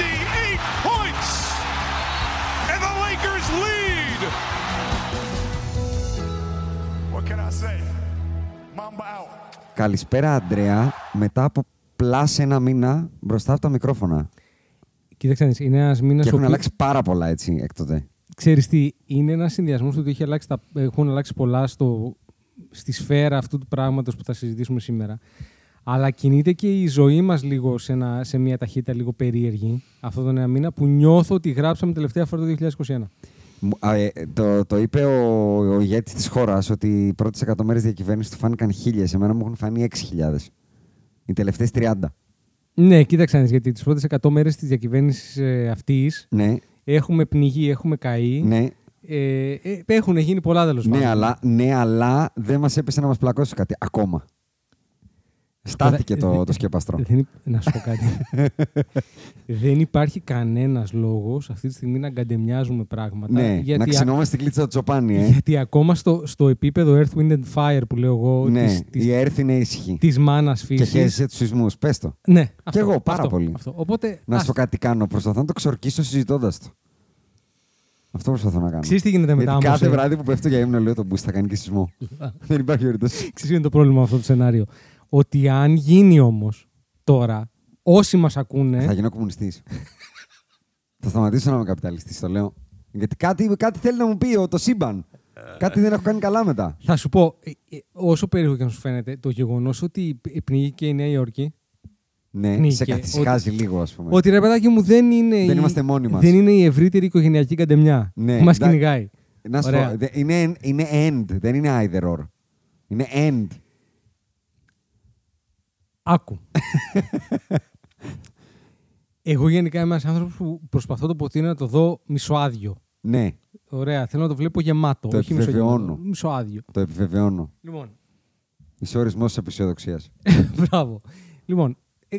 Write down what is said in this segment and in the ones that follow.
58 points! And the Lakers lead! What can I say? Mamba out. Καλησπέρα, Αντρέα. Μετά από πλάς ένα μήνα μπροστά από τα μικρόφωνα. Κοίταξε, να δεις, είναι ένας μήνας. Και έχουν αλλάξει πάρα πολλά έτσι εκ τότε. Ξέρεις τι, είναι ένας συνδυασμός του ότι έχει αλλάξει τα, έχουν αλλάξει πολλά στο, στη σφαίρα αυτού του πράγματος που θα συζητήσουμε σήμερα. Αλλά κινείται και η ζωή μας λίγο σε, ένα, σε μια ταχύτητα λίγο περίεργη αυτόν τον ένα μήνα που νιώθω ότι γράψαμε τελευταία φορά το 2021. Μου- α, ε, το, το είπε ο, ο ηγέτης της χώρας ότι οι πρώτες 100 μέρες διακυβέρνησης του φάνηκαν χίλιες. Εμένα μου έχουν φανεί 6.000. Οι τελευταίες 30. Ναι, κοίταξε να δεις, γιατί τις πρώτες 100 μέρες της διακυβέρνησης ε, αυτής Ναι, έχουμε πνιγεί, έχουμε καεί. ναι. Ε, ε, έχουν γίνει πολλά τέλος Ναι, αλλά, ναι, αλλά δεν μας έπεσε να μας πλακώσει κάτι ακόμα. Στάθηκε το, το σκεπαστρό. Δεν, υ- να σου πω κάτι. δεν υπάρχει κανένας λόγος αυτή τη στιγμή να γκαντεμιάζουμε πράγματα. Ναι, γιατί, να α- ξυνόμαστε την κλίτσα του Τσοπάνη, ε. γιατί ακόμα στο, στο επίπεδο Earth, Wind and Fire που λέω εγώ ναι, της, της, η έρθ είναι ήσυχη. της μάνας Και φύσης. χέζησε τους σεισμούς. Πες το. Ναι, αυτό, εγώ, πάρα αυτό, πολύ. Αυτό. Οπότε, Να ας- σου πω κάτι κάνω. Προσπαθώ να το ξορκίσω συζητώντας το. Αυτό προσπαθώ να κάνω. Ξέρεις τι γίνεται μετά Γιατί όμως, κάθε ε; βράδυ που πέφτω για ύμνο λέω τον boost θα κάνει και σεισμό. Δεν υπάρχει περίπτωση. Ξέρεις ποιο είναι το πρόβλημα με αυτό το σενάριο; Ότι αν γίνει όμως τώρα, όσοι μας ακούνε. Θα γίνω κομμουνιστής. θα σταματήσω να είμαι καπιταλιστής, το λέω. Γιατί κάτι, κάτι θέλει να μου πει ο- το σύμπαν. κάτι δεν έχω κάνει καλά μετά. Θα σου πω, ε, ε, όσο περίεργο και να σου φαίνεται, το γεγονός ότι πνίγηκε η Νέα Υόρκη. Ναι, Πνίγηκε. σε καθησυχάζει λίγο, ας πούμε. Ότι ρε παιδάκι μου δεν είναι. Δεν η- είμαστε μόνοι μας. Δεν είναι η ευρύτερη οικογενειακή καντεμιά Ναι, που μας εντά- κυνηγάει. Να σου Ωραία. πω, δε- είναι, είναι end, δεν είναι either or. Είναι end. Άκου. Εγώ γενικά είμαι ένας άνθρωπος που προσπαθώ το ποτήρι να το δω μισοάδιο. Ναι, Ωραία, θέλω να το βλέπω γεμάτο. Το όχι επιβεβαιώνω. μισογεμάτο, Μισοάδιο. το επιβεβαιώνω. Λοιπόν, Είσαι ορισμός της απεσιοδοξία. μπράβο. Λοιπόν, ε,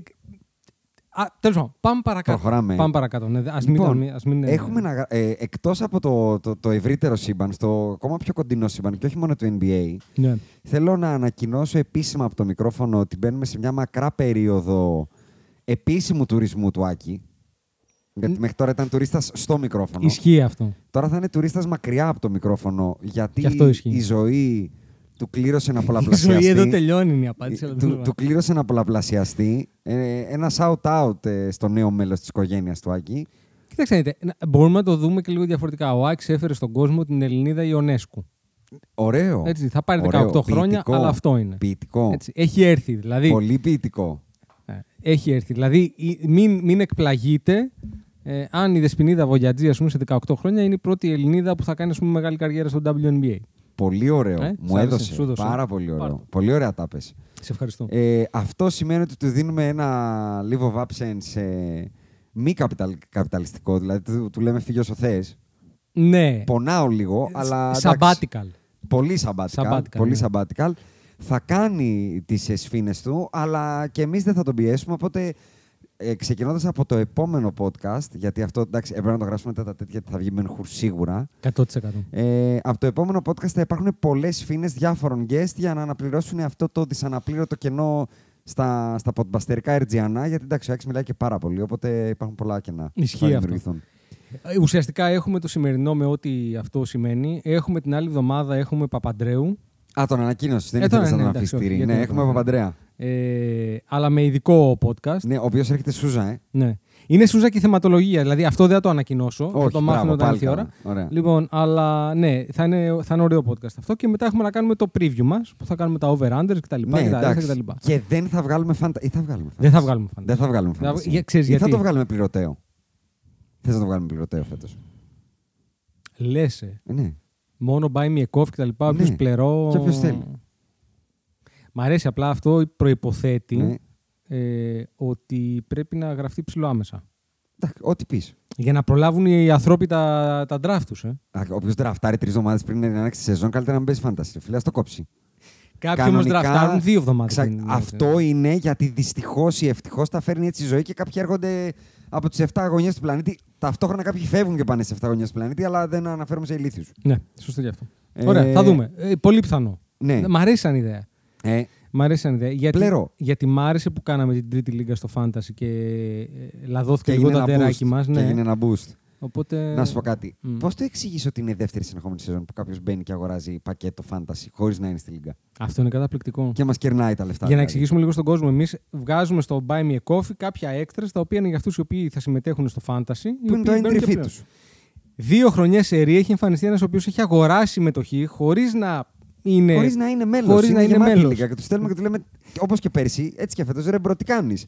α, τέλος πάντων, πάμε παρακάτω. Προχωράμε. Πάμε παρακάτω. Ναι, ας Λοιπόν, μην, ας μην, Έχουμε να, γρα- ε, εκτός από το, το, το ευρύτερο σύμπαν, στο ακόμα πιο κοντινό σύμπαν και όχι μόνο του NBA, Ναι. θέλω να ανακοινώσω επίσημα από το μικρόφωνο ότι μπαίνουμε σε μια μακρά περίοδο επίσημου τουρισμού του Άκη. Γιατί μέχρι τώρα ήταν τουρίστας στο μικρόφωνο. Ισχύει αυτό. Τώρα θα είναι τουρίστας μακριά από το μικρόφωνο, γιατί Και αυτό ισχύει. η ζωή του κλήρωσε να Η πολλαπλασιαστεί. ζωή εδώ τελειώνει είναι η απάντηση. αλλά δεν του, το του κλήρωσε να πολλαπλασιαστεί. Ε, ένα shout-out ε, στο νέο μέλος της οικογένειας του Άκη. Κοίταξε, να δείτε, να- μπορούμε να το δούμε και λίγο διαφορετικά. Ο Άκης έφερε στον κόσμο την Ελληνίδα Ιονέσκου. Ωραίο. Έτσι, θα πάρει Ωραίο. 18 χρόνια, Ποιητικό. αλλά αυτό είναι. Ποιητικό. Έτσι, έχει έρθει. Δηλαδή, Πολύ ποιητικό. ε, έχει έρθει. Δηλαδή, η- μην, μην εκπλαγείτε ε, αν η Δεσποινίδα Βογιατζή, ας πούμε, σε 18 χρόνια είναι η πρώτη Ελληνίδα που θα κάνει ας πούμε, μεγάλη καριέρα στο WNBA. Πολύ ωραίο. Ε, Μου σ' άρεσε, έδωσε. σου έδωσε. Πάρα πολύ ωραίο. Πάρ' το. Πολύ ωραία τα πες. Σε ευχαριστώ. Ε, αυτό σημαίνει ότι του δίνουμε ένα leave of absence ε, μη καπιταλ, καπιταλιστικό. Δηλαδή του, του λέμε φύγει όσο θες. ναι. Πονάω λίγο, αλλά εντάξει, Sabbatical. πολύ sabbatical. Sabbatical, πολύ ναι. sabbatical. Θα κάνει τις σφήνες του, αλλά και εμείς δεν θα τον πιέσουμε, οπότε ε, ξεκινώντας από το επόμενο podcast, γιατί αυτό εντάξει, έπρεπε να το γράψουμε τέτα τέτοια, γιατί θα βγει Μενχούρ σίγουρα. 100%. Ε, από το επόμενο podcast θα υπάρχουν πολλές φίνε διάφορων guest για να αναπληρώσουν αυτό το δυσαναπλήρωτο κενό στα, στα podbasτερικά Ερτζιανά. Γιατί εντάξει, ο Άκης μιλάει και πάρα πολύ, οπότε υπάρχουν πολλά κενά. που Ισχύει θα αυτό. δημιουργηθούν. Ε, Ουσιαστικά έχουμε το σημερινό με ό,τι αυτό σημαίνει. Έχουμε την άλλη εβδομάδα έχουμε Παπαντρέου. Α, τον ανακοίνωσες. Δεν Ε, ήθελες τώρα, να ναι, τον αφήσει εντάξει, τυρί. όχι, Ναι, γιατί έχουμε να τον Παπαντρέα. Ε, αλλά με ειδικό podcast. Ναι, ο οποίος έρχεται Σούζα, ε. Ναι. Είναι Σούζα και θεματολογία. Δηλαδή αυτό δεν θα το ανακοινώσω. θα Όχι, το μάθουμε μπράβο, όταν πάλι έρθει η ώρα. καλά. Ωραία. Λοιπόν, αλλά ναι, θα είναι, θα είναι ωραίο podcast αυτό. Και μετά έχουμε να κάνουμε το preview μας που θα κάνουμε τα over-unders κτλ. Ναι, και τα εντάξει. κτλ. Και δεν θα βγάλουμε φαντα... ή θα βγάλουμε Δεν fantasy. θα βγάλουμε fantasy. Δεν θα βγάλουμε Θα- fantasy. για- ξέρεις Ή θα γιατί; το βγάλουμε πληρωτέο. Θες να το βγάλουμε πληρωτέο φέτος. Λες. Ε, ναι. Μόνο buy me a coffee κτλ. Όποιο Ναι. πληρώ. Και όποιος θέλει. Μ' αρέσει απλά αυτό προποθέτει ναι. ε, ότι πρέπει να γραφτεί ψηλό άμεσα. Εντάξει, ό,τι πεις. Για να προλάβουν οι ανθρώποι τα, τα draft τους, ε. Όποιος δραφτάρει τρεις εβδομάδες πριν την άνοιξη τη σεζόν, καλύτερα να μπει φάνταση. Φίλε, ας το κόψει. Κάποιοι όμως Κανονικά, δραφτάρουν δύο εβδομάδες. Ξα- πριν την Αυτό είναι γιατί δυστυχώς ή ευτυχώς τα φέρνει έτσι η ζωή και κάποιοι έρχονται από τις 7 γωνιές του πλανήτη. Ταυτόχρονα κάποιοι φεύγουν και πάνε στι 7 γωνιές του πλανήτη, αλλά δεν αναφέρουμε σε ηλίθιους. Ναι, σωστό γι' αυτό. Ε, Ωραία, θα δούμε. Ε, πολύ πιθανό. Ναι. Μ' αρέσει σαν ιδέα. Ε, Μ' αρέσει σαν ιδέα. Γιατί, Πλερώ. γιατί μ' άρεσε που κάναμε την τρίτη λίγα στο Fantasy και ε, λαδώθηκε και λίγο έγινε το ένα αντεράκι boost. μας. Και Ναι. έγινε ένα boost. Οπότε... Να σου πω κάτι. Μμ. Πώς το εξηγείς ότι είναι η δεύτερη συνεχόμενη σεζόν που κάποιος μπαίνει και αγοράζει πακέτο fantasy χωρίς να είναι στη λίγα. Αυτό είναι καταπληκτικό. Και μας κερνάει τα λεφτά. Για να δηλαδή. εξηγήσουμε λίγο στον κόσμο, εμείς βγάζουμε στο Buy Me a Coffee κάποια extras τα οποία είναι για αυτούς οι οποίοι θα συμμετέχουν στο Fantasy. οι Που είναι το οποίοι μπαίνουν entry και fee πλέον. τους. Δύο χρονιές σερί έχει εμφανιστεί ένας ο οποίος έχει αγοράσει συμμετοχή χωρίς να είναι. Χωρίς να είναι μέλος. χωρίς να είναι μέλος. Και τους στέλνουμε και τους λέμε, όπως και πέρσι, έτσι και φέτος, ρε μπρο, τι κάνεις;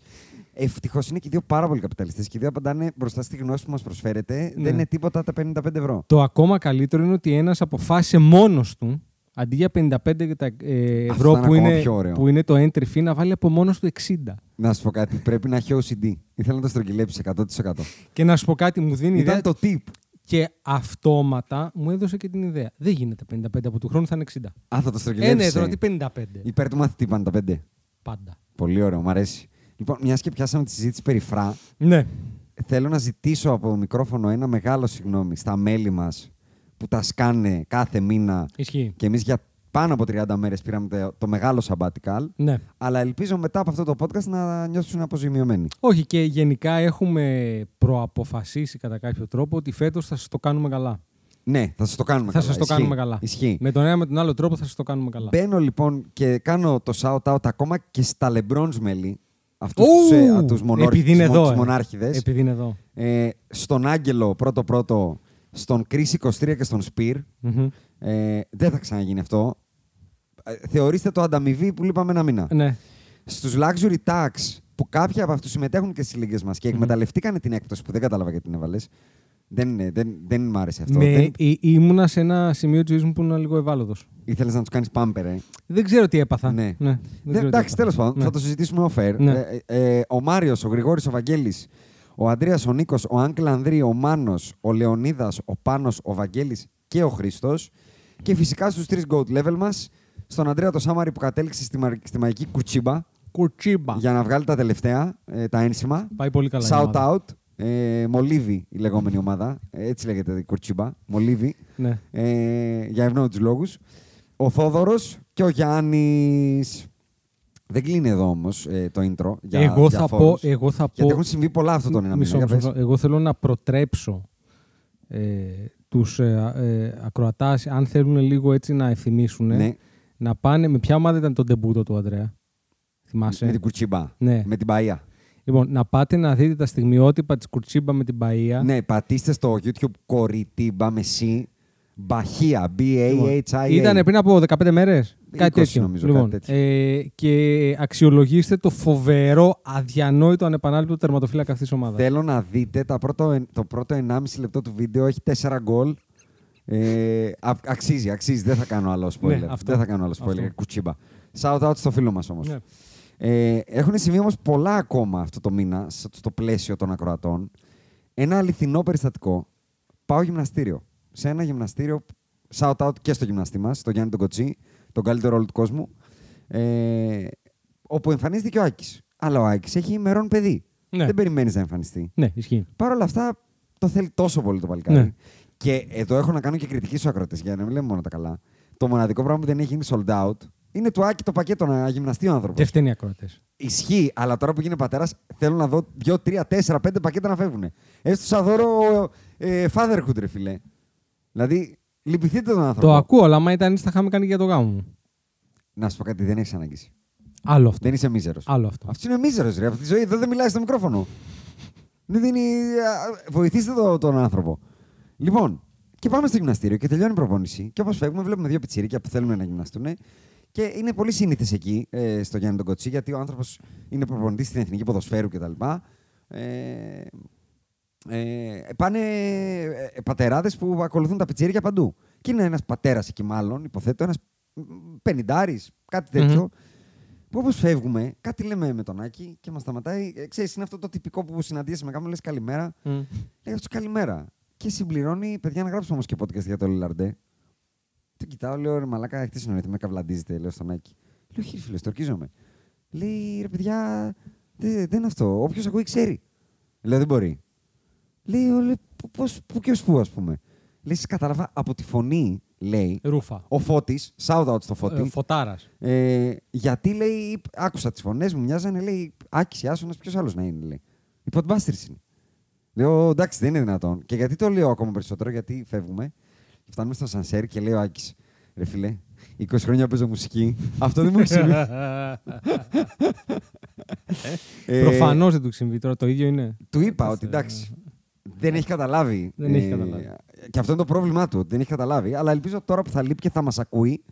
Ευτυχώς είναι και οι δύο πάρα πολλοί καπιταλιστές και οι δύο απαντάνε μπροστά στη γνώση που μας προσφέρετε. Ναι. Δεν είναι τίποτα τα 55 ευρώ. Το ακόμα καλύτερο είναι ότι ένας αποφάσισε μόνος του αντί για 55 και τα, ε, Αυτό ευρώ ήταν που ακόμα είναι, πιο ωραίο. που είναι το entry fee να βάλει από μόνος του 60. Να σου πω κάτι, πρέπει να έχει OCD. Ήθελα να το στρογγυλέψει 100%. Και να σου πω κάτι, μου δίνει ιδέα. Ήταν το tip. Και αυτόματα μου έδωσε και την ιδέα. Δεν γίνεται 55 από του χρόνου, θα είναι 60. Α, θα το Ε, ναι, στρογγυλέψει. τώρα τι 55. Υπέρ του μαθητή 55. Πάντα. Πολύ ωραίο, μου αρέσει. Λοιπόν, μιας και πιάσαμε τη συζήτηση περί φρά, Ναι. θέλω να ζητήσω από το μικρόφωνο ένα μεγάλο συγγνώμη στα μέλη μας που τα σκάνε κάθε μήνα Ισχύει. και εμείς για πάνω από 30 μέρες πήραμε το, το μεγάλο sabbatical. Ναι. Αλλά ελπίζω μετά από αυτό το podcast να νιώσουν αποζημιωμένοι. Όχι, και γενικά έχουμε προαποφασίσει κατά κάποιο τρόπο ότι φέτος θα σας το κάνουμε καλά. Ναι, θα σας το κάνουμε θα καλά. σας το Ισχύει. κάνουμε καλά. Ισχύει. Με τον ένα με τον άλλο τρόπο θα σας το κάνουμε καλά. Μπαίνω λοιπόν και κάνω το shout-out ακόμα και στα LeBron's μέλη. Αυτούς Ου, τους, ε, τους, μονόρ- επειδή είναι τους, εδώ, τους ε. μονάρχηδες. Επειδή είναι εδώ. Ε, στον Άγγελο πρώτο-πρώτο, στον Chris 23 και στον Spear. Μμμ. Ε, δεν θα ξαναγίνει αυτό. Ε, θεωρήστε το ανταμοιβή που λείπαμε ένα μήνα. Ναι. Στους luxury tax που κάποιοι από αυτούς συμμετέχουν και στις λίγες μας και εκμεταλλευτήκανε την έκπτωση που δεν κατάλαβα γιατί την έβαλες. Δεν, είναι- δεν, δεν μ' άρεσε αυτό. Με, Δεν... ή- ήμουνα σε ένα σημείο της ζωής μου που ήμουν λίγο ευάλωτος. Ήθελες να τους κάνεις πάμπερ, ε; Δεν ξέρω τι έπαθα. Ναι. δεν Δεν, ξέρω τι εντάξει, έπαθα. τέλος πάντων, Ναι. θα το συζητήσουμε off-air. Ναι. Ε, ε, ο Μάριος, ο Γρηγόρης, ο Βαγγέλης, ο Αντρέα, ο Νίκος, ο Άγκλ Ανδρή, ο Μάνος, ο Λεωνίδας, ο Πάνος, ο Βαγγέλης και ο Χρήστος. Και φυσικά στους τρεις goat level μας, στον Αντρέα το Σάμαρη που κατέληξε στη, μα- στη μαγική κουρτσίμπα Κουρτσίμπα. για να βγάλει τα τελευταία, ε, τα ένσημα. Πάει πολύ καλά. η Shout ομάδα. out. Ε, Μολύβι η λεγόμενη ομάδα. Ε, Έτσι λέγεται η κουρτσίμπα. Μολύβι. Ναι. Ε, για ευνόητου λόγους. Ο Θόδωρος και ο Γιάννης. Δεν κλείνει εδώ όμως ε, το intro. Για, εγώ, για θα φόρους. πω, εγώ θα Γιατί πω. έχουν συμβεί πολλά αυτό τον ένα Μισό, μήνα. Για μισό, πες. μισό. Εγώ θέλω να προτρέψω ε, τους ε, ε, ακροατάς, αν θέλουν λίγο έτσι να ευθυμίσουν, Ναι, να πάνε... Με ποια ομάδα ήταν το ντεμπούτο του Αντρέα, θυμάσαι; με την κουρτσίμπα. Ναι. Με την Παία. Λοιπόν, να πάτε να δείτε τα στιγμιότυπα της Κουρτσίμπα με την Μπαία. Ναι, πατήστε στο YouTube κοριτίμπα με C. Μπαχία. B-A-H-I-A. Ήταν πριν από 15 μέρες. 20 Κάτι τέτοιο. νομίζω, λοιπόν, κάτι τέτοιο. Ε, και αξιολογήστε το φοβερό, αδιανόητο, ανεπανάληπτο τερματοφύλακα αυτής της ομάδας. Θέλω να δείτε τα πρώτο, το πρώτο 1,5 λεπτό του βίντεο. Έχει 4 γκολ. Ε, α- αξίζει, αξίζει. Δεν θα κάνω άλλο spoiler. Ναι, αυτό. Δεν θα κάνω άλλο spoiler. Αυτό. Κουτσίμπα. Shout out στο φίλο μας όμως. Ναι. Ε, έχουν συμβεί όμως πολλά ακόμα αυτό το μήνα στο στο πλαίσιο των ακροατών. Ένα αληθινό περιστατικό. Πάω γυμναστήριο. Σε ένα γυμναστήριο. Shout out και στο γυμναστή μας, τον Γιάννη τον Κοτσί, τον καλύτερο όλου του κόσμου. Ε, όπου εμφανίζεται και ο Άκης. Αλλά ο Άκης έχει ημερών παιδί. Ναι. Δεν περιμένεις να εμφανιστεί. Ναι, ισχύει. Παρ' όλα αυτά το θέλει τόσο πολύ το παλικάρι. Ναι. Και εδώ έχω να κάνω και κριτική στους ακροτέ για να μην λέμε μόνο τα καλά. Το μοναδικό πράγμα που δεν έχει γίνει sold out είναι του Άκη το πακέτο να γυμναστεί ο άνθρωπος. Και φταίνει οι ακροατές. Ισχύει, αλλά τώρα που γίνει πατέρας, θέλω να δω 2, 3, 4, 5 πακέτα να φεύγουν. Έστω σαν δώρο ε, fatherhood, ρε φιλέ. Δηλαδή, λυπηθείτε τον άνθρωπο. Το ακούω, αλλά άμα ήταν έτσι θα είχαμε κάνει και για το γάμο μου. Να σου πω κάτι, δεν έχεις ανάγκη. Άλλο αυτό. Δεν είσαι μίζερος. Άλλο αυτό. Αυτός είναι μίζερος, ρε. Από τη ζωή εδώ δεν μιλάει στο μικρόφωνο. Δεν δίνει. α, Βοηθήστε το, τον άνθρωπο. Λοιπόν, και πάμε στο γυμναστήριο και τελειώνει η προπόνηση. Και όπως φεύγουμε, βλέπουμε δύο πιτσίρικα που θέλουν να γυμναστούν. Και είναι πολύ σύνηθες εκεί, ε, στο Γιάννη τον Κοτσί, γιατί ο άνθρωπος είναι προπονητής στην εθνική ποδοσφαίρου κτλ. Ε, ε, πάνε ε, πατεράδες που ακολουθούν τα πιτσίρικα παντού. Και είναι ένας πατέρας εκεί, μάλλον, υποθέτω, ένας πενιντάρη, κάτι τέτοιο. Που όπως φεύγουμε, κάτι λέμε με τον Άκη και μας σταματάει. Ε, ξέρεις, είναι αυτό το τυπικό που συναντήσει με κάποιον, λες καλημέρα. Μμ. Λέει αυτό καλημέρα. Και συμπληρώνει, παιδιά, να γράψουμε όμως και podcast για το Λιλαρντέ. Τον κοιτάω, λέω ρε Μαλάκα, έχετε συνοηθεί, με καβλαντίζετε, λέω στον Άκη. Λέω χίλιε φίλε, τορκίζομαι. Λέει ρε παιδιά, δεν, δεν είναι αυτό. Όποιος ακούει ξέρει. Λέω δεν μπορεί. Λέει, «Ω, λέει πώς πού και ω πού, ας πούμε. Λέει, «Σας κατάλαβα από τη φωνή, λέει, Ρούφα. ο Φώτης, shout out στο Φώτη, Ε, Φωτάρας. ε, γιατί λέει, άκουσα τις φωνές μου, μοιάζανε, λέει, Άκης Ιάσονας, ποιος άλλος να είναι, λέει. Οι Podbusters είναι. Λέω, εντάξει, δεν είναι δυνατόν. Και γιατί το λέω ακόμα περισσότερο, γιατί φεύγουμε και φτάνουμε στο Σανσέρ και λέει ο Άκης, ρε φιλέ, 20 χρόνια παίζω μουσική. Αυτό δεν μου έχει συμβεί. Ε, Προφανώς δεν του έχει συμβεί τώρα. Το ίδιο είναι. Του είπα ότι εντάξει, δεν έχει καταλάβει. Ε, Δεν έχει καταλάβει. Και αυτό είναι το πρόβλημά του, ότι δεν έχει καταλάβει. Αλλά ελπίζω τώρα που θα λείπει και θα μας ακούει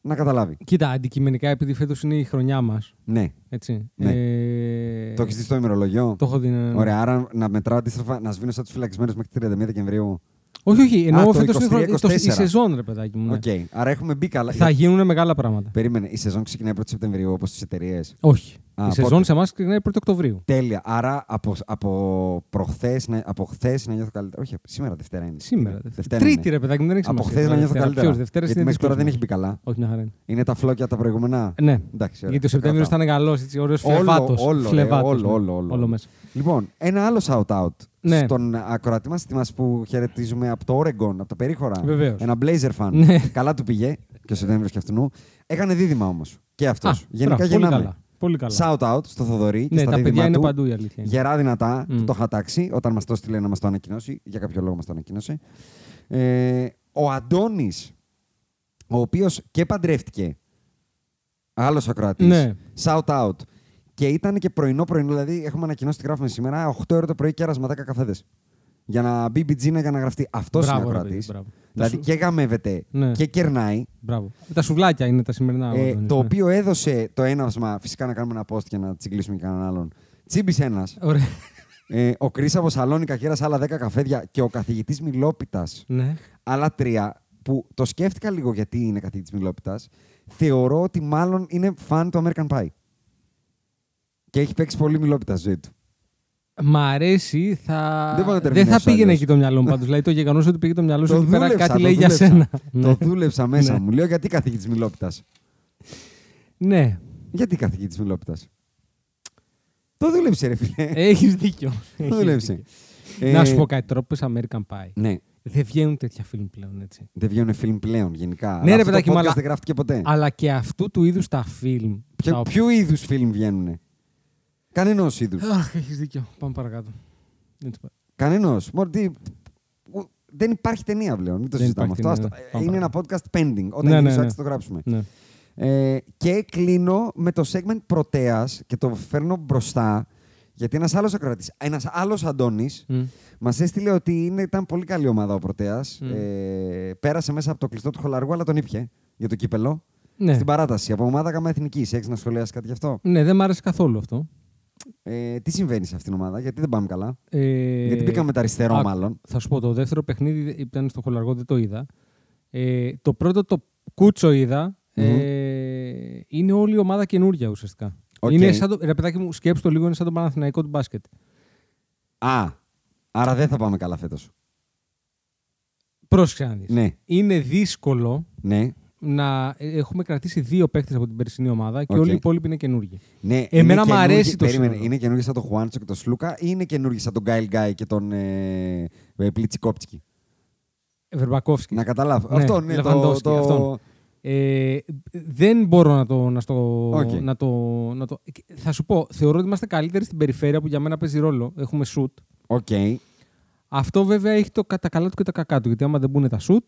να καταλάβει. Κοίτα, αντικειμενικά, επειδή φέτος είναι η χρονιά μας. Ναι. Έτσι. Ναι. Ε, Το έχεις δει στο ημερολόγιο; Το έχω δει. ναι, ναι. Ωραία, άρα να μετράω αντίστροφα να σβήνω σαν τους φυλακισμένους μέχρι 31 Δεκεμβρίου. Όχι, όχι. Εννοώ το φέτος είναι 23, η χρονιά. 24. Η σεζόν, ρε παιδάκι μου. ναι. Οκ, άρα έχουμε μπει καλά. Θα γίνουν μεγάλα πράγματα. Περίμενε, η σεζόν ξεκινάει 1η Σεπτεμβρίου όπως στις εταιρείες. Όχι. Α, η σεζόν πότε; σε εμάς ξεκινάει 1η Οκτωβρίου. Τέλεια. Άρα από, από, προχθές, να- από χθες να νιώθω καλύτερα. Όχι, σήμερα Δευτέρα είναι. Σήμερα. Είναι. Δευτέρα. Τρίτη, ρε παιδάκι μου, δεν έχει Από σημασία. χθες να τώρα νιώθω Δευτέρα. καλύτερα. Ποιος, Δευτέρα Γιατί είναι μέχρι τώρα δεν έχει δύσκολο. μπει καλά. Όχι, μια χαρά είναι. Είναι τα φλόκια τα προηγούμενα. Ναι. Εντάξει, ωραία. Γιατί ο Σεπτέμβριος Κρατάω. ήταν καλός, έτσι, ωραίος Όλο, φλεβάτος. όλο, ρε, όλο, όλο, όλο. όλο μέσα. Λοιπόν, ένα άλλο shout-out Ναι. στον ακροατή μας, μας που χαιρετίζουμε από το Oregon, από τα περίχωρα. Βεβαίως. Ένα Blazer fan. Ναι. Καλά του πήγε και ο Σεπτέμβριος και αυτού. Έκανε δίδυμα όμως. Και αυτός. Α, Γενικά μπράβο, πολύ γεννάμε. καλά. Πολύ καλά. Shout-out στο Θοδωρή και Ναι, στα τα δίδυμα παιδιά είναι του. παντού η αλήθεια. είναι. Γερά δυνατά, Μμ. που το είχα τάξει όταν μας το έστειλε να μας το ανακοινώσει. Για κάποιο λόγο μας το ανακοίνωσε. Ε, ο Αντώνης, ο οποίος και παντρεύτηκε, άλλος ακροατής, Ναι. shout out, και ήταν και πρωινό πρωινό, δηλαδή έχουμε ανακοινώσει τι γράφουμε σήμερα, 8 ώρα το πρωί κέρασμα 10 καφέδες. Για να μπει μπιτζίνα για να γραφτεί. Αυτός είναι Μπράβο, ρε ακροατής. παιδί, μπράβο. Δηλαδή Τα και γαμεύεται Ναι. και κερνάει. Μπράβο. Τα σουβλάκια είναι τα σημερινά. ο Ε, Αντώνης, το ναι. οποίο έδωσε το έναυσμα, φυσικά να κάνουμε ένα post και να τσιγκλίσουμε και κανέναν άλλον. Τσίμπησε ένας. Ωραία. Ε, ο Κρι από Σαλόνικα κέρασε άλλα 10 καφέδια και ο καθηγητής Μιλόπιτας Ναι. άλλα τρία. Που το σκέφτηκα λίγο γιατί είναι καθηγητής Μιλόπιτας. Θεωρώ ότι μάλλον είναι φαν του American Pie. Και έχει παίξει πολύ Μιλόπιτα στη ζωή του. Μ' αρέσει, θα... Δεν μπορώ να το δεν θα ερμηνεύσω πήγαινε αλλιώς. εκεί το μυαλό μου πάντως. δηλαδή το γεγονός ότι πήγε το μυαλό σου Το εκεί πέρα δούλεψα, κάτι το λέει για δούλεψα. σένα. Το ναι. δούλεψα μέσα Ναι. μου. Λέω γιατί καθηγητή Μιλόπιτας; ναι, Γιατί καθηγητή Μιλόπιτας; Το δούλεψε, ρε φίλε. έχεις δίκιο. Έχεις δούλεψε. δίκιο. Ε, Να σου πω κάτι τώρα που είσαι American Pie; Ναι, Δεν βγαίνουν τέτοια φιλμ πλέον έτσι. δεν βγαίνουν φιλμ πλέον γενικά. Ναι, Αλλά ρε αυτό παιδάκι το μου, podcast αλλά- δεν γράφτηκε ποτέ. Αλλά και αυτού του είδους τα φιλμ. τα Ποιο, οποία- ποιο είδους φιλμ βγαίνουν. Κανενό είδους. Αχ, έχεις δίκιο. Πάμε παρακάτω. Έτσι πάει. Κανενό. Δεν υπάρχει ταινία πλέον. Μην το Δεν συζητάμε αυτό. υπάρχει Άστο. ταινία, ναι. Πάμε Είναι ένα παρακάτω. podcast pending. Όταν Ναι, γίνει ναι, ναι, ναι. το γράψουμε. Ναι. Ε, και κλείνω με το segment πρωτέας και το φέρνω μπροστά. Γιατί ένας άλλος ακροατής, ένας άλλος Αντώνης, Μμ. μας έστειλε ότι είναι, ήταν πολύ καλή ομάδα ο Πρωτέας. Μμ. Ε, πέρασε μέσα από το κλειστό του Χολαργού, αλλά τον ήπιε για το κύπελο. Ναι. Στην παράταση. Από ομάδα γάμα εθνικής. Έχεις να σχολιάσεις κάτι γι' αυτό; ναι, δεν μ' άρεσε καθόλου αυτό. Ε, τι συμβαίνει σε αυτήν την ομάδα, γιατί δεν πάμε καλά. Ε, γιατί μπήκαμε με τ' αριστερό, άκου, μάλλον. Θα σου πω, το δεύτερο παιχνίδι ήταν στο Χολαργό, δεν το είδα. Ε, το πρώτο το κουτσοείδα. Ε, είναι όλη η ομάδα καινούρια ουσιαστικά. Οκ. Είναι σαν το, ρε παιδάκι μου, σκέψου το λίγο, είναι σαν τον Παναθηναϊκό του μπάσκετ. Α, άρα δεν θα πάμε καλά φέτος. Πρόσεξε να δεις. Ναι, Είναι δύσκολο ναι. Να ε, έχουμε κρατήσει δύο παίκτες από την περσινή ομάδα και Οκ. όλοι οι υπόλοιποι είναι καινούργοι. Ναι, Εμένα είναι μ' καινούργοι- αρέσει το περίμενε, σύνολο. Είναι καινούργιοι σαν τον Χουάντσο και τον Σλούκα ή είναι καινούργιοι σαν τον Γκάιλ Γκάι και τον ε, ε, Πλιτσικόπτσκι; Βερμπακόφσκι. Να καταλάβω. Ναι, αυτό είναι το. Λεβαντόφσκι, το... αυτόν. Ε, δεν μπορώ να το, να, στο, Οκ. να, το, να το. Θα σου πω, θεωρώ ότι είμαστε καλύτεροι στην περιφέρεια που για μένα παίζει ρόλο. Έχουμε σουτ. Οκ. Αυτό βέβαια έχει το, τα καλά του και τα κακά του. Γιατί άμα δεν μπουν τα σουτ,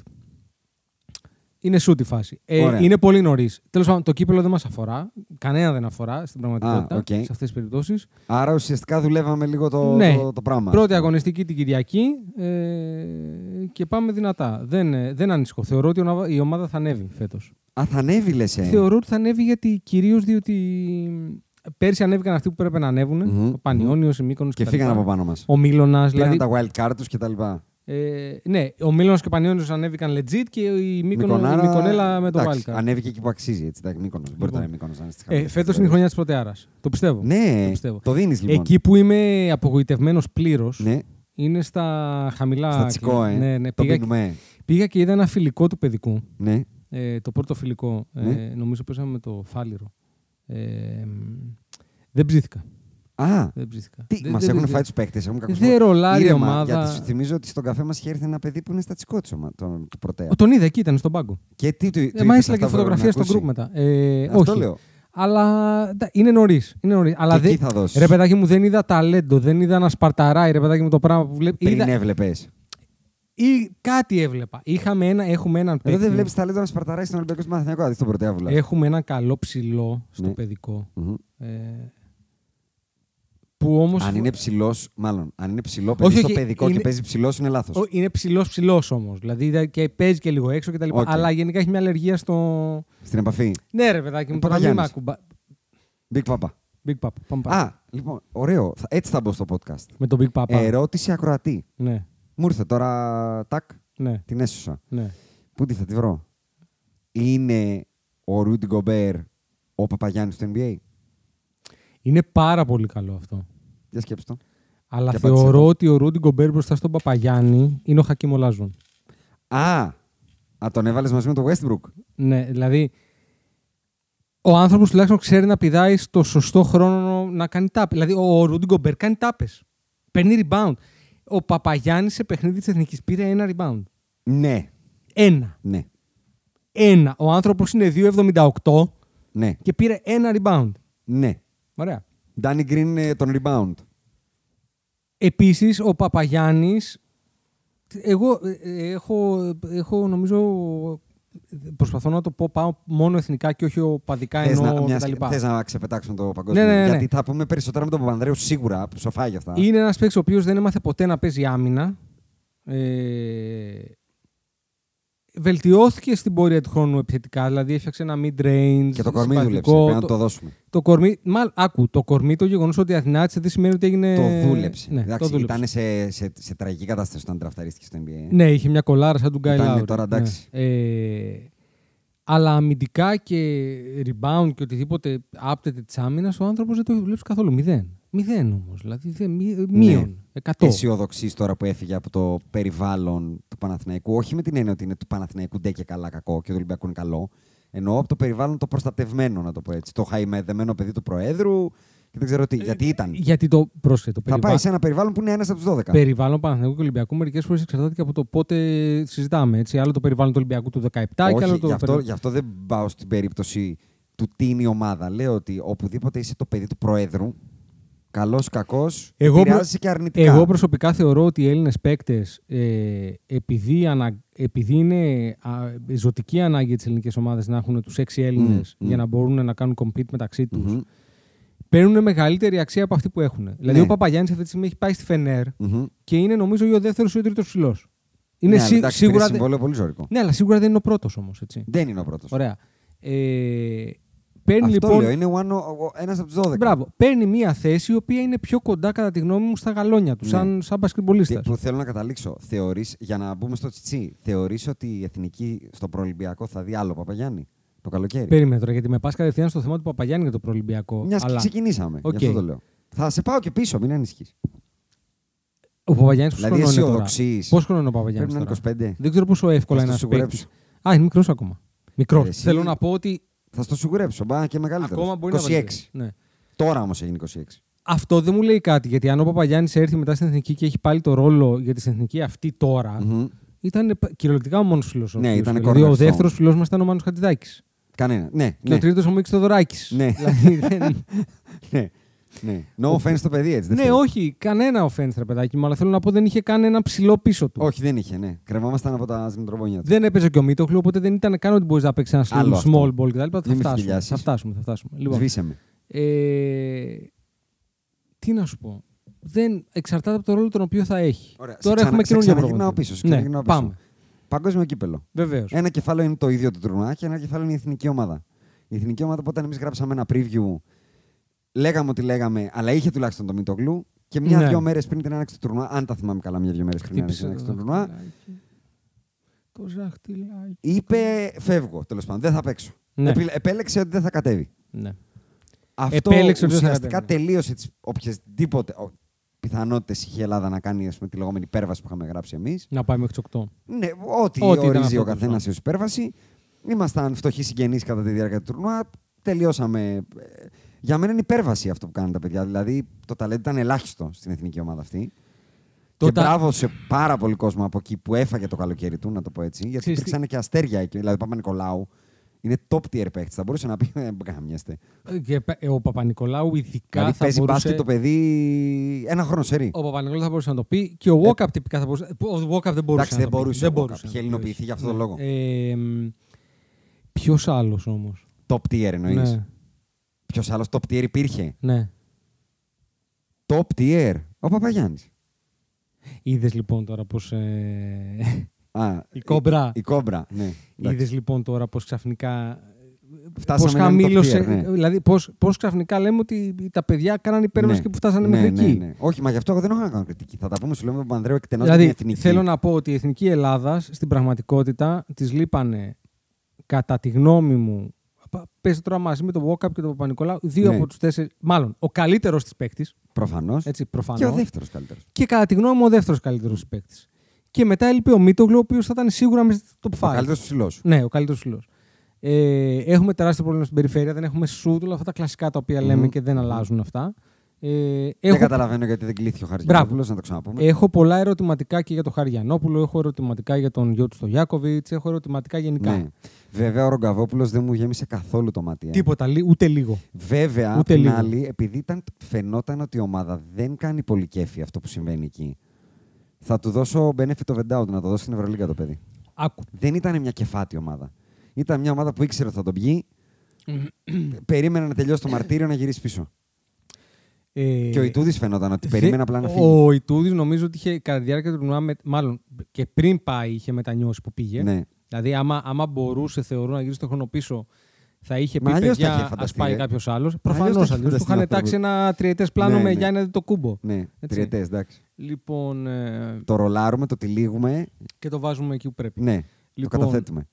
είναι σουτ η φάση. Ε, Ωραία. είναι πολύ νωρίς. Τέλος πάντων, το κύπελο δεν μας αφορά. Κανένα δεν αφορά στην πραγματικότητα Α, οκ. σε αυτές τις περιπτώσεις. Άρα ουσιαστικά δουλεύαμε λίγο το, Ναι. το, το πράγμα. Πρώτη αγωνιστική την Κυριακή ε, και πάμε δυνατά. Δεν, ε, δεν ανησυχώ. Θεωρώ ότι η ονα- η ομάδα θα ανέβει φέτος. Α, θα ανέβει λες, ε. Θεωρώ ότι θα ανέβει γιατί κυρίως διότι πέρσι ανέβηκαν αυτοί που πρέπει να ανέβουν. Μμμ. Ο Πανιόνιος, η Μύκονος Και τα φύγαν λοιπά. από πάνω μας. Ο Μίλωνα. Πήραν Δηλαδή, τα wild card τους και τα λοιπά. Ε, ναι, ο Μίλωνα και ο Πανιόνιος ανέβηκαν legit και η, Μύκονο, η Μικονάρα, Μικονέλα με το εντάξει, wildcard. Ανέβηκε εκεί που αξίζει. Έτσι, εντάξει, Μύκονος. Μπορεί τώρα η Μύκονος να είναι στη Ε, χαμηλή Φέτος είναι η κατηγορία. χρονιά της Πρωτεάρας. Το πιστεύω. Ναι, το πιστεύω. το δίνεις λοιπόν. Εκεί που είμαι απογοητευμένος πλήρως Ναι, είναι στα χαμηλά. στα τσικό, ε. Ναι, ναι, Το πήγα, πίνουμε. πήγα και είδα ένα φιλικό του παιδικού. Ναι. Ε, το πρώτο φιλικό. Ναι. Ε, νομίζω πέσαμε με το Φάληρο. Ε, δεν ψήθηκα. Α, Δεν ψήθηκα. τι, Δεν- μας δεν- έχουν δεν- φάει τους παίκτες. Έχουν κακούς Δεν ρολάρει η Ήρεμα, ομάδα. Γιατί σου θυμίζω ότι στον καφέ μας είχε έρθει ένα παιδί που είναι στα τσικό τη ομάδα του του Πρωτέα. Ο, τον είδα εκεί, ήταν στον πάγκο. Και τι του Ε, του μα είπες έστειλα και αυτά που έπρεπε φωτογραφία να στο ακούσει; γκρουπ μετά. Ε, Αυτό όχι. λέω. Αλλά ντα- είναι νωρίς. Είναι νωρίς. Αλλά Και δεν- εκεί θα δώσεις. Ρε παιδάκι μου, δεν είδα ταλέντο, δεν είδα να σπαρταράει ρε παιδάκι μου το πράγμα που βλέπει. Πριν Είδα... έβλεπες. Ή κάτι έβλεπα. Είχαμε ένα, έχουμε έναν Εδώ παίκτη. δεν βλέπεις ταλέντο να σπαρταράει στον Ολυμπιακό στον Παναθηναϊκό, αντί στον Πρωτέα Έχουμε έναν καλό ψηλό στο Ναι. παιδικό. Μμμ. Ε, που όμως... Αν είναι ψηλός, μάλλον, αν είναι ψηλό Όχι, παιδί στο όχι, παιδικό είναι- και παίζει ψηλός, είναι λάθος. Ο- Είναι ψηλός ψηλός όμως. Δηλαδή δε- και παίζει και λίγο έξω κτλ. Οκ. Αλλά γενικά έχει μια αλλεργία στο. Στην επαφή. Ναι, ρε παιδάκι μου, Ε, τώρα μην Παπαγιάννης. μ' ακουμπά. Big Papa. Big Papa. Πάμε παρακάτω. Α, λοιπόν, ωραίο. Θα- Έτσι θα μπω στο podcast. Με τον Big Papa. Ερώτηση ακροατή. Ναι, Μου ήρθε τώρα, τάκ, ναι, την έσωσα. ναι. Πού τη θα τη βρω; Είναι ο Ρούντι Γκομπέρ ο Παπαγιάννης του NBA. Είναι πάρα πολύ καλό αυτό. Για σκέψτε το. Αλλά Και απάντησε θεωρώ εδώ. ότι ο Ρούντι Γκομπέρ μπροστά στον Παπαγιάννη είναι ο Χακίμ Ολάζον. Α, α, τον έβαλες μαζί με τον Westbrook. Ναι, δηλαδή. Ο άνθρωπος τουλάχιστον ξέρει να πηδάει στο σωστό χρόνο να κάνει τάπε. Δηλαδή, ο Ρούντι Γκομπέρ κάνει τάπες. Παίρνει rebound. Ο Παπαγιάννης σε παιχνίδι της Εθνικής πήρε ένα rebound. Ναι, Ένα. ναι, Ένα. Ο άνθρωπος είναι 2,78 ναι, και πήρε ένα rebound. ναι. Ωραία. Danny Green ε, τον rebound. Επίσης, ο Παπαγιάννης. Εγώ ε, ε, έχω, έχω νομίζω. Προσπαθώ να το πω πάω μόνο εθνικά και όχι οπαδικά Θες εννοώ να, μιας- κτλ. θες να ξεπετάξουμε το παγκόσμιο. Ναι, ναι, ναι, ναι. Γιατί θα πούμε περισσότερα με τον Παπανδρέου σίγουρα, που σοφάει για αυτά. Είναι ένας παίκτης ο οποίος δεν έμαθε ποτέ να παίζει άμυνα. Ε, βελτιώθηκε στην πορεία του χρόνου επιθετικά, δηλαδή έφτιαξε ένα mid-range. Και το κορμί συμπαθητικό. δούλεψε. Πρέπει να Το, το δώσουμε. το κορμί, μάλλον, άκου, το κορμί, το γεγονός ότι αθηνάτησε δεν σημαίνει ότι έγινε. Το δούλεψε. Ναι, εντάξει, το δούλεψε. ήταν σε, σε, σε τραγική κατάσταση όταν τραφταρίστηκε στο NBA. Ναι, είχε μια κολάρα σαν του Γκάι Ήταν Λάουρι. τώρα, εντάξει. Ναι. Ε, αλλά αμυντικά και rebound και οτιδήποτε άπτεται της άμυνας, ο άνθρωπος δεν το έχει δουλέψει καθόλου. Μηδέν. Μηδέν όμως. Δηλαδή δεν- μη- μείον. Εκατό. αισιοδοξείς τώρα που έφυγε από το περιβάλλον του Παναθηναϊκού. Όχι με την έννοια ότι είναι του Παναθηναϊκού ντε και καλά κακό και του Ολυμπιακού είναι καλό. Εννοώ από το περιβάλλον το προστατευμένο, να το πω έτσι. Το χαϊμεδεμένο παιδί του Προέδρου και δεν ξέρω τι. γιατί ήταν. Γιατί το πρόσθετο Θα περιβάλλον. πάει σε ένα περιβάλλον που είναι ένας από τους 12. Περιβάλλον Παναθηναϊκού και Ολυμπιακού μερικές φορές εξαρτάται και από το πότε συζητάμε. Έτσι. Άλλο το περιβάλλον του Ολυμπιακού του 17 και άλλο Όχι, το. γι, αυτό, περι- γι' αυτό δεν πάω στην περίπτωση του τι είναι η ομάδα. Λέω ότι οπουδήποτε είσαι το παιδί του Προέδρου, καλός κακός, Εγώ προ- επηρεάζεσαι και αρνητικά. Εγώ προσωπικά θεωρώ ότι οι Έλληνες παίκτες, ε, επειδή, ανα... επειδή είναι α, ζωτική ανάγκη τη ελληνική ομάδα να έχουν τους έξι Έλληνες Μμ, μμ. για να μπορούν να κάνουν compete μεταξύ τους, Μμμ, παίρνουν μεγαλύτερη αξία από αυτή που έχουν. Δηλαδή, Ναι. ο Παπαγιάννης αυτή τη στιγμή έχει πάει στη Φενέρ μμμ. και είναι νομίζω ή ο δεύτερος ή ο τρίτος ψηλός. Είναι ναι, σι- αλλά εντάξει, σίγουρα. πήρε δε- συμβόλαιο πολύ ζωρικό. Ναι, αλλά σίγουρα δεν είναι ο πρώτος όμως. Δεν είναι ο πρώτος. Ωραία. Ε, παίρνει Αυτό λοιπόν. λέω, είναι ένας από τους 12. Μπράβο. Παίρνει μια θέση η οποία είναι πιο κοντά, κατά τη γνώμη μου, στα γαλόνια του, Ναι. σαν, σαν Τι- μπασκετμπολίστας. που θέλω να καταλήξω. Θεωρείς, για να μπούμε στο τσιτσί, θεωρείς ότι η εθνική στο προολυμπιακό θα δει άλλο Παπαγιάννη το καλοκαίρι; Περίμενε τώρα, γιατί με πας κατευθείαν στο θέμα του Παπαγιάννη για το προολυμπιακό. Μιας και αλλά ξεκινήσαμε. Οκ. Γι' αυτό το λέω. Θα σε πάω και πίσω, μην ανησυχείς. ο Παπαγιάννης πόσο Δηλαδή, χρονώ είναι τώρα; αισιοδοξείς. Πόσο χρονώ είναι ο Παπαγιάννης Πρέπει να τώρα; είναι 25. Δεν ξέρω πόσο εύκολα Θα είναι στο ένας παίκτης. σιγουρέψω. Α, είναι μικρός ακόμα. Μικρό. Εσύ- Θέλω να πω ότι Θα στο σιγουρέψω. Μπα και μεγαλύτερος. ακόμα μπορεί 26. να βελτιώσει. Ναι. Τώρα όμως έγινε 26. Αυτό δεν μου λέει κάτι, γιατί αν ο Παπαγιάννης έρθει μετά στην εθνική και έχει πάλι το ρόλο για την εθνική αυτή τώρα, Μμμ. ήταν π- κυριολεκτικά ο μόνος φιλό. Ναι, ήταν δηλαδή, ο κορονοϊό. δεύτερος φιλός μας ήταν ο Μάνος Χατζηδάκης. Κανένα. Ναι, Και ναι. ο τρίτος ο Μίξ Θοδωράκης. Ναι. Δηλαδή, δεν... ναι. Ναι. No offense στο παιδί έτσι. δεν ναι, φταίει. όχι, κανένα offense, ρε παιδάκι μου, αλλά θέλω να πω δεν είχε καν ένα ψηλό πίσω του. Όχι, δεν είχε, ναι. Κρεμόμασταν από τα ζυμητροπονιά του. Δεν έπαιζε και ο Μίτοχλου, οπότε δεν ήταν καν ότι μπορείς να παίξεις ένα Άλλο small αυτό. ball κτλ. Θα Μην με φτάσουμε, φιλιάσεις. θα φτάσουμε. Θα φτάσουμε. Λοιπόν, Σβήσε με. ε, τι να σου πω. Δεν εξαρτάται από το ρόλο τον οποίο θα έχει. Ωραία, σε Τώρα ξανα- έχουμε σε καινούργιο ξαναγυρνάω προπονητή. πίσω, σε Ναι, ξαναγυρνάω πίσω. πάμε. Παγκόσμιο κύπελο. Βεβαίως. Ένα κεφάλαιο είναι το ίδιο του τουρνουά και ένα κεφάλαιο είναι η εθνική ομάδα. Η εθνική ομάδα, όταν εμείς γράψαμε ένα preview, λέγαμε ότι λέγαμε, αλλά είχε τουλάχιστον το Μητογλου. Και Ναι. μια-δύο μέρες πριν την άνοιξη του τουρνουά, αν τα θυμάμαι καλά, μια-δύο μέρες πριν την Χτύπησε άνοιξη το του τουρνουά, δαχτυλάκι. Το ζαχτυλάκι. είπε φεύγω τέλος πάντων, δεν θα παίξω. Ναι. Επιλε- Επέλεξε ότι δεν θα κατέβει. Ναι. Αυτό Επέλεξε ότι δεν θα ουσιαστικά κατέβει. τελείωσε τις οποιασδήποτε πιθανότητες είχε η Ελλάδα να κάνει ας πούμε, τη λεγόμενη υπέρβαση που είχαμε γράψει εμείς. Να πάει μέχρι τις 8. Ναι, ό,τι, Ό,τι ήταν ορίζει αυτό ο το καθένας ζώο. ως υπέρβαση. Ήμασταν φτωχοί συγγενείς κατά τη διάρκεια του τουρνουά. Τελειώσαμε. Ε, Για μένα είναι υπέρβαση αυτό που κάνουν τα παιδιά. Δηλαδή το ταλέντο ήταν ελάχιστο στην εθνική ομάδα αυτή. Το και τα- μπράβο σε πάρα πολύ κόσμο από εκεί που έφαγε το καλοκαίρι του, να το πω έτσι. Γιατί Ξέρεις τι- υπήρξαν και αστέρια εκεί. Δηλαδή, ο Παπα-Νικολάου είναι top tier παίχτη. Θα μπορούσε να πει: Δεν καμιέστε. Και πε- ο Παπα-Νικολάου ειδικά Δηλαδή, θα παίζει μπορούσε... μπάσκετ το παιδί ένα χρόνο σερή. Ο Παπα-Νικολάου θα μπορούσε να το πει και ο Walkup τυπικά θα μπορούσε. Ο Walkup δεν μπορούσε. Ε, Εντάξει, να δεν το πει. μπορούσε. Δεν ο μπορούσε. Walkup. Είχε ελληνοποιηθεί για αυτόν τον Ναι. λόγο. Ε, Ποιος άλλος όμως; Top tier εννοείς. Ναι, Ποιος άλλος top tier υπήρχε; ναι. Top tier. Ο Παπαγιάννης. Είδες λοιπόν τώρα πώ. Ε... Α, Η κόμπρα. Η, κόμπρα, ναι. Είδες Εντάξει. λοιπόν τώρα πώ ξαφνικά. Φτάσαμε Πώς να είναι top χαμήλωσε. tier, ναι. Δηλαδή, πώ πώς ξαφνικά λέμε ότι τα παιδιά κάνανε υπέρβαση Ναι. και που φτάσανε ναι, μέχρι ναι, εκεί. ναι. Όχι, μα γι' αυτό εγώ δεν έχω να κάνω κριτική. Θα τα πούμε, σου λέμε με τον Πανδρέο εκτενώς Δηλαδή, την εθνική. θέλω να πω ότι η εθνική Ελλάδα στην πραγματικότητα τη λείπανε κατά τη γνώμη μου. Πες τώρα μαζί με τον Walkup και τον Παπα-Νικολάου, δύο Ναι. από τους τέσσερις. Μάλλον ο καλύτερος της παίκτης. Προφανώς. Έτσι, προφανώ. Και ο δεύτερος καλύτερος. Και κατά τη γνώμη μου, ο δεύτερος καλύτερος παίκτης. Και μετά έλειπε ο Μίτογλου, ο οποίος θα ήταν σίγουρα μέσα στο top 5. Ο καλύτερος ψηλός. Ναι, ο καλύτερος ψηλός. Ε, έχουμε τεράστιο πρόβλημα στην περιφέρεια. Δεν έχουμε σουτ, όλα αυτά τα κλασικά τα οποία λέμε και δεν αλλάζουν αυτά. Ε, Δεν έχω, καταλαβαίνω γιατί δεν κλείθηκε ο Μπράβο. Χαριζανόπουλο, να το ξαναπούμε. έχω πολλά ερωτηματικά και για τον Χαριανόπουλο, έχω ερωτηματικά για τον γιο του στο Γιάκοβιτ, έχω ερωτηματικά γενικά. Ναι. Βέβαια, ο Ρογκαβόπουλος δεν μου γέμισε καθόλου το μάτι. ε. Τίποτα, λί- ούτε λίγο. Βέβαια, απ' Ούτε την λίγο. άλλη, επειδή ήταν, φαινόταν ότι η ομάδα δεν κάνει πολύ κέφι αυτό που συμβαίνει εκεί, θα του δώσω benefit of the doubt να το δώσει στην Ευρωλίγα το παιδί. Άκου. Δεν ήταν μια κεφάτη ομάδα. Ήταν μια ομάδα που ήξερε ότι θα τον πιει. περίμενε να τελειώσει το μαρτύριο να γυρίσει πίσω. Ε, Και ο Ιτούδης φαινόταν ότι δε- περίμενε απλά να φύγει. Ο Ιτούδης νομίζω ότι είχε κατά τη διάρκεια του τουρνουά, με- μάλλον και πριν πάει, είχε μετανιώσει που πήγε. Ναι. Δηλαδή, άμα, άμα μπορούσε, θεωρώ, να γυρίσει το χρόνο πίσω, θα είχε Μα πει αλλιώς τα είχε παιδιά, ας φανταστεί, πάει ρε. κάποιος άλλος. αλλιώς Προφανώς τα είχε αλλιώς. Του φανταστεί είχαν ο τάξει άνθρωπος. ένα τριετές πλάνο Ναι, με ναι. Γιάννη το κούμπο. Ναι, Έτσι. τριετές, εντάξει. Λοιπόν, ε, Το ρολάρουμε, το τυλίγουμε. και το βάζουμε εκεί που πρέπει. Ναι, Λοιπόν, το καταθέτουμε.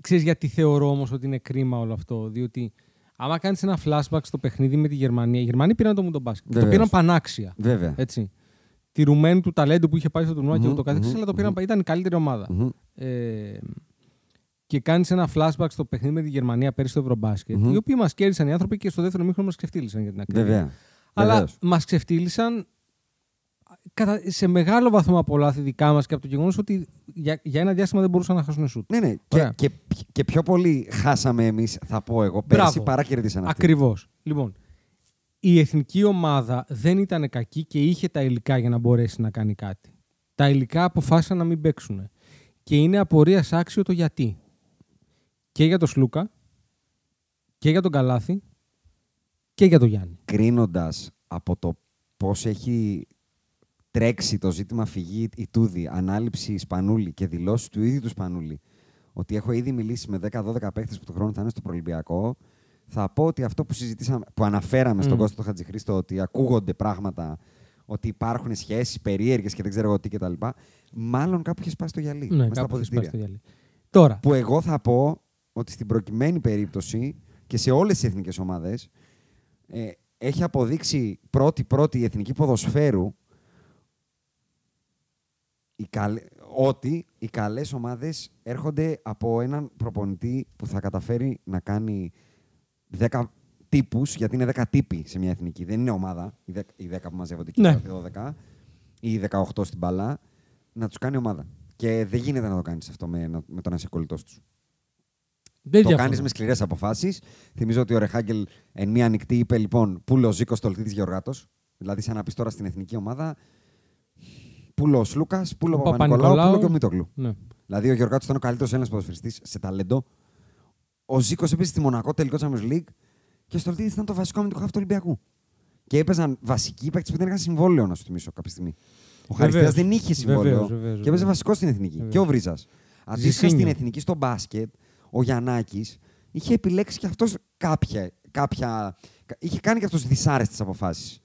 Ξέρεις γιατί θεωρώ όμως ότι είναι κρίμα όλο αυτό. Διότι άμα κάνεις ένα flashback στο παιχνίδι με τη Γερμανία, οι Γερμανοί πήραν το μουντομπάσκετ. Το Βεβαίως. πήραν πανάξια. Βέβαια. Έτσι. Τηρουμένου του ταλέντου που είχε πάει στο τουρνουά και Μμμ, ούτω καθεξής, μμμ, αλλά το πήραν, μμμ. ήταν η καλύτερη ομάδα. Μμμ. Ε, και κάνεις ένα flashback στο παιχνίδι με τη Γερμανία πέρυσι στο Ευρωμπάσκετ, Μμμ. οι οποίοι μας κέρδισαν οι άνθρωποι και στο δεύτερο μήχρονο μας ξεφτύλισαν για την ακρίβεια. Βέβαια. Αλλά Βεβαίως. μας ξεφτύλισαν κατά, σε μεγάλο βαθμό από λάθη δικά μας και από το γεγονός ότι για, για ένα διάστημα δεν μπορούσαν να χάσουν σουτ. Ναι, ναι. Και, Ωραία. και, και πιο πολύ χάσαμε εμείς, θα πω εγώ, πέρσι Μπράβο. παρά κερδίσαν αυτοί. Ακριβώς. Λοιπόν, η εθνική ομάδα δεν ήταν κακή και είχε τα υλικά για να μπορέσει να κάνει κάτι. Τα υλικά αποφάσισαν να μην παίξουν. Και είναι απορίας άξιο το γιατί. Και για τον Σλούκα, και για τον Καλάθη, και για τον Γιάννη. Κρίνοντας από το πώς έχει τρέξει το ζήτημα φυγή η Τούδη, ανάληψη Σπανούλη και δηλώσεις του ίδιου του Σπανούλη, ότι έχω ήδη μιλήσει με 10-12 παίχτε που το χρόνο θα είναι στο Προελπιακό, θα πω ότι αυτό που συζητήσαμε, που αναφέραμε στον Μμ. Κώστα τον Χατζηχρήστο, ότι ακούγονται πράγματα, ότι υπάρχουν σχέσεις περίεργες και δεν ξέρω εγώ τι κτλ. Μάλλον κάπου είχε σπάσει το γυαλί. Ναι, μες στα κάπου έχει σπάσει το αποδυτήρια. γυαλί. Τώρα, Που εγώ θα πω ότι στην προκειμένη περίπτωση και σε όλες τις εθνικές ομάδες ε, έχει αποδείξει πρώτη-πρώτη η εθνική ποδοσφαίρου η καλ- ότι οι καλές ομάδες έρχονται από έναν προπονητή που θα καταφέρει να κάνει 10 τύπους, γιατί είναι 10 τύποι σε μια εθνική. Δεν είναι ομάδα, οι 10, οι 10 που μαζεύονται εκεί, Ναι. οι 12 ή οι 18 στην μπαλά, να τους κάνει ομάδα. Και δεν γίνεται να το κάνεις αυτό με, με το να είσαι κολλητός τους. Δεν Το διαφωνώ. κάνεις με σκληρές αποφάσεις. Θυμίζω ότι ο Ρεχάγκελ εν μία νυχτή είπε λοιπόν Πούλο Ζήκος Τολτήτη Γεωργάτος. Δηλαδή, σαν να πεις τώρα στην εθνική ομάδα Πούλο Λούκα, Πούλο Ο Παπα-Νικολάου, Παπα-Νικολάου. Πούλο και ο Μίτογλου. Ναι. Δηλαδή, ο Γεωργάτος ήταν ο καλύτερος Έλληνας ποδοσφαιριστής σε ταλέντο. Ο Ζήκος έπαιζε στη Μονακό τελικό Champions League και ο Στολτήτη ήταν το βασικό αμυντικό χάφ του Ολυμπιακού. Και έπαιζαν βασικοί παίκτες που δεν είχαν συμβόλαιο, να σου θυμίσω κάποια στιγμή. Ο Βεβαίως. Χαριστέας δεν είχε συμβόλαιο Βεβαίως, βεβαίως, και έπαιζε βεβαίως. βασικό στην εθνική. Βεβαίως. Και ο Βρίζας. Αντίστοιχα Ζησίνιο. στην εθνική στο μπάσκετ, ο Γιαννάκης είχε επιλέξει και αυτός κάποια, κάποια. είχε κάνει και αυτός δυσάρεστες αποφάσεις.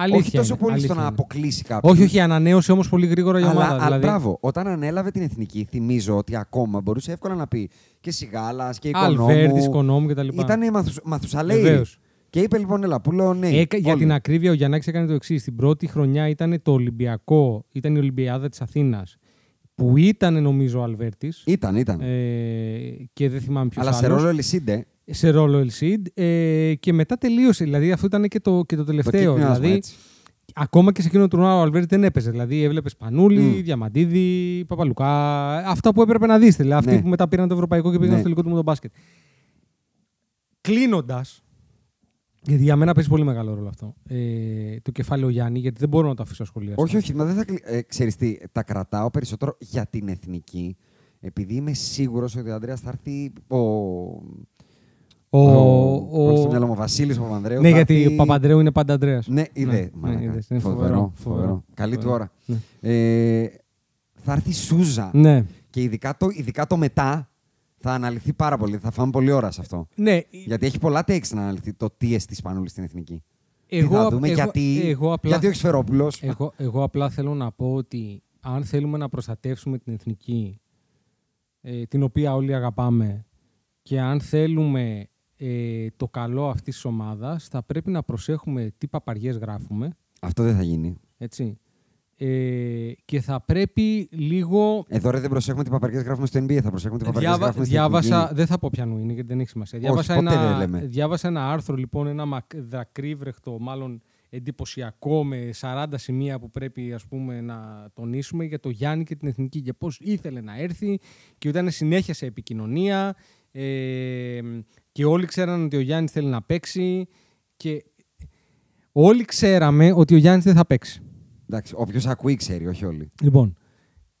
Αλήθεια Όχι τόσο είναι, πολύ αλήθεια στο να είναι. αποκλείσει κάποιον. Όχι, όχι, ανανέωσε όμως πολύ γρήγορα η Αλλά, ομάδα. αλλά δηλαδή, μπράβο, όταν ανέλαβε την εθνική, θυμίζω ότι ακόμα μπορούσε εύκολα να πει και Σιγάλας και Αλβέρτης, Οικονόμου. Οικονόμου κτλ. Ήταν μαθουσ, Μαθουσαλέη. Βεβαίως. Και είπε λοιπόν, έλα, που λέω ναι. Έκα- για όλοι. την ακρίβεια, ο Γιαννάκης έκανε το εξής. Την πρώτη χρονιά ήταν το Ολυμπιακό, ήταν η Ολυμπιάδα της Αθήνας. Που ήταν νομίζω ο Αλβέρτης. Ήταν, ήταν. Ε, και δεν θυμάμαι ποιος Αλλά σε ρόλο Ελισίντε, σε ρόλο Ελσίντ. Ε, και μετά τελείωσε. Δηλαδή αυτό ήταν και το, και το το τελευταίο. κύκνιασμα, δηλαδή, έτσι. ακόμα και σε εκείνο το τουρνουά ο Αλβέρτη δεν έπαιζε. Δηλαδή έβλεπες Πανούλη, Μμ. Διαμαντίδη, Παπαλουκά. Αυτά που έπρεπε να δεις. Δηλαδή, αυτοί Ναι. που μετά πήραν το ευρωπαϊκό και πήγαν Ναι. στο τελικό του με μπάσκετ. Κλείνοντας, γιατί για μένα παίζει πολύ μεγάλο ρόλο αυτό. Ε, το κεφάλαιο Γιάννη, γιατί δεν μπορώ να το αφήσω ασχολίαστο. Όχι, όχι, μα δεν θα κλει... ε, ξέρεις τι, τα κρατάω περισσότερο για την εθνική, επειδή είμαι σίγουρος ότι ο Ανδρέας θα έρθει ο... Ο, ο, ο- στο μυαλό μου, ο Βασίλης Παπανδρέου. Ναι, θα γιατί έρθει- ο Παπαντρέου είναι πάντα Αντρέα. Ναι, είδε. Ναι, μαλάκα. ναι, είδες, είναι φοβερό, φοβερό, φοβερό. φοβερό. Καλή του Φοβερό. ώρα. Ναι. Ε, θα έρθει Σούζα. Ναι. Και ειδικά το, ειδικά το μετά θα αναλυθεί πάρα πολύ. Θα φάμε πολλή ώρα σε αυτό. ναι. Γιατί έχει πολλά takes να αναλυθεί το τι εστί Σπανούλη στην εθνική. Εγώ, τι θα δούμε, εγώ- γιατί, εγώ απλά, γιατί ο Σφερόπουλος. εγώ, εγώ απλά θέλω να πω ότι αν θέλουμε να προστατεύσουμε την εθνική, ε, την οποία όλοι αγαπάμε, και αν θέλουμε ε, το καλό αυτής της ομάδας, θα πρέπει να προσέχουμε τι παπαριές γράφουμε, Αυτό δεν θα γίνει. έτσι. Ε, και θα πρέπει λίγο... Εδώ ρε, δεν προσέχουμε τι παπαριές γράφουμε στο NBA, θα προσέχουμε τι παπαριές Διάβα- γράφουμε στην διάβασα, εθνική. δεν θα πω πιανού είναι γιατί δεν έχει σημασία. Όχι, Διάβασα, ποτέ ένα, δεν λέμε. διάβασα ένα άρθρο, λοιπόν, ένα μακ- δακρύβρεχτο, μάλλον εντυπωσιακό, με 40 σημεία που πρέπει ας πούμε, να τονίσουμε για το Γιάννη και την Εθνική και πώς ήθελε να έρθει και ήταν συνέχεια σε επικοινωνία ε, και όλοι ξέραν ότι ο Γιάννης θέλει να παίξει και όλοι ξέραμε ότι ο Γιάννης δεν θα παίξει. Εντάξει, όποιος ακούει ξέρει, όχι όλοι. Λοιπόν,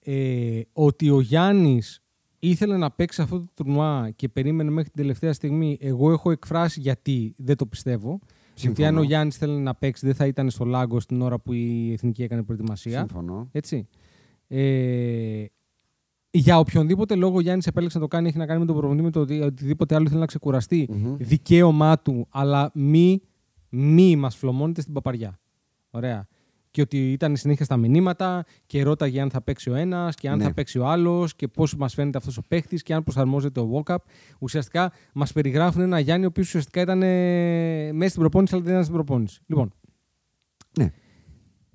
ε, ότι ο Γιάννης ήθελε να παίξει αυτό το τουρνουά και περίμενε μέχρι την τελευταία στιγμή, εγώ έχω εκφράσει γιατί δεν το πιστεύω. Γιατί αν ο Γιάννης θέλει να παίξει δεν θα ήταν στο Λάγκο την ώρα που η Εθνική έκανε προετοιμασία. Συμφωνώ. Έτσι. Ε, για οποιονδήποτε λόγο ο Γιάννης επέλεξε να το κάνει, έχει να κάνει με τον προπονητή, με το ότι οτιδήποτε άλλο θέλει να ξεκουραστεί. Μμμ. Δικαίωμά του, αλλά μη, μη μας φλωμώνεται στην παπαριά. Ωραία. Και ότι ήταν συνέχεια στα μηνύματα και ρώταγε αν θα παίξει ο ένας και αν Ναι. θα παίξει ο άλλος και πώς μας φαίνεται αυτός ο παίχτης και αν προσαρμόζεται ο walk-up. Ουσιαστικά μας περιγράφουν ένα Γιάννη ο οποίος ουσιαστικά ήταν ε, μέσα στην προπόνηση, αλλά δεν ήταν στην προπόνηση. Λοιπόν, Ναι.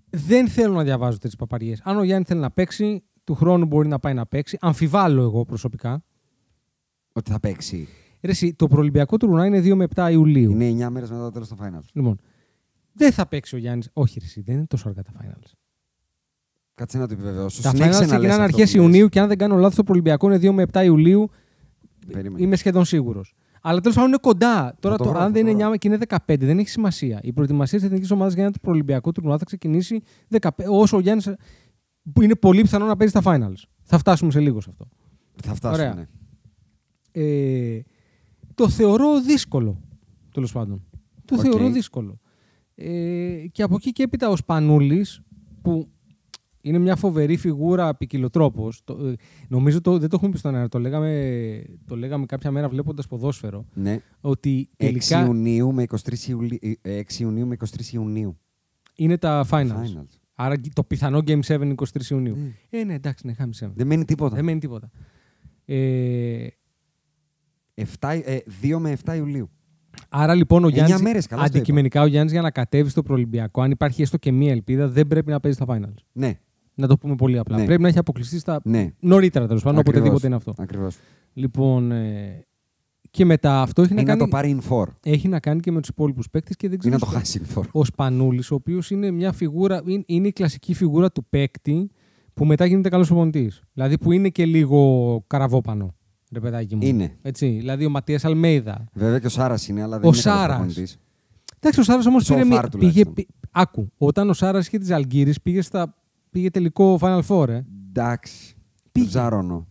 δεν θέλω να διαβάζω τέτοιες παπαριές. Αν ο Γιάννη θέλει να παίξει, του χρόνου μπορεί να πάει να παίξει. Αμφιβάλλω εγώ προσωπικά. Ότι θα παίξει. Ρε, εσύ, το προολυμπιακό του Ρουνά είναι 2 με 7 Ιουλίου. Είναι 9 μέρες μετά το τέλος των finals. Λοιπόν, δεν θα παίξει ο Γιάννης. Όχι, ρε, εσύ, δεν είναι τόσο αργά τα finals. Κάτσε να το επιβεβαιώσω. Τα finals Συνέχισε να λες ξεκινάνε αυτό αρχές που λες. Ιουνίου και αν δεν κάνω λάθος, το προολυμπιακό είναι 2 με 7 Ιουλίου. Περίμενε. Είμαι σχεδόν σίγουρος. Αλλά τέλος πάντων είναι κοντά. Τώρα, το το, βρω, αν θα δεν το είναι βρω. 9 και είναι 15, δεν έχει σημασία. Η προετοιμασία της εθνικής ομάδας για ένα προολυμπιακό τουρνουά θα ξεκινήσει 15, όσο ο Γιάννη. Που είναι πολύ πιθανό να παίζει στα finals. Θα φτάσουμε σε λίγο σε αυτό. Θα φτάσουμε. Ωραία. ναι. Ε, το θεωρώ δύσκολο, τέλος πάντων. Το Οκ. θεωρώ δύσκολο. Ε, και από εκεί και έπειτα ο Σπανούλης, που είναι μια φοβερή φιγούρα ποικιλοτρόπως, το, ε, νομίζω το, δεν το έχουμε πει στον αέρα, το λέγαμε, το λέγαμε κάποια μέρα βλέποντας ποδόσφαιρο, Ναι. ότι 6 τελικά Ιουνίου με 23 Ιουλίου. 6 Ιουνίου με 23 Ιουνίου. είναι τα finals. Finals. Άρα το πιθανό Game 7 είναι 23 Ιουνίου. Ναι. Ε, ναι, εντάξει, ναι, χάμε 7. Δεν μένει τίποτα. Δεν μένει τίποτα. Ε, 7, ε, 2 με 7 Ιουλίου. Άρα λοιπόν ο Εννιά Γιάννης, μέρες, καλά στο αντικειμενικά ο Γιάννης για να κατέβει στο προολυμπιακό, αν υπάρχει έστω και μία ελπίδα, δεν πρέπει να παίζει στα finals. Ναι. Να το πούμε πολύ απλά. Ναι. Πρέπει να έχει αποκλειστεί στα Ναι. νωρίτερα τέλος πάντων, Ακριβώς. οποτεδήποτε είναι αυτό. Ακριβώς. Λοιπόν, ε, και μετά αυτό έχει να, Ή να κάνει, το πάρει in for. έχει να κάνει και με τους υπόλοιπους παίκτες και δεν Ή ξέρω. να το σου- χάσει in for. Ο Σπανούλης, ο οποίος είναι μια φιγούρα, είναι, είναι η κλασική φιγούρα του παίκτη που μετά γίνεται καλός προπονητή. Δηλαδή που είναι και λίγο καραβόπανο. Ρε παιδάκι μου. Είναι. Έτσι, δηλαδή ο Ματίας Αλμέιδα. Βέβαια και ο Σάρας είναι, αλλά δεν Ο είναι καλός Σάρας. προπονητής. Εντάξει, ο Σάρας όμως So πήρε. far μια- πήγε, τουλάχιστον. πή- άκου, όταν ο Σάρας είχε τη Αλγύρη πήγε, στα, πήγε τελικό Final Four. Ε. Εντάξει. Πήγε. Πήγε. Ψαρώνω.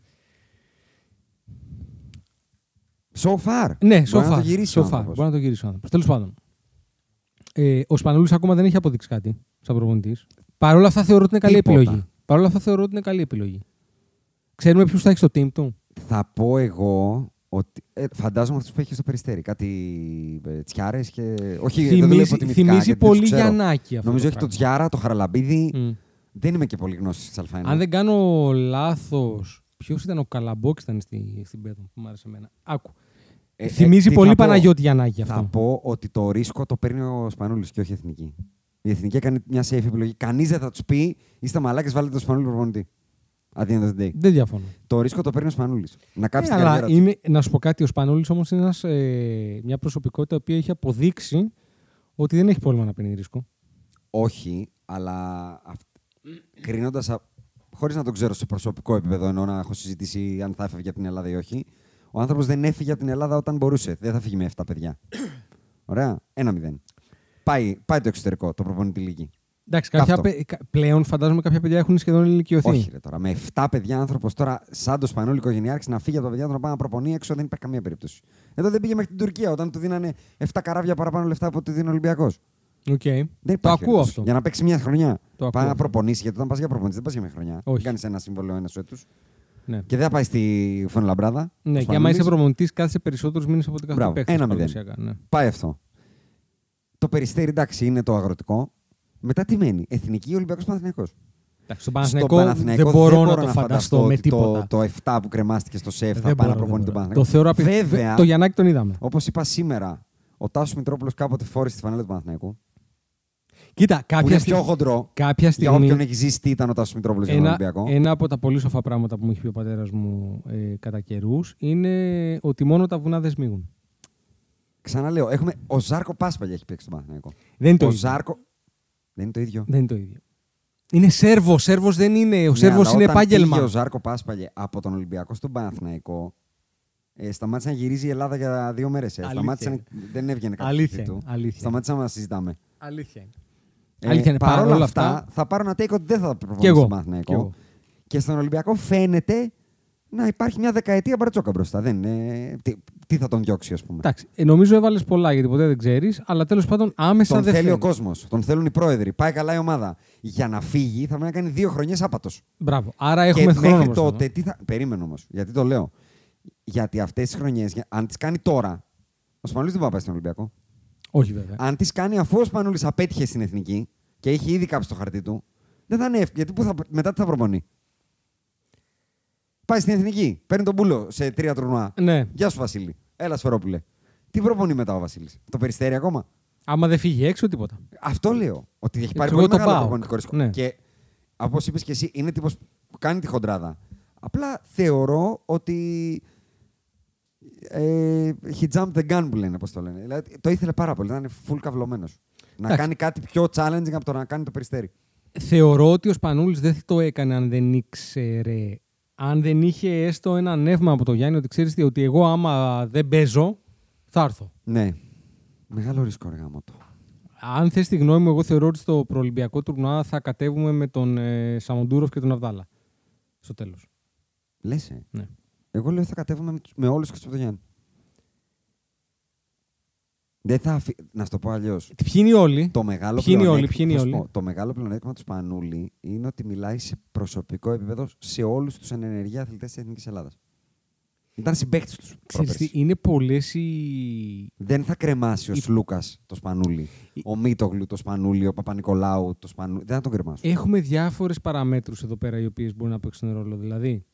So far. Ναι, Μπορεί so να το far, γυρίσει so ο far. άνθρωπος. Μπορεί να το γυρίσει ο άνθρωπος. Τέλος πάντων. Ε, ο Σπανούλη ακόμα δεν έχει αποδείξει κάτι σαν προπονητής. Παρ' όλα αυτά θεωρώ ότι είναι καλή Τίποτα. επιλογή. Παρ' όλα αυτά θεωρώ ότι είναι καλή επιλογή. Ξέρουμε ποιους θα έχει στο team του. Θα πω εγώ ότι. Ε, φαντάζομαι αυτούς που έχει στο περιστέρι. Κάτι ε, τσιάρες και. Όχι, δεν το λέω Θυμίζει, υποτιμητικά, θυμίζει γιατί δεν τους πολύ ξέρω. Γιαννάκη αυτό. Νομίζω το έχει το πράγμα. Τζιάρα, το Χαραλαμπίδη. Μμ. Δεν είμαι και πολύ γνώση της Α1. Αν δεν κάνω λάθος. Ποιος ήταν ο Καλαμπόκης ήταν στη, στην Πέδο που μου άρεσε εμένα. Άκου. Ε, ε, Θυμίζει τι πολύ θα πω; Παναγιώτη Γιαννάκη αυτό. Θα πω ότι το ρίσκο το παίρνει ο Σπανούλης και όχι η εθνική. Η εθνική έκανε μια safe επιλογή. Κανείς δεν θα τους πει είστε μαλάκες, βάλετε το Σπανούλη προπονητή. At the end of the day. Δεν διαφωνώ. Το ρίσκο το παίρνει ο Σπανούλης. Να κάψει Ε, την αλλά καριέρα του. είναι, να σου πω κάτι, ο Σπανούλης όμως είναι ένας, ε, μια προσωπικότητα που έχει αποδείξει ότι δεν έχει πρόβλημα να παίρνει ρίσκο. Όχι, αλλά κρίνοντας. Χωρίς να το ξέρω σε προσωπικό επίπεδο, εννοώ να έχω συζητήσει αν θα έφευγε από την Ελλάδα ή όχι. Ο άνθρωπος δεν έφυγε από την Ελλάδα όταν μπορούσε. Δεν θα φύγει με 7 παιδιά. Ωραία. 1-0. Πάει, πάει το εξωτερικό, το προπονητή λίγη. Εντάξει, κάποια, Αυτό. παι- κα- πλέον φαντάζομαι κάποια παιδιά έχουν σχεδόν ηλικιωθεί. Όχι, ρε, τώρα. Με 7 παιδιά άνθρωπος τώρα, σαν το Σπανούλη οικογενειάρχη, να φύγει από τα παιδιά του να πάει να προπονεί έξω δεν υπάρχει καμία περίπτωση. Εδώ δεν πήγε μέχρι την Τουρκία όταν του δίνανε 7 καράβια παραπάνω λεφτά από ό,τι δίνει ο Ολυμπιακός. Οκ. Δεν Το υπάρχει ακούω περίπτωση. αυτό. Για να παίξει μια χρονιά. Το Πάει ακούω. να προπονήσει, γιατί όταν πας για προπονητή δεν πας για μια χρονιά. Όχι. Κάνεις ένα συμβόλαιο ενός έτους. Ναι. Και δεν θα πάει στη Φουενλαμπράδα. Ναι, ο και άμα είσαι Σπανούλης. προπονητής, κάθεσαι περισσότερους μήνες από ό,τι κάθε Μπράβο, παίκτη. ένα μηδέν. Ναι. Πάει αυτό. Το περιστέρι εντάξει είναι το αγροτικό. Μετά τι μένει. Εθνική Ολυμπιακός Παναθυνιακό. Εντάξει, στον Παναθηναϊκό δεν μπορώ να το φανταστώ με ότι τίποτα. Το, το 7 που κρεμάστηκε στο ΣΕΦ θα Δεν πάει να μπορώ, προπονεί δεν τον μπορώ. Παναθηναϊκό. Το θεωρώ απει... Βέβαια, Το Γιαννάκη τον είδαμε. όπως είπα σήμερα, ο Τάσος Μητρόπουλος κάποτε φόρησε τη φανέλα του Παναθηναϊκού. Κοίτα, Που κάποια, είναι στι- πιο χοντρό. κάποια Για στιγμή. όποιον έχει ζήσει τι ήταν ο Τάσος Μητρόπουλος για τον Ένα, Ολυμπιακό. ένα από τα πολύ σοφά πράγματα που μου έχει πει ο πατέρας μου ε, κατά καιρούς είναι ότι μόνο τα βουνά δεν σμίγουν. Ξαναλέω, έχουμε... ο Ζάρκο Πάσπαλια έχει παίξει στον Παναθηναϊκό. Δεν είναι το Ο ίδιο. Ζάρκο. Δεν είναι το ίδιο. Δεν είναι το ίδιο. Είναι Σέρβος. Σέρβος δεν είναι. Ο Ναι, Σέρβος αλλά είναι όταν επάγγελμα. Πήγε ο Ζάρκο Πάσπαλια από τον Ολυμπιακό στον Παναθηναϊκό. Ε, σταμάτησε να γυρίζει η Ελλάδα για δύο μέρες. Ε. Αλήθεια Σταμάτησε να... είναι. Δεν έβγαινε κάτι Αλήθεια του. είναι, αλήθεια Σταμάτησε να συζητάμε. Αλήθεια είναι. Ε, Αλήθεια είναι. παρόλα Παρόλα αυτά, αυτά- θα πάρω ένα take ότι δεν θα Κι προπονήσω εγώ. στον Κι Παναθηναϊκό. εγώ. Και στον Ολυμπιακό φαίνεται να υπάρχει μια δεκαετία μπρατσόκα μπροστά. Δεν είναι... τι, τι θα τον διώξει, ας πούμε. Εντάξει, ε, νομίζω έβαλες πολλά γιατί ποτέ δεν ξέρεις, αλλά τέλος πάντων άμεσα Τον δεν θέλει ο φαίνεται. κόσμος. Τον θέλουν οι πρόεδροι. Πάει καλά η ομάδα. Για να φύγει θα πρέπει να κάνει δύο χρονιές άπατος. Μπράβο. Άρα έχουμε και χρόνο μέχρι μπροστά. τότε, τι θα... περίμενε όμως. Γιατί το λέω. Γιατί αυτές τι χρονιές, αν τις κάνει τώρα. Ο Σπανούλη δεν πάει να πάει στον Ολυμπιακό. Όχι βέβαια. Αν τι κάνει αφούς ο Σπανούλη απέτυχες στην εθνική και έχει ήδη κάψει το χαρτί του, δεν θα είναι εύκολο. Γιατί πού θα... μετά τι θα προπονεί; Πάει στην εθνική. Παίρνει τον πούλο σε τρία τουρνουά. Ναι. Γεια σου Βασίλη. Έλα Σφερόπουλε. Τι προπονεί μετά ο Βασίλης; Το περιστέρι ακόμα; Άμα δεν φύγει έξω, τίποτα. Αυτό λέω. Ότι έχει πάρει Εγώ πολύ το μεγάλο πάω. προπονητικό ρίσκο. Ναι. Και όπως είπες και εσύ, είναι τύπος που κάνει τη χοντράδα. Απλά θεωρώ ότι. Ε, he jumped the gun που λένε, πώς το λένε. Δηλαδή, το ήθελε πάρα πολύ. Ήταν full καυλωμένος. Να Εντάξει. κάνει κάτι πιο challenging από το να κάνει το περιστέρι. Θεωρώ ότι ο Σπανούλης δεν το έκανε αν δεν ήξερε. Αν δεν είχε έστω ένα νεύμα από το Γιάννη ότι ξέρεις τι, ότι εγώ άμα δεν παίζω, θα έρθω. Ναι. Μεγάλο ρίσκο, ρε γάμο το. Αν θες τη γνώμη μου, εγώ θεωρώ ότι στο προολυμπιακό τουρνουά θα κατέβουμε με τον ε, Σαμοντούροφ και τον Αβδάλα. Στο τέλος. Λες. Ε. Ναι. Εγώ λέω θα κατέβουμε με, τους- με όλους τους από το Γιάννη. Δεν θα αφή... Να σου το πω αλλιώς. Ποιοι είναι οι όλοι; Το μεγάλο Ποιοι είναι οι όλοι, πλεονέκτημα- ποιοι είναι οι θα σου όλοι; πω, Το μεγάλο πλεονέκτημα του Σπανούλη είναι ότι μιλάει σε προσωπικό επίπεδο σε όλους τους ενεργεία αθλητές της Εθνικής Ελλάδας. Ήταν συμπαίκτης τους. Ξέρεις τι, είναι πολλές οι... Δεν θα κρεμάσει ο Η- Σλούκας το Σπανούλη. Ο Μίτογλου το Σπανούλη, ο Παπα-Νικολάου το Σπανούλη. Δεν θα τον κρεμάσω. Έχουμε διάφορες παραμέτρους εδώ πέρα οι οποίες μπορούν να παίξουν ρόλο. Δηλαδή,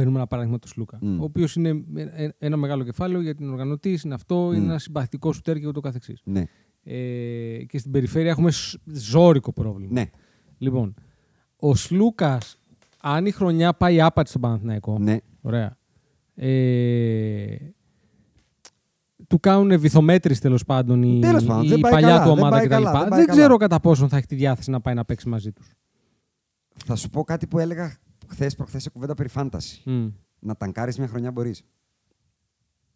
παίρνουμε ένα παράδειγμα του Σλούκα, Μμ. ο οποίος είναι ε, ε, ένα μεγάλο κεφάλαιο για την οργανωτή, είναι αυτό, είναι Μμ. ένα συμπαθητικό σουτέρ και ούτω καθεξής. Ναι. Ε, και στην περιφέρεια έχουμε σ- ζώρικο πρόβλημα. ναι. Λοιπόν, ο Σλούκας, αν η χρονιά πάει άπατη στον Παναθηναϊκό. Ναι. Ωραία. Ε, του κάνουν βυθομέτρηση τέλος πάντων η, Τέλος πάντων, η δεν πάει παλιά καλά, του δεν ομάδα πάει κτλ. καλά, δεν Δεν, πάει καλά. ξέρω κατά πόσον θα έχει τη διάθεση να πάει να παίξει μαζί τους. Θα σου πω κάτι που έλεγα χθες προχθές σε κουβέντα περί φάνταση. Να ταγκάρεις μια χρονιά μπορείς.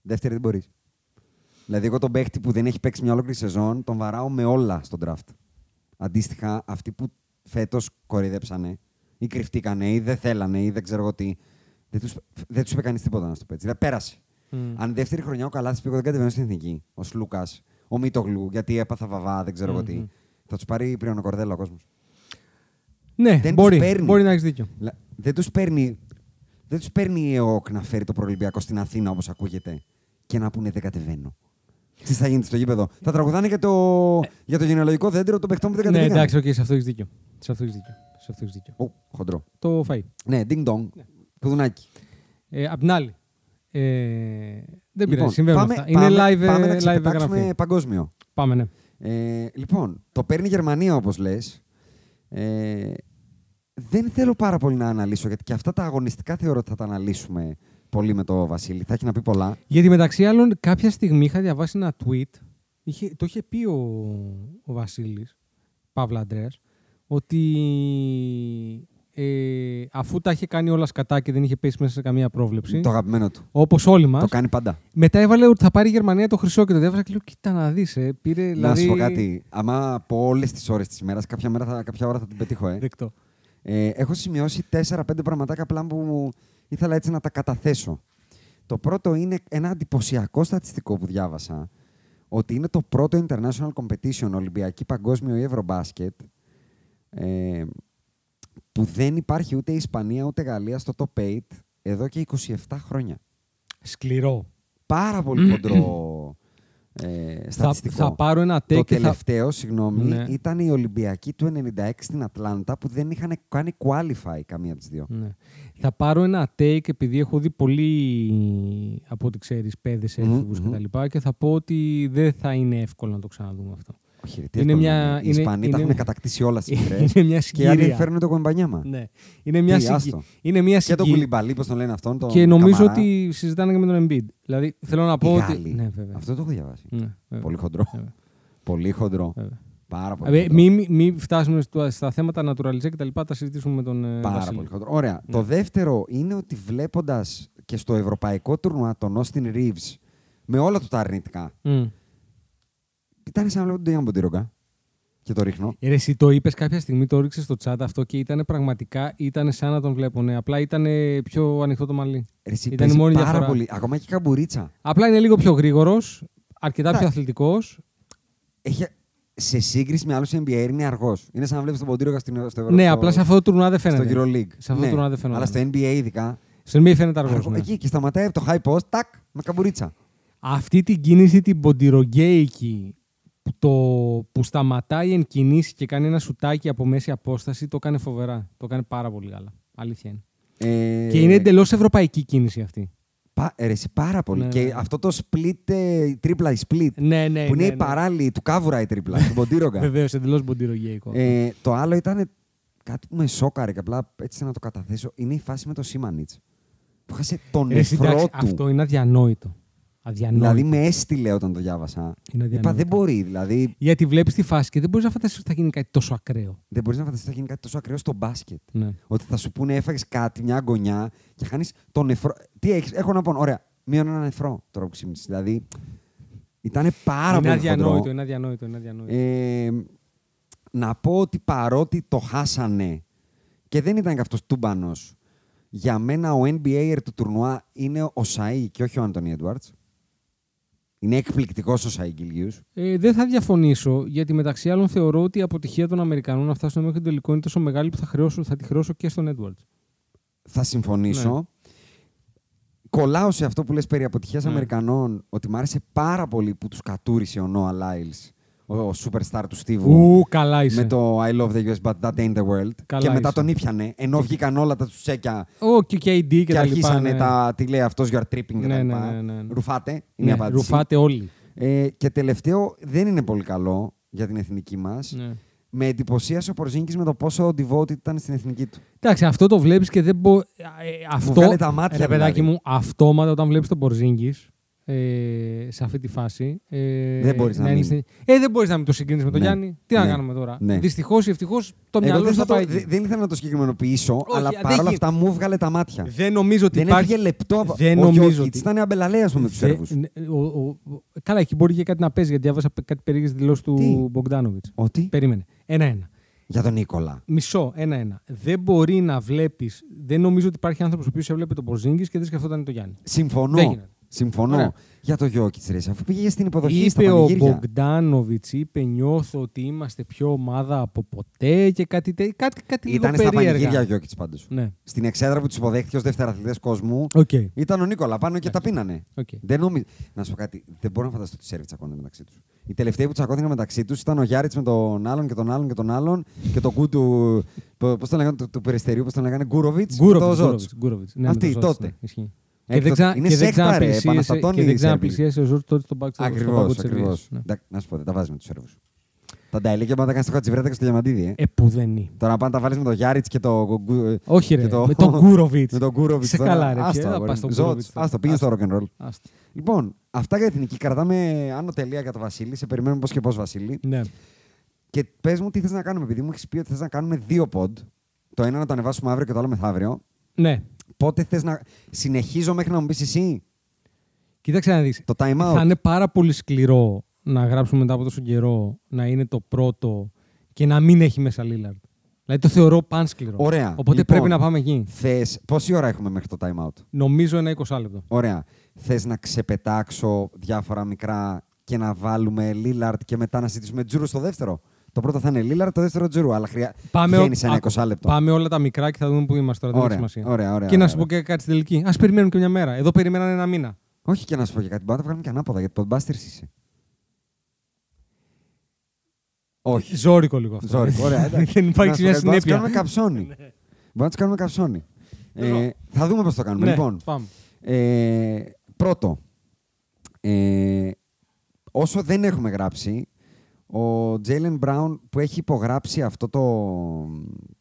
Δεύτερη δεν μπορείς. Δηλαδή, εγώ τον παίχτη που δεν έχει παίξει μια ολόκληρη σεζόν, τον βαράω με όλα στον draft. Αντίστοιχα, αυτοί που φέτος κοροϊδέψανε ή κρυφτήκανε ή δεν θέλανε ή δεν ξέρω εγώ τι, δεν του δεν τους είπε κανείς τίποτα να στο πω έτσι. Δηλαδή, πέρασε. Αν δεύτερη χρονιά ο Καλάθι πήγε, δεν κατεβαίνει στην εθνική. Ο Σλούκα, ο Μίτογλου, γιατί έπαθα βαβά, δεν ξέρω εγώ τι. Θα τους πάρει πριν ο Κορδέλα ο κόσμος. Ναι, Δεν μπορεί, τους παίρνει. μπορεί να έχεις δίκιο. Λα- Δεν τους παίρνει, δεν τους παίρνει η ΕΟΚ να φέρει το προολυμπιακό στην Αθήνα όπως ακούγεται και να πούνε δεν κατεβαίνω. Τι θα γίνει στο γήπεδο; Θα τραγουδάνε για το, για το γενεαλογικό δέντρο των παιχτών που δεν Ναι, κατεβαίνουν; εντάξει, οκ, σε αυτό έχεις δίκιο. Σε αυτό έχεις δίκιο. Σε αυτό έχεις δίκιο. Ω, χοντρό. Το φαΐ. Ναι, ding dong. Κουδουνάκι. Ε, απ' την άλλη. Ε, δεν πειράζει, Λοιπόν, συμβαίνουν πάμε, αυτά. πάμε, Είναι live, πάμε να ε, live ξεπετάξουμε εγγραφή. παγκόσμιο. Πάμε, ναι. Ε, λοιπόν, το παίρνει η Γερμανία όπως λες. Ε, δεν θέλω πάρα πολύ να αναλύσω, γιατί και αυτά τα αγωνιστικά θεωρώ ότι θα τα αναλύσουμε πολύ με το Βασίλη. Θα έχει να πει πολλά. Γιατί μεταξύ άλλων, κάποια στιγμή είχα διαβάσει ένα tweet. Είχε, το είχε πει ο, ο Βασίλης, Παύλα Αντρέας, ότι ε, αφού τα είχε κάνει όλα σκατά και δεν είχε πέσει μέσα σε καμία πρόβλεψη, Το αγαπημένο του. όπως όλοι μας, Το κάνει πάντα. μετά έβαλε ότι θα πάρει η Γερμανία το χρυσό και το διάβασα και λέω, κοίτα να δεις, ε, πήρε Να δηλαδή... σου πω κάτι. Άμα από όλες τις ώρες της ημέρας, κάποια, μέρα θα, κάποια ώρα θα την πετύχω. Ε. Δεκτό. Ε, έχω σημειώσει 4-5 πραγματάκια απλά που μου ήθελα έτσι να τα καταθέσω. Το πρώτο είναι ένα εντυπωσιακό στατιστικό που διάβασα. Ότι είναι το πρώτο international competition, Ολυμπιακή, Παγκόσμιο ή Ευρωμπάσκετ, ε, που δεν υπάρχει ούτε Ισπανία ούτε Γαλλία στο top 8 εδώ και 27 χρόνια. Σκληρό. Πάρα πολύ χοντρό ε, Θα, στατιστικό. θα πάρω ένα take Το και θα... τελευταίο, συγγνώμη, Ναι. ήταν η Ολυμπιακή του 96 στην Ατλάντα που δεν είχαν κάνει qualify καμία από τις δύο. Ναι. Θα πάρω ένα take επειδή έχω δει πολύ από ό,τι ξέρεις παίδες Μμμ, έφηβους μμμ. και τα λοιπά και θα πω ότι δεν θα είναι εύκολο να το ξαναδούμε αυτό. Όχι, ρε, τι Είναι εύκολο μια- είναι. Οι είναι- Ισπανοί τα είναι- έχουν κατακτήσει όλα στις μικρές. είναι μια και οι άλλοι συγκυρία. φέρνουν το Κομπανιάμα. Ναι. Είναι μια, Τι, συγκυ- άστο. είναι μια Και το συγκυ- Κουλιμπαλί, πώς τον λένε αυτόν, τον Και νομίζω Καμαρά. ότι συζητάνε και με τον Embiid. Δηλαδή θέλω να Οι πω ότι... Γάλλοι. Ναι, βέβαια. Αυτό το έχω διαβάσει. Ναι, βέβαια. Πολύ χοντρό. Βέβαια. Πολύ χοντρό. Βέβαια. Πάρα πολύ Ε, χοντρό. Μην μη φτάσουμε στο- στα θέματα naturalize και τα λοιπά, τα συζητήσουμε με τον ε, Πάρα Βασίλη. πολύ χοντρό. Ωραία. Ναι. Το δεύτερο είναι ότι βλέποντας και στο ευρωπαϊκό τουρνουά τον Austin Reeves με όλα του τα αρνητικά. Μμ. Ήταν σαν να βλέπω τον Ντέιαν Μποντιρογκα. Και το ρίχνω. Ε, ρε, εσύ το είπες κάποια στιγμή, το ρίξες στο chat αυτό και ήταν πραγματικά ήταν σαν να τον βλέπω. Ναι. Απλά ήταν πιο ανοιχτό το μαλλί. Ρε, Εσύ Ήταν η παίζει μόνη πάρα διαφορά. πολύ. Ακόμα και η καμπουρίτσα. Απλά είναι λίγο πιο γρήγορος, αρκετά πιο Εντάξει. αθλητικός. Έχει, σε σύγκριση με άλλους NBA είναι αργός. Είναι σαν να βλέπεις τον Ποντίρογκα στην- στο Ευρω... Ναι, στο- απλά σε αυτό το τουρνουά δεν φαίνεται. στο EuroLeague. Σε αυτό ναι. το τουρνουά δεν φαίνεται. Αλλά στο NBA ειδικά. Στο NBA φαίνεται αργός. αργό- Εκεί και σταματάει από το high post, τάκ, με καμπουρίτσα. Αυτή την κίνηση την ποντιρογκέικη που, το, που σταματάει εν κινήσει και κάνει ένα σουτάκι από μέση απόσταση το κάνει φοβερά. Το κάνει πάρα πολύ καλά. Αλήθεια είναι. Ε, Και είναι εντελώς ευρωπαϊκή κίνηση αυτή. πα- ε, ρε, εσύ, πάρα πολύ. Ναι, και ναι. αυτό το split, ε, η τρίπλα, η split. Ναι, ναι. που είναι ναι, η παράλληλη του κάβουρα η τρίπλα, του Ποντίρογκα. Βεβαίως, εντελώς ποντιρογκέικο. Ε, το άλλο ήταν κάτι που με σόκαρε και απλά έτσι να το καταθέσω. Είναι η φάση με το Σίμανιτς. Που χάσε τον Ρε, εσύ, νεφρό εντάξει, του. Αυτό είναι αδιανόητο. Αδιανόητο. Δηλαδή με έστειλε όταν το διάβασα. Είναι Είπα αδιανόητο. δεν μπορεί. Δηλαδή Γιατί βλέπεις τη φάση και δεν μπορείς να φανταστείς ότι θα γίνει κάτι τόσο ακραίο. δεν μπορείς να φανταστείς ότι θα γίνει κάτι τόσο ακραίο στο μπάσκετ. Ναι. Ότι θα σου πούνε έφαγες κάτι, μια γωνιά και χάνεις τον νεφρό. Τι έχεις, έχω να πω. Ωραία, μείον ένα νεφρό τώρα που ξύπνησες. Δηλαδή ήταν πάρα είναι πολύ αδιανόητο, χοντρό. είναι αδιανόητο, είναι αδιανόητο. Ε, να πω ότι παρότι το χάσανε και δεν ήταν και αυτός τούμπανος, για μένα ο NBA του τουρνουά είναι ο Σαΐ και όχι ο Άντωνι Έντουαρτς. Είναι εκπληκτικός ο Σαΐ Γκυλιούς. Ε, δεν θα διαφωνήσω, γιατί μεταξύ άλλων θεωρώ ότι η αποτυχία των Αμερικανών να φτάσουν μέχρι τον τελικό είναι τόσο μεγάλη που θα, χρεώσω, θα τη χρεώσω και στον Έντουαρτ. Θα συμφωνήσω. Ναι. Κολλάω σε αυτό που λες περί αποτυχίας Ναι. Αμερικανών, ότι μου άρεσε πάρα πολύ που τους κατούρισε ο Noah Lyles, ο, ο superstar του Στίβου. Ου, καλά είσαι. με το I love the US, but that ain't the world. Καλά και μετά είσαι. τον ήπιανε, ενώ βγήκαν όλα τα τσέκια Ω, και και AD και, και, τα αρχίσανε λοιπά. τα. Τι λέει αυτός, you are tripping και Ναι, τα ναι, λοιπά. ναι, ναι, ναι. Ρουφάτε, είναι Ναι, η απάντηση. ρουφάτε όλοι. Ε, και τελευταίο, δεν είναι πολύ καλό για την εθνική μας. Ναι. με εντυπωσίασε ο Πορζίνκης με το πόσο devoted ήταν στην εθνική του. Εντάξει, αυτό το βλέπεις και δεν μπορεί. αυτό. βγάλε τα μάτια, Ρε, παιδάκι δηλαδή. μου, αυτόματα όταν βλέπεις τον Πορζίνγκη ε, σε αυτή τη φάση. Ε, Δεν μπορείς να είναι μην. στην- Ε, δεν μπορείς να μην το συγκρίνεις με τον Ναι. Γιάννη. Τι να Ναι. κάνουμε τώρα; Ναι. Δυστυχώς ή ευτυχώς το Εγώ μυαλό δεν, σου θα θα πάει. το, εκεί. δε- δεν ήθελα να το συγκεκριμενοποιήσω, Όχι, αλλά δεν παρόλα γι- αυτά μου βγάλε τα μάτια. Δεν νομίζω ότι Δεν υπάρχει. έφυγε λεπτό από. Δεν ο νομίζω Γιώκητς ότι- ήταν αμπελαλέας με τους Δε- Σέρβους. ναι, ο- ο- ο- Καλά, εκεί μπορεί και κάτι να παίζει, γιατί διάβασα κάτι περίεργες δηλώσεις Τι; του Μπογκδάνοβιτς. Ότι; Περίμενε. Ένα-ένα. Για τον Νίκολα. Μισό, ένα-ένα. Δεν μπορεί να βλέπει. Δεν νομίζω ότι υπάρχει άνθρωπος ο οποίος έβλεπε τον Πορζίνγκις και δεν σκεφτόταν το Γιάννη. Συμφωνώ. Δεν γίνεται. Συμφωνώ. Ωραία. Για το Γιόκιτς, ρε, αφού πήγε στην υποδοχή στα Είπε ο πανηγύρια. Μπογκδάνοβιτς, είπε νιώθω ότι είμαστε πιο ομάδα από ποτέ και κάτι, τε, κάτι, κάτι Ήταν λίγο στα περίεργα. πανηγύρια ο Γιόκιτς πάντως. Ναι. Στην εξέδρα που τους υποδέχτηκε ως δευτεραθλητές κόσμου Οκ. ήταν ο Νίκολα πάνω και τα πίνανε. Οκ. Δεν νομίζω. Να σου πω κάτι. Δεν μπορώ να φανταστώ ότι οι Σέρβοι τσακώνονται μεταξύ τους. Οι τελευταίοι που τσακώθηκαν μεταξύ τους ήταν ο Γιάριτς με τον άλλον και τον άλλον και τον άλλον και τον κου του. Πώς τον λέγανε, του, του περιστερίου, πώς τον λέγανε, Γκούροβιτς. Γκούροβιτς, Γκούροβιτς, Γκούροβιτς. Ναι, Αυτοί με το Ζοτς, τότε. Ναι, ισχύει. Ε, Και δεν τότε- ξα- είναι και δεν σέκτα, ρε, ξαναπλησίασε- επαναστατώνει και η δεν Σέρβη. ξαναπλησίασε ο Ζοτς τότε στον πάγκο της Ακριβώς, Σερβίας. ακριβώς. Ναι. Να σου πω, δεν τα βάζει με τους Σέρβους. Τα νταελίκια μπορεί να τα κάνει στο Χατζηβρέττα και στο Διαμαντίδη. Ε. Ε, που δεν είναι. Τώρα πάνε να τα βάλεις με τον Γιάριτς και το. Όχι, ρε. και το- Με τον Γκούροβιτς. με τον Γκούροβιτς. Σε καλά, ρε. ποιο θα πάει στον Γκούροβιτς τώρα. Άστο, πήγες στο Άστο. rock and roll. Άστο. Λοιπόν, αυτά για εθνική. Κρατάμε άνω τελεία για το Βασίλη. Σε περιμένουμε πώς και πώς, Βασίλη. Ναι. Και πες μου τι θες να κάνουμε, επειδή μου έχεις πει ότι θες να κάνουμε δύο pod. Το ένα να το ανεβάσουμε αύριο και το άλλο μεθαύριο. Ναι. Πότε θες να. Συνεχίζω μέχρι να μου πεις εσύ Κοίταξε να δεις. το time out. Θα είναι πάρα πολύ σκληρό να γράψουμε μετά από τόσο καιρό να είναι το πρώτο και να μην έχει μέσα Λίλαρντ. Δηλαδή το θεωρώ παν σκληρό. Ωραία. Οπότε Λοιπόν, πρέπει να πάμε εκεί. Θες... Πόση ώρα έχουμε μέχρι το time out; Νομίζω ένα 20 λεπτό. Ωραία. Θες να ξεπετάξω διάφορα μικρά και να βάλουμε Λίλαρτ και μετά να συζητήσουμε Τζούρου στο δεύτερο; Το πρώτο θα είναι Λίλαρτ, το δεύτερο Τζούρου. Αλλά χρειά... Πάμε, βγαίνει σε ένα άκου, 20 λεπτό. πάμε όλα τα μικρά και θα δούμε πού είμαστε τώρα. Δεν Ωραία, έχει σημασία. ωραία, ωραία, και να ωραία, σου πω και κάτι στην τελική. Α περιμένουν και μια μέρα. Εδώ περιμέναν ένα μήνα. Όχι και να σου πω και κάτι. Μπορούμε να το βγάλουμε και ανάποδα γιατί Podbusters είσαι. Όχι. Ζόρικο λίγο αυτό. Ζόρικο, ωραία. εντάξει. Δεν Να υπάρχει σου μια πω κάτι, μπορούμε να συνέπεια. το κάνουμε καψόνι. Μπορούμε να το κάνουμε καψόνι. Ε, θα δούμε πώς το κάνουμε. Ναι, Λοιπόν, πάμε. Ε, πρώτο, ε, όσο δεν έχουμε γράψει, ο Τζέιλεν Μπράουν που έχει υπογράψει αυτό το,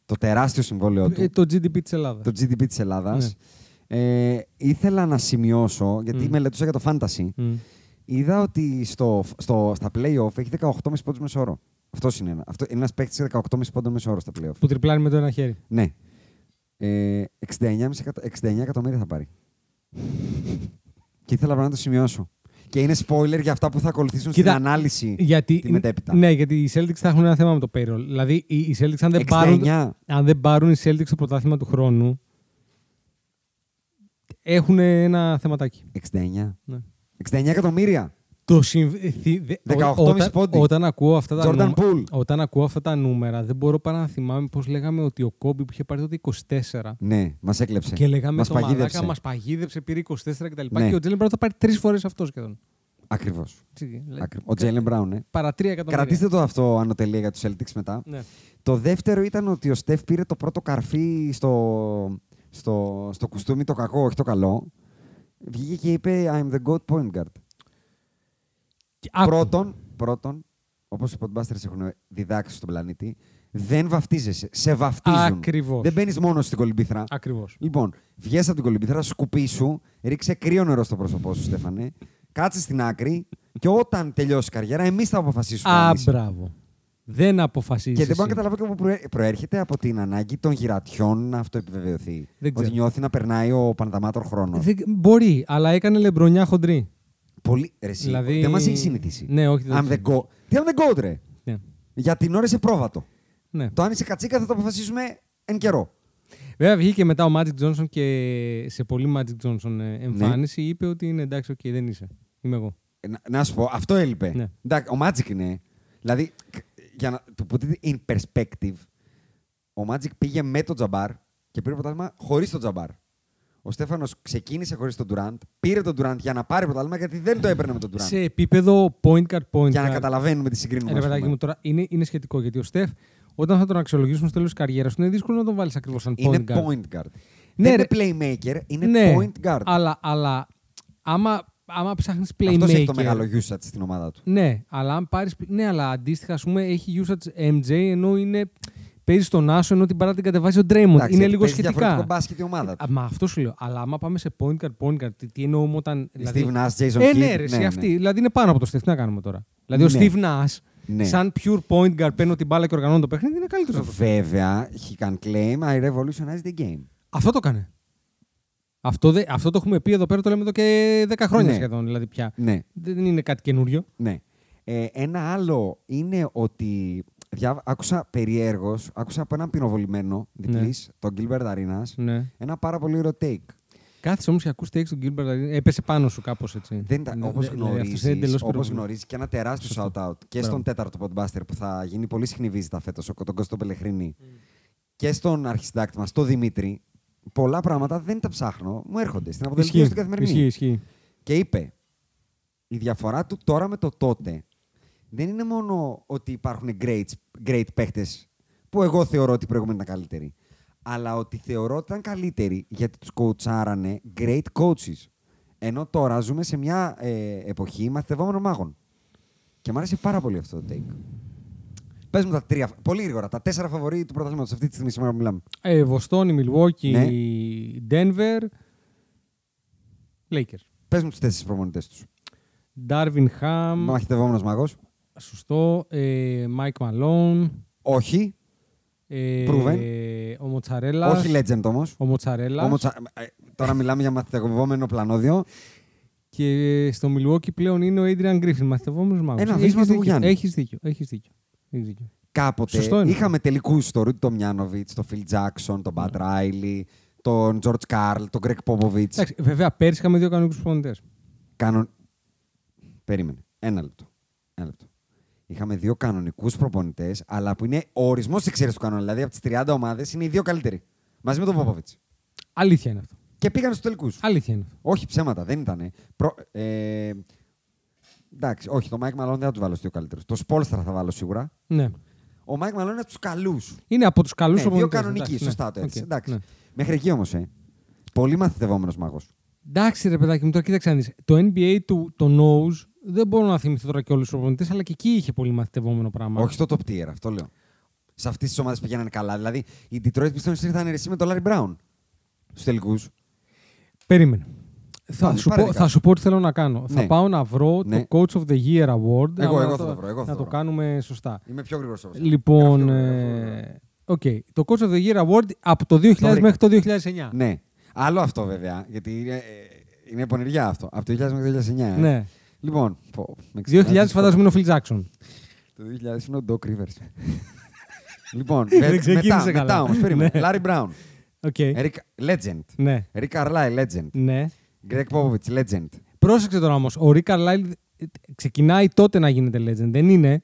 το τεράστιο συμβόλαιο του, Ε, το GDP της Ελλάδας. το GDP της Ελλάδας, ε, ήθελα να σημειώσω, γιατί Μμ. μελετούσα για το Fantasy, είδα ότι στο, στο, στα play-off έχει 18,5 πόντους μέσω όρο. Αυτός είναι ένα. Αυτό είναι ένας παίκτης 18,5 πόντων μέσω όρο στα play-off. Που τριπλάρει με το ένα χέρι. Ναι. Ε, 69, 69 εκατομμύρια θα πάρει. και ήθελα να το σημειώσω. Και είναι spoiler για αυτά που θα ακολουθήσουν Κοίτα, στην ανάλυση. Γιατί, τη μετέπειτα. Ναι, γιατί οι Celtics θα έχουν ένα θέμα με το payroll. Δηλαδή, οι, οι Celtics αν δεν, 69. πάρουν, αν δεν πάρουν οι Celtics το πρωτάθλημα του χρόνου, έχουν ένα θεματάκι. 69. Ναι. 69 εκατομμύρια. Το συμβ... ε, θυ- δε- 18,5 ό- όταν, πόντι. όταν, ακούω αυτά τα Jordan νούμα- Poole. όταν ακούω αυτά τα νούμερα, δεν μπορώ παρά να θυμάμαι πώς λέγαμε ότι ο Κόμπι που είχε πάρει τότε 24 Ναι, μας έκλεψε. και λέγαμε μας το παγίδευσε. μαλάκα μας παγίδεψε, πήρε 24 κτλ. Ναι. Και ο Τζέλεν Μπράουν θα πάρει τρεις φορές αυτός σχεδόν. Ακριβώς. Έτσι, δηλαδή, Ο Τζέιλεν Μπράουν, ναι. Παρά 3 εκατομμύρια. Κρατήστε το αυτό ανωτελεία για τους Celtics μετά. Ναι. Το δεύτερο ήταν ότι ο Στεφ πήρε το πρώτο καρφί στο, στο, στο κουστούμι, το κακό, όχι το καλό. Βγήκε και είπε I'm the God point guard. Και άκου. Πρώτον, πρώτον όπως οι podbusters έχουν διδάξει στον πλανήτη, δεν βαφτίζεσαι. Σε βαφτίζουν. Ακριβώς. Δεν μπαίνεις μόνο στην κολυμπήθρα. Ακριβώς. Λοιπόν, βγες από την κολυμπήθρα, σκουπίσου, ρίξε κρύο νερό στο πρόσωπό σου, Στέφανε, κάτσε στην άκρη και όταν τελειώσει η καριέρα, εμείς θα αποφασίσουμε. Α, αν είσαι. μπράβο. Δεν αποφασίζεις. Και δεν μπορώ να καταλάβω και από πού προέ- προέρχεται από την ανάγκη των γυρατιών να αυτό επιβεβαιωθεί. Δεν ξέρω. Ότι νιώθει να περνάει ο Παναταμάτων χρόνος. Μπορεί, αλλά έκανε λεμπρονιά χοντρή. Πολύ. Ρε, εσύ, Δηλαδή- Δεν μας έχεις συνηθίσει. Ναι, όχι, δεν I'm το the go. Τι I'm the goat, ρε. Ναι. Για την ώρα είσαι πρόβατο. ναι. Το αν είσαι κατσίκα θα το αποφασίσουμε εν καιρό. Βέβαια, βγήκε μετά ο Magic Johnson και σε πολύ Magic Johnson ε, εμφάνιση είπε ότι είναι εντάξει, οκ, δεν είσαι. Είμαι εγώ. Ε, Να, να σου πω, αυτό έλειπε. Ναι. Εντάξει, ο Magic είναι. Δηλαδή, κ- για να το put it in perspective, ο Magic πήγε με τον Τζαμπάρ και πήρε πρωτάθλημα χωρίς τον Τζαμπάρ. Ο Στέφανος ξεκίνησε χωρίς τον Durant, πήρε τον Durant για να πάρει πρωτάθλημα γιατί δεν το έπαιρνε με τον Durant. Σε επίπεδο point guard, point Για να guard. καταλαβαίνουμε τι συγκρίνουμε. Ε, Ρε ας παιδάκι πούμε. μου, τώρα είναι, είναι σχετικό γιατί ο Στεφ, όταν θα τον αξιολογήσουμε στο τέλος της καριέρας του, είναι δύσκολο να τον βάλεις ακριβώς σαν point Είναι guard. point guard. Ναι, δεν ρε. είναι playmaker, είναι ναι, point guard. Αλλά, αλλά άμα άμα ψάχνεις playmaker. Αυτό έχει το μεγάλο usage στην ομάδα του. Ναι, αλλά αν πάρεις, ναι, αλλά αντίστοιχα, ας πούμε, έχει usage MJ ενώ είναι. Παίζει στον Άσο ενώ την παρά την κατεβάζει ο Draymond. Εντάξει, είναι γιατί λίγο παίζει σχετικά. διαφορετικό μπάσκετ η ομάδα του. Α, Μα αυτό σου λέω. Αλλά άμα πάμε σε point guard, point guard, τι, τι εννοούμε όταν. Steve Nash, Jason ε, Kidd, ναι, ρε, εσύ, ναι, αυτή. ναι. Δηλαδή είναι πάνω από το Steve. Τι να κάνουμε τώρα; Δηλαδή ο Ναι. Steve Nash, Ναι. σαν pure point guard, παίρνω την μπάλα και οργανώνω το παιχνίδι, είναι καλύτερος από αυτό. Βέβαια, he can claim I revolutionized the game. Αυτό το έκανε. Αυτό, δε, αυτό το έχουμε πει εδώ πέρα, το λέμε εδώ και 10 χρόνια Ναι. σχεδόν. Δηλαδή πια. Ναι, Δεν είναι κάτι καινούριο. ναι. Ε, ένα άλλο είναι ότι διά, άκουσα περιέργως, άκουσα από έναν πυροβολημένο διπλής, τον Gilbert Arenas, Ναι. ένα πάρα πολύ ωραίο take. Κάθισε όμως και ακούς takes του Gilbert. δηλαδή, Έπεσε πάνω σου κάπως έτσι. Δεν ήταν, Ναι, όπως, ναι, δηλαδή, αυτός είναι γνωρίζεις, εντελώς όπως πυροβολημένος. γνωρίζεις και ένα τεράστιο Σωστό. shout-out και Μπράβο. στον τέταρτο podbuster που θα γίνει πολύ συχνή βίζητα φέτος, ο- τον Κώστο Πελεχρίνη και στον αρχισυντάκτη μας, τον Δημήτρη, πολλά πράγματα δεν τα ψάχνω, μου έρχονται στην αποτελεσματική Ισχύει, στην καθημερινή. ισχύει, ισχύει. Και είπε, η διαφορά του τώρα με το τότε δεν είναι μόνο ότι υπάρχουν great, great παίχτες που εγώ θεωρώ ότι προηγούμενοι ήταν καλύτεροι, αλλά ότι θεωρώ ότι ήταν καλύτεροι γιατί τους κοουτσάρανε great coaches. Ενώ τώρα ζούμε σε μια ε, εποχή μαθητευόμενων μάγων. Και μου άρεσε πάρα πολύ αυτό το take. Πες μου τα τρία, πολύ γρήγορα, τα τέσσερα φαβορή του πρωταθλήματος αυτή τη στιγμή σήμερα που μιλάμε. Ε, Βοστόνη, Milwaukee, Ναι. Denver, Lakers. Πες μου τους τέσσερις προμονητές τους. Darvin Ham, Μαθητευόμενος μάγος. Σωστό, ε, Mike Malone, Όχι. ε, Proven. ο Μοτσαρέλας. Όχι legend όμως. Ο Μοτσαρέλας. Ο Μοτσα- ε, Τώρα μιλάμε για μαθητευόμενο πλανόδιο. Και στο Milwaukee πλέον είναι ο Adrian Griffin, μαθητευόμενος μάγος. Ένα βύσμα του Γιάννη. Έχεις δίκιο. Έχεις δίκιο. Έχεις δίκιο. Κάποτε Σωστό είναι. είχαμε τελικούς τον Ρούντι Τομιάνοβιτς, τον Φιλ Τζάξον, τον Πατ Ράιλι, τον Τζορτζ Καρλ, τον Γκρεγκ Πόποβιτς. Εντάξει, βέβαια, πέρσι είχαμε δύο κανονικούς προπονητές. Κάνον... Περίμενε. Ένα λεπτό. Ένα λεπτό. Είχαμε δύο κανονικούς προπονητές, αλλά που είναι ο ορισμός της εξαίρεσης του κανόνα. Δηλαδή από τις 30 ομάδες είναι οι δύο καλύτεροι. Μαζί με τον Πόποβιτς. Αλήθεια είναι αυτό. Και πήγαν στους τελικούς. Αλήθεια είναι αυτό. Όχι ψέματα, δεν ήταν. Προ... Ε... Εντάξει, όχι, το Μάικ Μαλόν δεν θα τους βάλω στους δύο καλύτερους. Το Σπόλστρα θα βάλω σίγουρα. Ναι. Ο Μάικ Μαλόν είναι από τους καλούς. Είναι από τους καλούς Ναι, δύο προπονητές. κανονικοί, Εντάξει, σωστά ναι. το έτσι. Οκ, Εντάξει. ναι. Μέχρι εκεί όμως, ε. Πολύ μαθητευόμενος μάγος. Εντάξει, ρε παιδάκι μου, τώρα κοίταξε να δεις. Το NBA του, το Nose, δεν μπορώ να θυμηθώ τώρα και όλους τους προπονητές, αλλά και εκεί είχε πολύ μαθητευόμενο πράγμα. Όχι στο top tier, αυτό λέω. Σε αυτές τις ομάδες πηγαίνανε καλά. Δηλαδή, οι Detroit Pistons ήρθαν εσύ με τον Larry Brown στους τελικούς. Περίμενε. Θα Πάλι, σου, πάρε πω, δικά θα σου. σου πω τι θέλω να κάνω. Ναι. Θα πάω να βρω Ναι. το Coach of the Year Award. Εγώ- άμα εγώ να θα το βρω, εγώ θα Να το το βρω. κάνουμε σωστά. Είμαι πιο γρήγορος από Λοιπόν, ε, οκ. το Coach of the Year Award από το 2000 βρήκα. μέχρι το 2009. Ναι. Άλλο αυτό βέβαια. Γιατί είναι, ε, είναι πονηριά αυτό. Από το 2000 μέχρι το 2009. ε. Ναι. Λοιπόν. πω, με 2000 ξεπεράσεις φαντάζομαι είναι ο Phil Jackson. Το 2000 είναι ο Doc Rivers. λοιπόν, Δεν με- ξεκίνησε μετά, καλά. μετά όμως, περίμενε. Ναι. Larry Brown. Οκ. Eric, legend. Ναι. Rick Carlisle, legend. Ναι. Greg Popovich, legend. Πρόσεξε τώρα όμως. Ο Rick Carlisle ε, ξεκινάει τότε να γίνεται legend. Δεν είναι;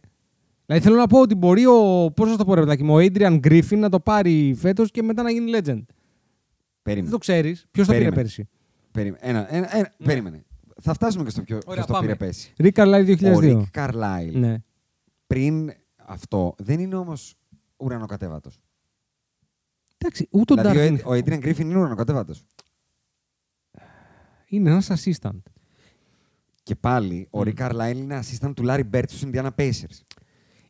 Δηλαδή θέλω να πω ότι μπορεί ο. Πώς να το πω, ρε παιδάκι μου, ο Adrian Griffin να το πάρει φέτος και μετά να γίνει legend. Δεν Περίμενε. το ξέρεις. Ποιος το πήρε Περίμενε. πέρσι; Περίμενε. Ένα, ένα, ένα, Περίμενε. Θα φτάσουμε και στο ποιο Ωραία, ποιος το πάμε. πήρε πέσει. Rick Carlisle Ο 2002. Rick Carlisle Ναι. πριν αυτό δεν είναι όμως ουρανοκατέβατος. Εντάξει, ούτε ο Δηλαδή Darvin ο, ο Adrian Griffin είναι ουρανοκατέβατος. είναι ένας assistant. Και πάλι ο Rick Carlisle είναι assistant του Larry Bird στους Indiana Pacers.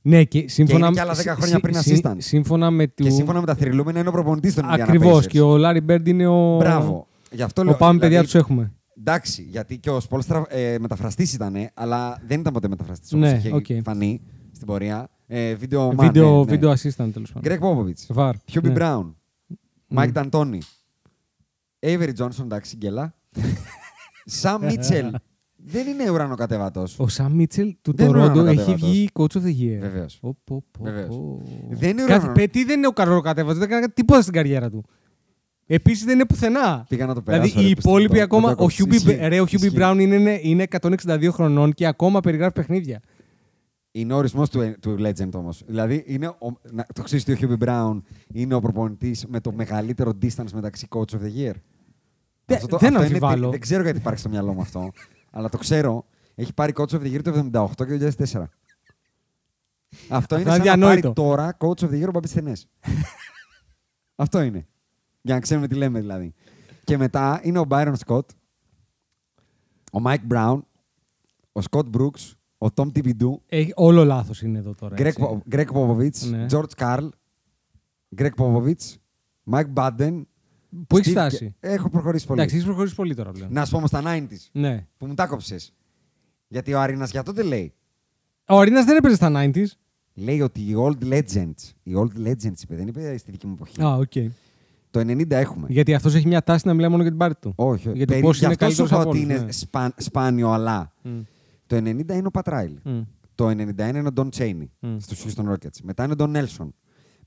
Ναι, και σύμφωνα, είναι κι άλλα 10 σύ- χρόνια σύ- πριν σύ- assistant. Σύμφωνα με του... Και σύμφωνα με τα θρυλούμενα είναι ο προπονητής των Indiana Ακριβώς. Pacers. Και ο Larry Bird είναι ο. Μπράβο. Γι' αυτό λέω. Ο πάμε δηλαδή, παιδιά τους έχουμε. Εντάξει, γιατί και ο Σπόλστρα ε, μεταφραστής ήταν, αλλά δεν ήταν ποτέ μεταφραστής όπως Ναι, είχε οκ. φανεί στην πορεία. Ε, video Video, man, ναι, ναι. video assistant τέλος πάντων. Greg Popovich, VAR. Hubie ναι. Brown, Mike D'Antoni, Avery Johnson, εντάξει, γκέλα. Sam Mitchell. Δεν είναι ουρανοκατεβατό. Ο Σαμ Μίτσελ του Δεν είναι Toronto έχει ουρανοκατέβατος. βγει coach of the year. Βεβαίως. Ω, πω, πω, Βεβαίως. πω. Δεν είναι Κάθε ουρανο- παιδί δεν είναι ουρανοκατέβατο, δεν έκανε τίποτα στην καριέρα του. Επίσης δεν είναι πουθενά. Πήγα να το περάσω. Δηλαδή οι ρε, πιστό, υπόλοιποι το- ακόμα. το Ο έκοψες. Χιούμπι Ισχύει, ρε, ο Χιούμπι ισχύει. Μπράουν είναι, είναι 162 χρονών και ακόμα περιγράφει παιχνίδια. Είναι ο ορισμός του, του legend όμως. Δηλαδή, είναι ο, να, το ξέρεις ότι ο Hubie Brown είναι ο προπονητής με το μεγαλύτερο distance μεταξύ coach of the year. Δε- Αυτό το- δεν αυτό είναι αμφιβάλλω. τε- δεν ξέρω γιατί υπάρχει στο μυαλό μου αυτό. Αλλά το ξέρω. Έχει πάρει coach of the year το 78 και το 2004. Αυτό είναι είναι σαν να πάρει αδιανόητο. τώρα coach of the year ο Μπαμπής Στενές. αυτό είναι. Για να ξέρουμε τι λέμε δηλαδή. Και μετά είναι ο Byron Scott. Ο Μάικ Μπράουν, ο Σκοτ Μπρουκς, ο Τομ Τιμποντό, Έχει, όλο λάθος είναι εδώ τώρα. έτσι. Γκρεγκ Πόποβιτς, Ναι. Τζορτζ Καρλ, Γκρεγκ Πόποβιτς, Μάικ Μπάντεν. Πού έχεις Steve- φτάσει; Έχω προχωρήσει πολύ. Εντάξει, έχεις προχωρήσει πολύ τώρα πλέον. Να σου πω όμως τα 90s Ναι. που μου τα κόψες. Γιατί ο Αρίνας για τότε λέει. Ο Αρίνας δεν έπαιζε στα 90s. Λέει ότι οι old legends. Οι old legends είπε, δεν είπε στη δική μου εποχή. Α, οκ. Το 90 έχουμε. Γιατί αυτός έχει μια τάση να μιλάει μόνο για την πάρτη του. Όχι, όχι. Για το Περί- πώς γι' είναι αυτό σου καλύτερος είπα από ότι όλους, είναι ναι. σπα- σπάνιο, αλλά. Μμ. Το 90 είναι ο Πατ Ράιλι. Μμ. Το 91 είναι ο Don Cheney Μμ. στους Houston Rockets. Μετά είναι ο Don Nelson.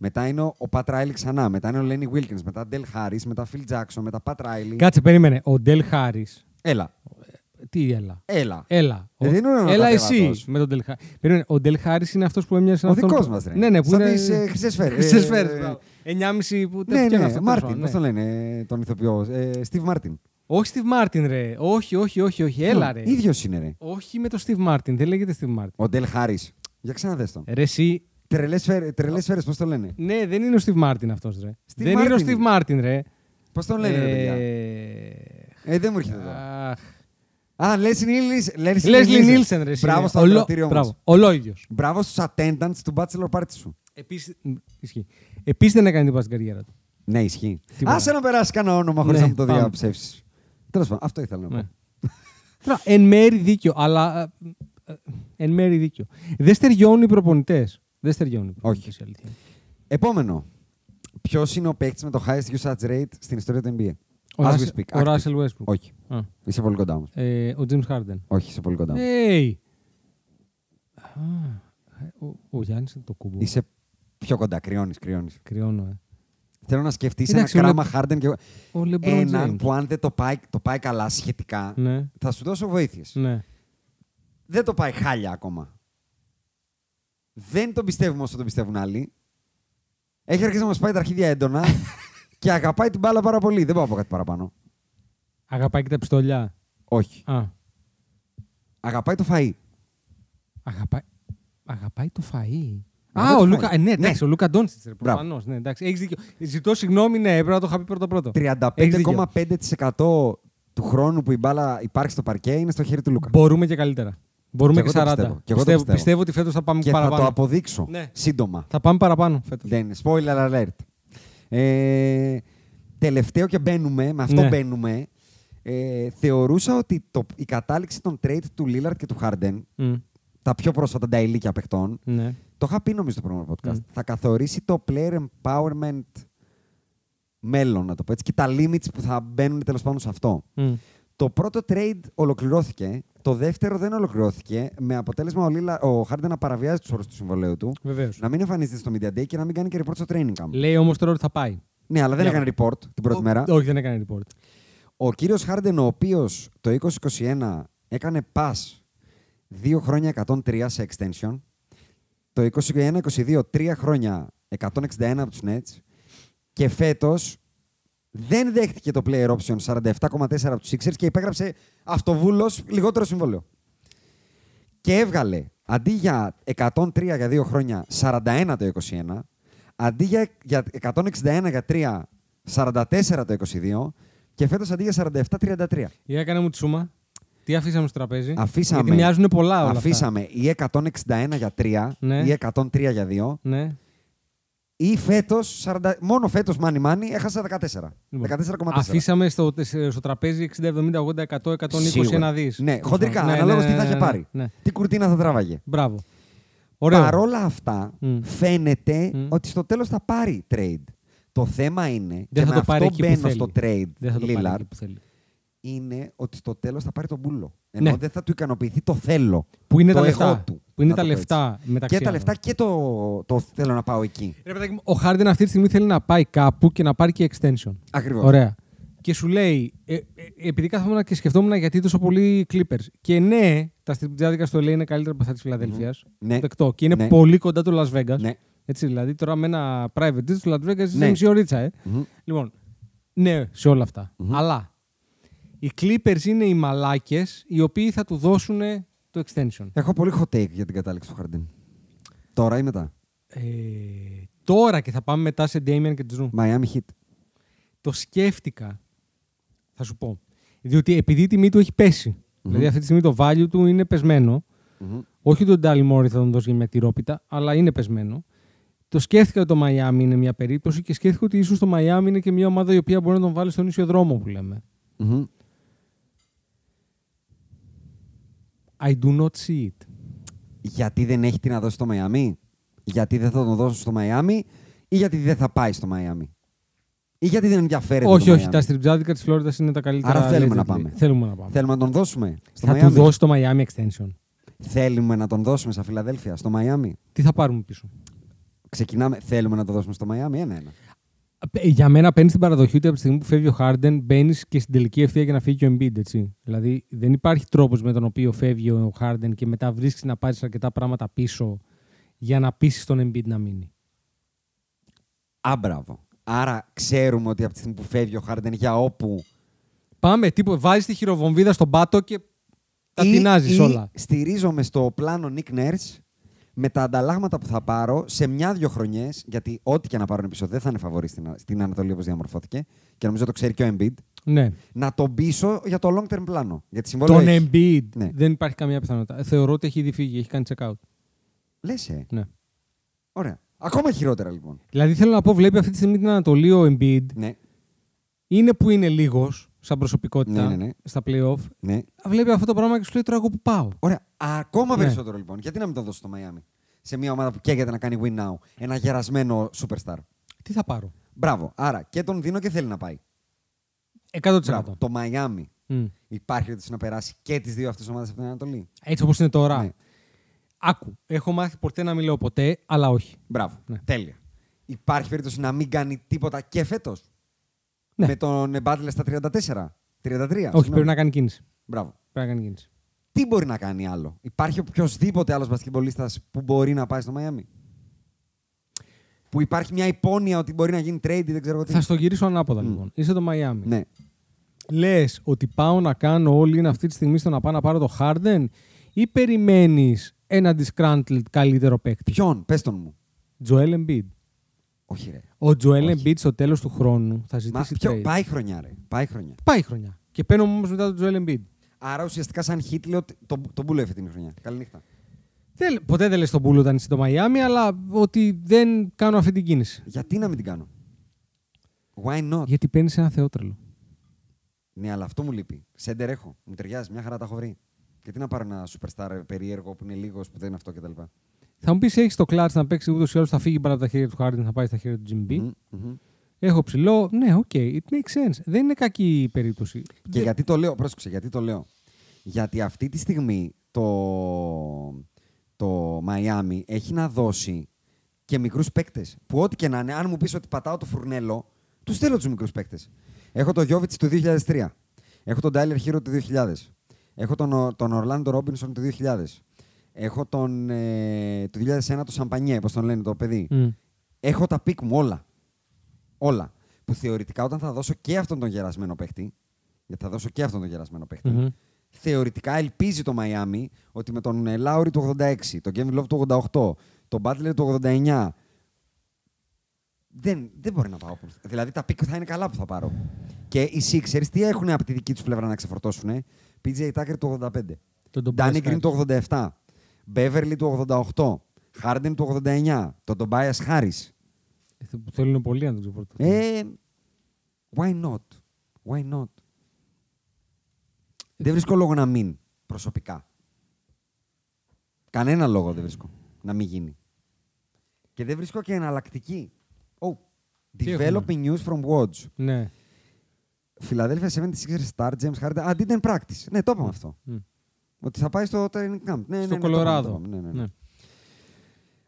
Μετά είναι ο Pat Riley ξανά. Μετά είναι ο Lenny Wilkins. Μετά Del Harris. Μετά Phil Jackson. Μετά Pat Riley. Κάτσε, περίμενε. Ο Ντελ Χάρις. Έλα. Τι έλα. Έλα. Έλα. Ε, δεν είναι ο Έλα εσύ κατέβατος. με τον Ντέλ Χάρη. Περίμενε. Ο Ντέλ Χάρη είναι αυτός που έμοιασε Ο αυτόν δικός που- μας, ρε. Ναι, ναι, που Σαν είναι. τις, ε, χρυσές σφαίρες. Χρυσές Ε, σφαίρες, ε, μπράβο. 9,5 που Ναι, ποιο είναι ναι. αυτό, Μάρτιν. τέλος Πώ πάντων, το ναι. λένε τον ηθοποιό. Ε, Steve Martin. Όχι Steve Martin, ρε. Όχι, όχι, όχι, όχι. Έλα, ρε. ίδιος είναι, ρε. Όχι με τον Steve Martin. Δεν λέγεται Steve Martin. Ο Del Harris. Για ξαναδες τον. Ρε, εσύ. Τρελές σφαίρες, τρελές σφαίρες, πώς το λένε; Ναι, δεν είναι ο Steve Martin αυτός, ρε. Steve δεν είναι ο Martin. Steve Martin, ρε. Πώς τον λένε, ρε παιδιά; Ε, Ε, δεν μου έρχεται εδώ. Αχ. Α, Leslie Nielsen. Leslie Nielsen, ρε. εσύ, Μπράβο ρε. στο Ολό- ακροατήριό μας. Μπράβο. Ολόιδιος. Μπράβο στους attendants του bachelor party σου. Επίσης, μ, ισχύει. Επίσης δεν έκανε τίποτα στην καριέρα του. Ναι, ισχύει. Τίποτα. Άσε να περάσει κανένα όνομα χωρίς Ναι, να μου το πάμε. διαψεύσεις. Τέλος πάντων, αυτό ήθελα να πω. Ναι. Τώρα, εν μέρη δίκιο, αλλά. ε, ε, εν μέρη δίκιο. Δεν στεριώνουν οι προπονητές. Δεν στεριώνουν οι προπονητές, Όχι. η αλήθεια. Επόμενο. Ποιος είναι ο παίκτης με το highest usage rate στην ιστορία του NBA. Ο As we Russell- speak. ο Active. Russell Westbrook. Όχι. Α. Είσαι πολύ κοντά μου. Ε, ο James Harden. Όχι, είσαι πολύ κοντά μου. Hey. Α, ο, ο Γιάννης είναι το κουμπό. Είσαι πιο κοντά. Κρυώνεις, κρυώνεις. Κρυώνω, ε. Θέλω να σκεφτείς ένα Εντάξει, ο κράμα Λε- Harden και. Ο LeBron Έναν James. που αν δεν το πάει, το πάει καλά σχετικά, Ναι, θα σου δώσω βοήθειες. ναι. Δεν το πάει χάλια ακόμα. Δεν τον πιστεύουμε όσο τον πιστεύουν άλλοι. Έχει αρχίσει να μας πάει τα αρχίδια έντονα και αγαπάει την μπάλα πάρα πολύ. Δεν πάω να πω κάτι παραπάνω. Αγαπάει και τα πιστολιά. Όχι. Α, Αγαπάει το φαΐ. αγαπάει, αγαπάει το φαΐ. Αγαπάει Α, το ο φαΐ. Λούκα, ε, ναι, Ναι. εντάξει, ο Λούκα Ντόντσιτς. Μπράβο. Προφανώς. Ναι, εντάξει, έχεις δίκιο. Ζητώ συγγνώμη, ναι, έπρεπε να το είχα πει πρώτο πρώτο. Έχεις δίκιο. 35,5% του χρόνου που η μπάλα υπάρχει στο παρκέ είναι στο χέρι του Λούκα. Μπορούμε και καλύτερα. Μπορούμε Και και, εγώ το 40. πιστεύω. Και εγώ το πιστεύω, πιστεύω. πιστεύω ότι φέτος θα πάμε Και θα παραπάνω. το αποδείξω Ναι. σύντομα. Θα πάμε παραπάνω φέτος. Δεν είναι. Spoiler alert. Ε, τελευταίο και μπαίνουμε, με αυτό Ναι. μπαίνουμε. Ε, θεωρούσα ότι το, η κατάληξη των trade του Lillard και του Harden, τα πιο πρόσφατα τα ηλίκια παιχτών, Ναι. το είχα πει νομίζω στο προηγούμενο podcast, Μμ. θα καθορίσει το player empowerment μέλλον, να το πω έτσι, και τα limits που θα μπαίνουν τέλος πάντων σε αυτό. Μμ. Το πρώτο trade ολοκληρώθηκε. Το δεύτερο δεν ολοκληρώθηκε. Με αποτέλεσμα ο, Λίλα, ο Harden να παραβιάζει τους όρους του συμβολέου του. Βεβαίως. Να μην εμφανίζεται στο Media Day και να μην κάνει και report στο training camp. Λέει όμως τώρα ότι θα πάει. Ναι, αλλά δεν Για- έκανε report την πρώτη Ο- μέρα. Όχι, δεν έκανε report. Ο κύριος Χάρντεν, ο οποίος το 2021 έκανε pass 2 χρόνια 103 σε extension. Το 2021-22 3 χρόνια 161 από τους Nets. Και φέτος δεν δέχτηκε το player option 47,4 από τους Sixers και υπέγραψε αυτοβούλος λιγότερο συμβόλαιο. Και έβγαλε αντί για 103 για 2 χρόνια 41 το 21, αντί για, για 161 για 3 44 το 22 και φέτος αντί για 47-33. Για έκανε μου τη σούμα. Τι αφήσαμε στο τραπέζι; Αφήσαμε, Γιατί μοιάζουν πολλά όλα αφήσαμε ή 161 για 3 Ναι. ή 103 για 2 αυτά. Ναι. Ή φέτος, 40, μόνο φέτος μάνι μάνι έχασα 14. Λοιπόν, 14,4. Αφήσαμε στο, στο τραπέζι 60, 70, 80, 100, 120 Σίγουρα. ένα δις. Ναι, χοντρικά, Ναι, αναλόγως ναι, τι θα ναι, είχε ναι, πάρει. ναι. Τι κουρτίνα θα τράβαγε. Μπράβο. Ωραίο. Παρόλα αυτά, Μμ. φαίνεται Μμ. ότι στο τέλος θα πάρει trade. Το θέμα είναι, Δεν και θα με το πάρει αυτό εκεί που μπαίνω θέλει. στο trade Δεν είναι ότι στο τέλος θα πάρει τον μπούλο. Ενώ Ναι. δεν θα του ικανοποιηθεί το θέλω. Που είναι το τα εγώ λεφτά. του, Που είναι να τα το πω λεφτά έτσι. μεταξύ Και τα άλλων. λεφτά και το, το θέλω να πάω εκεί. Ρε παιδάκι μου, ο Χάρντεν αυτή τη στιγμή θέλει να πάει κάπου και να πάρει και extension. Ακριβώς. Ωραία. Και σου λέει, ε, ε, επειδή κάθομαι και σκεφτόμουν γιατί τόσο πολλοί Clippers. Και ναι, τα στριπτζάδικα στο LA είναι καλύτερα από αυτά της Φιλαδέλφιας. Ναι. Δεκτό. Και είναι Ναι. πολύ κοντά του Las Vegas. Ναι. Έτσι, δηλαδή τώρα με ένα private jet του Las Vegas είσαι Ναι. μισή ωρίτσα, ε. Μμμ. Λοιπόν, ναι, σε όλα αυτά. Μμμ. Αλλά οι Clippers είναι οι μαλάκες οι οποίοι θα του δώσουν το extension. Έχω πολύ hot take για την κατάληξη του Harden. Τώρα ή μετά; Ε, τώρα και θα πάμε μετά σε Damian και Drew. Miami Heat. Το σκέφτηκα, θα σου πω. Διότι επειδή η τιμή του έχει πέσει Δηλαδή αυτή τη στιγμή το value του είναι πεσμένο. Όχι τον Ντάλι Μόρι θα τον δώσει για μια τυρόπιτα, αλλά είναι πεσμένο. Το σκέφτηκα ότι το Μαϊάμι είναι μια περίπτωση και σκέφτηκα ότι ίσως το Μαϊάμι είναι και μια ομάδα η οποία μπορεί να τον βάλει στον ίσιο δρόμο που λέμε. Μμμ. I do not see it. Γιατί δεν έχει τι να δώσει στο Μαϊάμι. Γιατί δεν θα τον δώσουν στο Μαϊάμι ή γιατί δεν θα πάει στο Μαϊάμι. Ή γιατί δεν ενδιαφέρεται. όχι, το όχι. Μαϊάμι. Τα στριπτζάδικα της Φλόριντα είναι τα καλύτερα. Άρα θέλουμε να allegedly. πάμε. Θέλουμε να πάμε. Θέλουμε να τον δώσουμε στο θα Μαϊάμι. του δώσει το Miami extension. Θέλουμε να τον δώσουμε στα Φιλαδέλφια, στο Μαϊάμι. Τι θα πάρουμε πίσω; Ξεκινάμε. Θέλουμε να το δώσουμε στο Μαϊάμι, ένα-ένα. Ε, Για μένα παίρνεις την παραδοχή ότι από τη στιγμή που φεύγει ο Harden, μπαίνεις και στην τελική ευθεία για να φύγει και ο Embiid. Έτσι. Δηλαδή δεν υπάρχει τρόπος με τον οποίο φεύγει ο Harden και μετά βρίσκεις να πάρεις αρκετά πράγματα πίσω για να πείσει τον Embiid να μείνει. Α, μπράβο. Άρα ξέρουμε ότι από τη στιγμή που φεύγει ο Χάρντεν για όπου. Πάμε, τίποτα. Βάζεις τη χειροβομβίδα στον πάτο και τα ή- τεινάζεις ή όλα. Στηρίζομαι στο πλάνο Nick Nurse με τα ανταλλάγματα που θα πάρω σε μια-δυο χρονιές, γιατί ό,τι και να πάρουν πίσω δεν θα είναι φαβορή στην, στην Ανατολή όπως διαμορφώθηκε και νομίζω το ξέρει και ο Embiid. Ναι. Να τον πείσω για το long term πλάνο. Γιατί Τον συμβόλαιο. έχει. Embiid Ναι. δεν υπάρχει καμία πιθανότητα. Ε, Θεωρώ ότι έχει ήδη φύγει, έχει κάνει check out. Λες, ε. Ναι. Ωραία. Ακόμα χειρότερα λοιπόν. Δηλαδή θέλω να πω, βλέπει αυτή τη στιγμή την Ανατολή ο Embiid. Ναι, Είναι που είναι λίγος σαν προσωπικότητα Ναι, ναι, ναι. στα playoff. ναι. Βλέπει αυτό το πράγμα και σου λέει τώρα εγώ που πάω. Ωραία. Ακόμα Ναι. περισσότερο λοιπόν. Γιατί να μην τον δώσω στο Miami; Σε μια ομάδα που καίγεται να κάνει win now. Ένα γερασμένο superstar. Τι θα πάρω; Μπράβο. Άρα και τον δίνω και θέλει να πάει. 100%. Μπράβο. Το Miami Μμ. υπάρχει περίπτωση να περάσει και τις δύο αυτές ομάδες από την Ανατολή. Έτσι όπως είναι τώρα. Ναι. Άκου. Έχω μάθει ποτέ να μην λέω ποτέ, αλλά όχι. Μπράβο. Ναι. Τέλεια. Υπάρχει περίπτωση να μην κάνει τίποτα και φέτος; Ναι. Με τον Μπάτλε στα 34. 33. όχι, συγγνώμη. πρέπει να κάνει κίνηση. Μπράβο. Πρέπει να κάνει κίνηση. Τι μπορεί να κάνει άλλο; Υπάρχει οποιοδήποτε άλλος μπασκετμπολίστας που μπορεί να πάει στο Miami; Που υπάρχει μια υπόνοια ότι μπορεί να γίνει trade ή δεν ξέρω εγώ τι; Θα στο γυρίσω ανάποδα λοιπόν. Είσαι το Miami. Ναι. Λες ότι πάω να κάνω όλοι είναι αυτή τη στιγμή στο να πάω να πάρω το Harden ή περιμένεις ένα disgruntled καλύτερο παίκτη; Ποιον, πες τον μου. Joel Embiid. Όχι, ρε. Ο Joel Όχι. Embiid στο τέλος του χρόνου θα Μα, ζητήσει ποιο, trade. πάει χρονιά, ρε. Πάει χρονιά. Πάει χρονιά. Και παίρνω όμως μετά τον Joel Embiid. Άρα ουσιαστικά σαν hit λέω ότι τον το μπούλο έφερε την χρονιά. Καληνύχτα. Δεν, ποτέ δεν λες τον Μπούλο όταν είσαι στο Miami, αλλά ότι δεν κάνω αυτή την κίνηση. Γιατί να μην την κάνω; Why not; Γιατί παίρνεις ένα θεότρελο. Ναι, αλλά αυτό μου λείπει. Σέντερ έχω. Μου ταιριάζει. Μια χαρά τα έχω βρει. Γιατί να πάρω ένα superstar περίεργο που είναι λίγος, που δεν είναι αυτό κτλ. Θα μου πεις: Έχεις το clutch να παίξει ούτως ή άλλως θα φύγει πάρα από τα χέρια του Harden, θα πάει στα χέρια του Jimmy B. Μμμ, μμμ. Έχω ψηλό. Ναι, οκ, it makes sense. Δεν είναι κακή η περίπτωση. Και Δεν- γιατί το λέω, πρόσεξε, γιατί το λέω. Γιατί αυτή τη στιγμή το, το Miami έχει να δώσει και μικρούς παίκτες. Που ό,τι και να είναι, αν μου πεις ότι πατάω το φουρνέλο, τους στέλνω τους μικρούς παίκτες. Έχω τον Γιόβιτς του 2003. Έχω τον Tyler Herro του 2000. Έχω τον, Ο- τον Orlando Robinson του 2000. Έχω τον ε, του 2001 τον Σαμπανιέ, πώς τον λένε το παιδί. Μμ. Έχω τα pick μου όλα. Όλα. Που θεωρητικά όταν θα δώσω και αυτόν τον γερασμένο παίχτη, γιατί θα δώσω και αυτόν τον γερασμένο παίχτη, Μμμ. θεωρητικά ελπίζει το Μαϊάμι ότι με τον ε, Λάουρι του 86, τον Kevin Love του 88, τον Butler του 89, δεν, δεν μπορεί να πάω. όπου- Δηλαδή τα pick θα είναι καλά που θα πάρω. Και οι Sixers τι έχουν από τη δική τους πλευρά να ξεφορτώσουν. Ε; PJ Tucker του 85. Τον Tobias Danny Green Harris. του 87. Beverly του 88. Harden του 89. Τον Tobias Harris. Ε, Που θέλουν πολύ να τον ξεφορτώσουν. Ε, why not; Why not; Δεν βρίσκω λόγο να μην προσωπικά. Κανένα λόγο δεν βρίσκω να μην γίνει. Και δεν βρίσκω και εναλλακτική. Oh, Τι developing news from Watch. Ναι. Philadelphia 76ers star James Harden. Ah, didn't practice. Ναι, το είπαμε αυτό. Μμ. Ότι θα πάει στο training camp. Ναι, ναι, Στο ναι, το είπαμε, το Κολοράδο. είπαμε. Ναι, ναι, ναι. Ναι.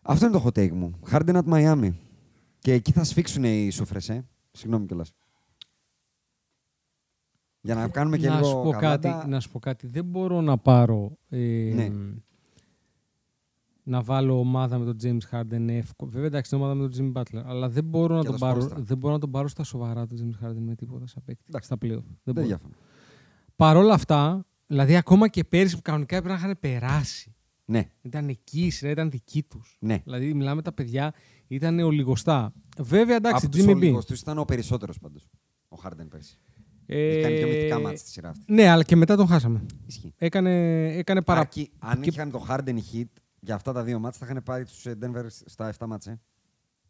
Αυτό είναι το hot take μου. Harden at Miami. Και εκεί θα σφίξουν οι σούφρες, ε. Συγγνώμη κιόλας. Για να κάνουμε και να λίγο σου πω καβάντα. κάτι, να σου πω κάτι. Δεν μπορώ να πάρω. Ε, Ναι. Να βάλω ομάδα με τον James Harden εύκολα. Βέβαια, εντάξει, είναι ομάδα με τον Jimmy Butler. Αλλά δεν μπορώ, να Και τον το πάρω, Spoelstra. δεν μπορώ να τον πάρω στα σοβαρά τον James Harden με τίποτα σαν παίκτη. Εντάξει. Στα playoff. Δεν Δεν μπορώ. διαφωνώ. Παρ' όλα αυτά, δηλαδή ακόμα και πέρυσι που κανονικά έπρεπε να είχαν περάσει. Ναι, Ήταν εκεί η σειρά, ήταν δική τους. ναι. Δηλαδή, μιλάμε τα παιδιά, ήταν ολιγοστά. Βέβαια, εντάξει, Από τους Jimmy B. ολίγους τους ήταν ο περισσότερος πάντως. Ο Harden πέρσι. Έχει κάνει και Ε, μυθικά μάτς στη σειρά αυτή. Ναι, αλλά και μετά τον χάσαμε. Ισχύει. Έκανε, έκανε παρα... Αρκεί- αν και- είχαν το Harden Heat για αυτά τα δύο μάτς θα είχαν πάρει τους ε, Denver στα 7 μάτς. Ε.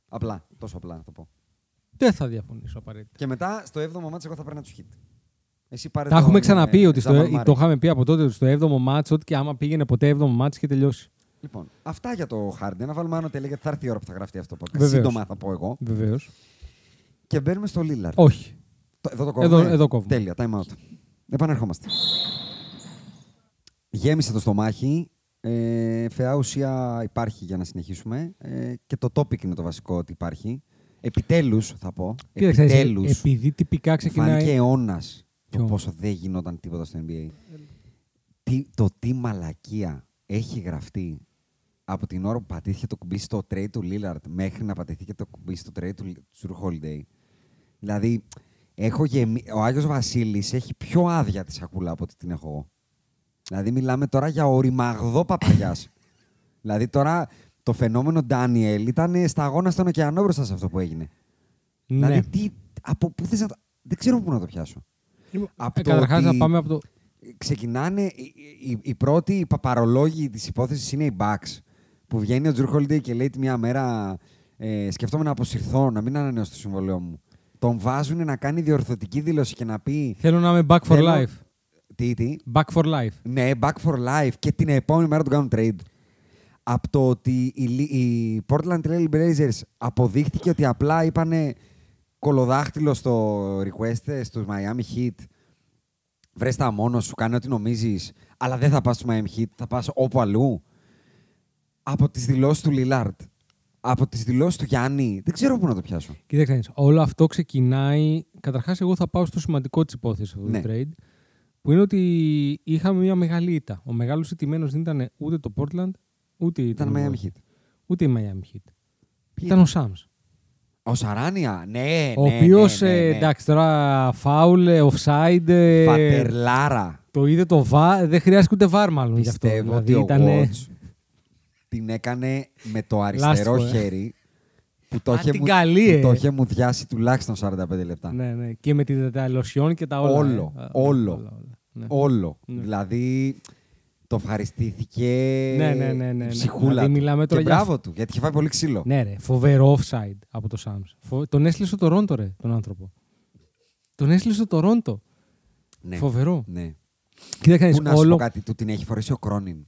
Απλά, τόσο απλά να το πω. Δεν θα διαφωνήσω απαραίτητα. Και μετά στο 7ο μάτς εγώ θα παίρνα τους Heat. Εσύ πάρε Τα τον, έχουμε ε, ξαναπεί ότι στο, Jamal Murray. το είχαμε πει από τότε ότι στο 7ο μάτς, ότι και άμα πήγαινε ποτέ 7ο μάτς και τελειώσει. Λοιπόν, αυτά για το Harden. Να βάλουμε άνω τελεία γιατί θα έρθει η ώρα που θα γραφτεί αυτό το podcast. Βεβαίως. Σύντομα θα πω εγώ. Βεβαίως. Και μπαίνουμε στο Lillard. Όχι. Το- Εδώ το κόβουμε. Εδώ- εδώ κόβουμε. Τέλεια, time out. Επανερχόμαστε. Γέμισε το στομάχι. Ε, φαιά ουσία υπάρχει για να συνεχίσουμε. Ε, και το topic είναι το βασικό ότι υπάρχει. Επιτέλους, θα πω. Κοίταξε, Επιτέλους. επειδή τυπικά Μου ξεκινάει. φάνηκε αιώνας το Ποιο; πόσο δεν γινόταν τίποτα στο NBA. Τι, το τι μαλακία έχει γραφτεί από την ώρα που πατήθηκε το κουμπί στο trade του Lillard μέχρι να πατήθηκε το κουμπί στο trade του Drew Holiday. Δηλαδή, έχω γεμί... ο Άγιος Βασίλης έχει πιο άδεια τη σακούλα από ό,τι την έχω εγώ. Δηλαδή, μιλάμε τώρα για οριμαγδό παπαγιάς. δηλαδή, τώρα το φαινόμενο Ντάνιελ ήταν σταγόνα στον ωκεανό μπροστά σε αυτό που έγινε. Ναι. Δηλαδή, τι, από πού θες να το... Δεν ξέρω πού να το πιάσω. Από Ε, το Καταρχάς ότι να πάμε από το. Ξεκινάνε, οι, οι, οι πρώτοι παπαρολόγοι της υπόθεσης είναι οι Bucks. Που βγαίνει ο Τζουρ Holiday και λέει τη μία μέρα ε, σκεφτόμαι να αποσυρθώ, να μην ανανεώσω το συμβολέο μου. Τον βάζουν να κάνει διορθωτική δήλωση και να πει... Θέλω να είμαι back for Θέλω- life. Τι, τι; Back for life. Ναι, back for life. Και την επόμενη μέρα τον κάνουν trade. Από το ότι οι, Li- οι Portland Trail Blazers αποδείχτηκε ότι απλά είπανε κολοδάχτυλο στο request ε, στους Miami Heat. Βρες τα μόνος σου, κάνε ό,τι νομίζεις, αλλά δεν θα πας στους Miami Heat, θα πας όπου αλλού. Από τις δηλώσεις του Lillard, από τις δηλώσεις του Γιάννη, δεν ξέρω πού να το πιάσω. Κοίταξε, να δεις, όλο αυτό ξεκινάει. Καταρχάς, εγώ θα πάω στο σημαντικό της υπόθεσης αυτού Ναι. του trade. Που είναι ότι είχαμε μια μεγάλη ήττα. Ο μεγάλος ηττημένος δεν ήταν ούτε το Portland, ούτε η Ήταν Timberwolves, Miami Heat. Ούτε η Miami Heat. Ποιοι Ήταν ο Σάμς. Ο Σαράνια, ναι, ο ναι, οποίος, ναι, ναι, ναι. εντάξει, τώρα φάουλ, ε, offside. ε, Φατερλάρα. Το είδε το βα, δεν χρειάζεται ούτε βαρ μάλλον γι' αυτό. Πιστεύω Δηλαδή, ότι ο ήτανε- Watts την έκανε με το αριστερό Λάστιχο, ε. χέρι που το, Α, είχε την μου, καλή, που ε. το είχε μου διάσει τουλάχιστον 45 λεπτά. Ναι, ναι. Και με τη τα λοσιόν και τα όλα. Όλο, ε. Α, όλο. όλα, όλα. Ναι. Όλο. Ναι. Δηλαδή το ευχαριστήθηκε Ναι, ναι, ναι, ναι, ναι. ψυχούλα Δηλαδή, του. μιλάμε τώρα και για- μπράβο του, γιατί είχε φάει πολύ ξύλο. Ναι, ρε. Φοβερό offside από το Σάμς. Φο... Τον έστειλε στο Τορόντο, ρε, τον άνθρωπο. Τον έστειλε στο Τορόντο. Ναι. Φοβερό. Ναι. Κοίταξε, να Πού δεις, να σου πω όλο... κάτι, του την έχει φορέσει ο Κρόνιν.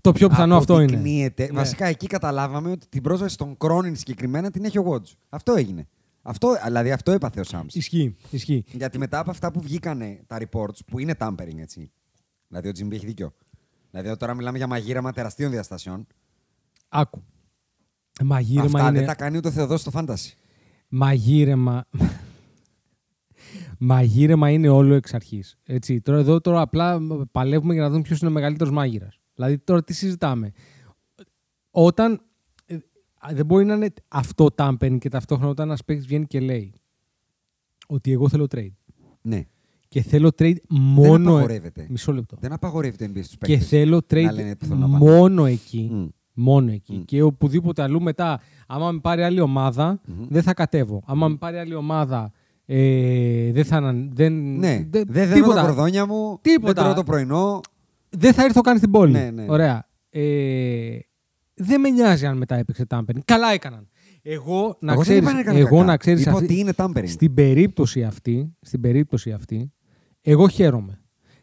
το πιο πιθανό αυτό είναι. Αποδεικνύεται- Ναι. Βασικά εκεί καταλάβαμε ότι την πρόσβαση στον Κρόνιν συγκεκριμένα την έχει ο Watts. Αυτό έγινε. Αυτό, δηλαδή αυτό έπαθε ο Σάμς. Ισχύει, ισχύει. Γιατί μετά από αυτά που βγήκανε τα reports, που είναι tampering, έτσι. Δηλαδή ο Τζιμπή έχει δίκιο. Δηλαδή τώρα μιλάμε για μαγείρεμα τεραστίων διαστασιών. Άκου. Μαγείρεμα Αυτά είναι... δεν τα κάνει ούτε ο Θεοδός στο φάνταση. Μαγείρεμα... Μαγείρεμα είναι όλο εξ αρχής. Τώρα εδώ τώρα απλά παλεύουμε για να δούμε ποιος είναι ο μεγαλύτερος μάγειρας. Δηλαδή τώρα τι συζητάμε. Όταν. ε, Δεν μπορεί να είναι αυτό tampering και ταυτόχρονα όταν ένας παίκτης βγαίνει και λέει ότι εγώ θέλω trade. Ναι. Και θέλω trade μόνο. απαγορεύεται. Μισό λεπτό. Δεν απαγορεύεται NBA στους Και παίκτες θέλω να trade λένε που θέλουν να πάνε. μόνο εκεί. Μμ. Μόνο εκεί. Μμ. Και οπουδήποτε αλλού μετά, άμα με πάρει άλλη ομάδα, δεν θα κατέβω. Άμα με πάρει άλλη ομάδα, ε, δεν θα. ανα- Δεν, Ναι. δεν- Δεν δένω τίποτα. τα κορδόνια μου. Τίποτα. Δεν τρώω το πρωινό. Δεν θα έρθω καν στην πόλη. Ναι, ναι. Ωραία. Ε, δεν με νοιάζει αν μετά έπαιξε tampering. Καλά έκαναν. Εγώ να Εγώ δεν ξέρεις, είπα να έκανε εγώ κακά. να ξέρεις Είπα αυτή- ότι είναι tampering. στην περίπτωση αυτή, στην περίπτωση αυτή, εγώ χαίρομαι.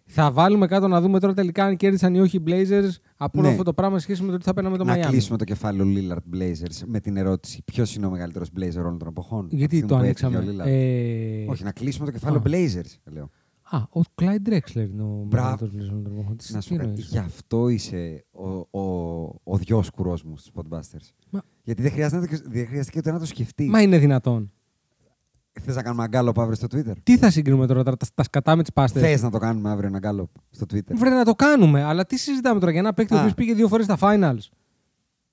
Θα βάλουμε κάτω να δούμε τώρα τελικά αν κέρδισαν ή όχι οι Blazers από όλο Ναι. αυτό το πράγμα σε σχέση με το τι θα παίρναμε το να Miami. κλείσουμε το κεφάλαιο Lillard Blazers με την ερώτηση ποιος είναι ο μεγαλύτερος Blazer όλων των εποχών. Από τη Γιατί στιγμή το που έφυγε ανοίξαμε. ο Lillard. Ε... Όχι, να κλείσουμε το κεφάλαιο Α. Blazers. Λέω. Α, ο Clyde Drexler είναι ο Μπράβο. μεγαλύτερος Blazers όλων των εποχών. Τι- Να τι σου πω κάτι. εννοείς; Γι' αυτό είσαι ο, ο, ο διόσκουρός μου στους Podbusters. Μα- Γιατί δεν χρειάζεται, να το- δεν χρειάστηκε ούτε να το σκεφτείς. Μα είναι δυνατόν. Θες να κάνουμε γκάλοπ αύριο στο Twitter; Τι θα συγκρίνουμε τώρα, τα, τα σκατά με τις πάστες; Θες να το κάνουμε αύριο ένα γκάλοπ στο Twitter; Βρε να το κάνουμε, αλλά τι συζητάμε τώρα για ένα παίκτη ο Α. οποίος πήγε δύο φορές στα finals;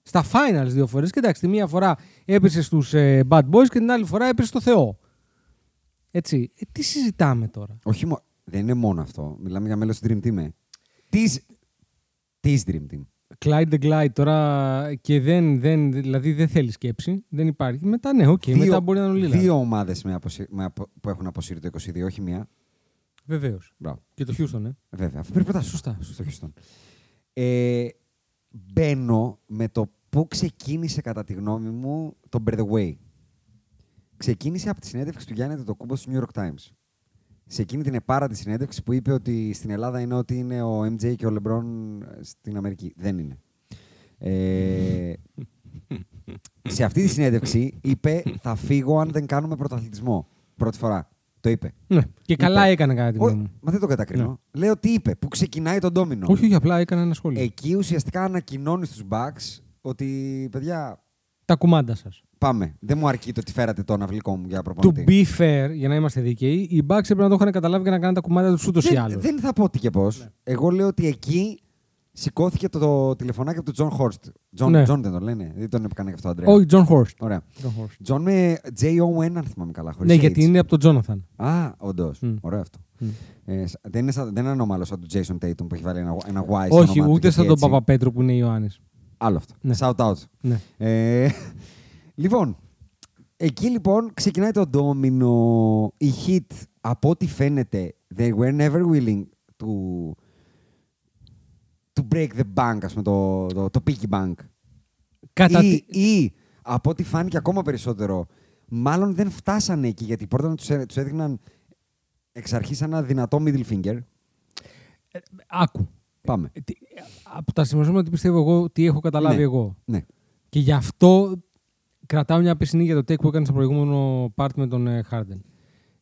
Στα finals δύο φορές. Κοιτάξτε, τη μία φορά έπεσε στους ε, bad boys και την άλλη φορά έπεσε στο Θεό. Έτσι. Ε, τι συζητάμε τώρα; Όχι μο... Δεν είναι μόνο αυτό. Μιλάμε για μέλος της Dream Team. ε. Της... Της Dream Team. Clyde the Glide τώρα και δεν, δεν, δηλαδή δεν θέλει σκέψη. Δεν υπάρχει. Μετά ναι, οκ. Δύο- μετά μπορεί να είναι ο Λίλαρντ. Δύο ομάδες που έχουν αποσύρει το 22, όχι μία. Βεβαίως. Μπράβο. Και το Houston, ε. Βέβαια. Αυτό πρέπει να Σωστά, Στο Houston. Ε, μπαίνω με το πού ξεκίνησε κατά τη γνώμη μου το By the Way. Ξεκίνησε από τη συνέντευξη του Γιάννη το κούμπο στο New York Times. Σε εκείνη την επάρατη συνέντευξης που είπε ότι στην Ελλάδα είναι ότι είναι ο MJ και ο LeBron στην Αμερική. Δεν είναι. Ε, σε αυτή τη συνέντευξη είπε θα φύγω αν δεν κάνουμε πρωταθλητισμό. Πρώτη φορά. Το είπε. Ναι. Και καλά Είπε. έκανε κατά τη Ο- γνώμη μου. Μα δεν το κατακρίνω. Λέω τι είπε, που ξεκινάει τον ντόμινο. Όχι, όχι, απλά έκανε ένα σχόλιο. Εκεί ουσιαστικά ανακοινώνεις στους Bucks ότι παιδιά Τα κουμάντα σας. πάμε. Δεν μου αρκεί το ότι φέρατε το ναυλικό μου για To προπονητή. be fair, για να είμαστε δίκαιοι, οι Bucks έπρεπε να το είχαν καταλάβει και να κάνουν τα κουμάντα τους ούτως ή δεν, άλλως. δεν θα πω τι και πώς. Ναι. Εγώ λέω ότι εκεί σηκώθηκε το, το τηλεφωνάκι από τον Τζον Χόρστ. Τζον Ναι. Τζον δεν το λένε. Δεν τον έκανε και αυτό ο Αντρέα. Όχι, John Horst. Ωραία. John Horst. Τζον με J-O-N, αν θυμάμαι καλά. Χωρίς Ναι, H. γιατί είναι από τον Jonathan. Α, όντως. Μμ. Ωραίο αυτό. Μμ. Ε, σ- δεν, είναι σαν, δεν είναι ανώμαλος σαν του Jason Tatum που έχει βάλει ένα, ένα Y στο Όχι, όνομά του ούτε και σαν έτσι. τον Παπαπέτρο που είναι Ιωάννης. Άλλο αυτό. Ναι. Shout out. Ναι. Ε, λοιπόν, εκεί λοιπόν ξεκινάει το ντόμινο. Οι Heat, από ό,τι φαίνεται, they were never willing to, to break the bank, ας πούμε, το, το, το piggy bank. Κατά ή, τη- ή, από ό,τι φάνηκε ακόμα περισσότερο, μάλλον δεν φτάσανε εκεί, γιατί πρώτα τους, έ- τους έδειχναν εξ αρχής ένα δυνατό middle finger. Άκου. Πάμε. Ε, τι- Από τα σημειώσματα τι πιστεύω εγώ, τι έχω καταλάβει Ναι. εγώ. Ναι. Και γι' αυτό κρατάω μια πισινή για το take που έκανε στο προηγούμενο part με τον ε, Harden.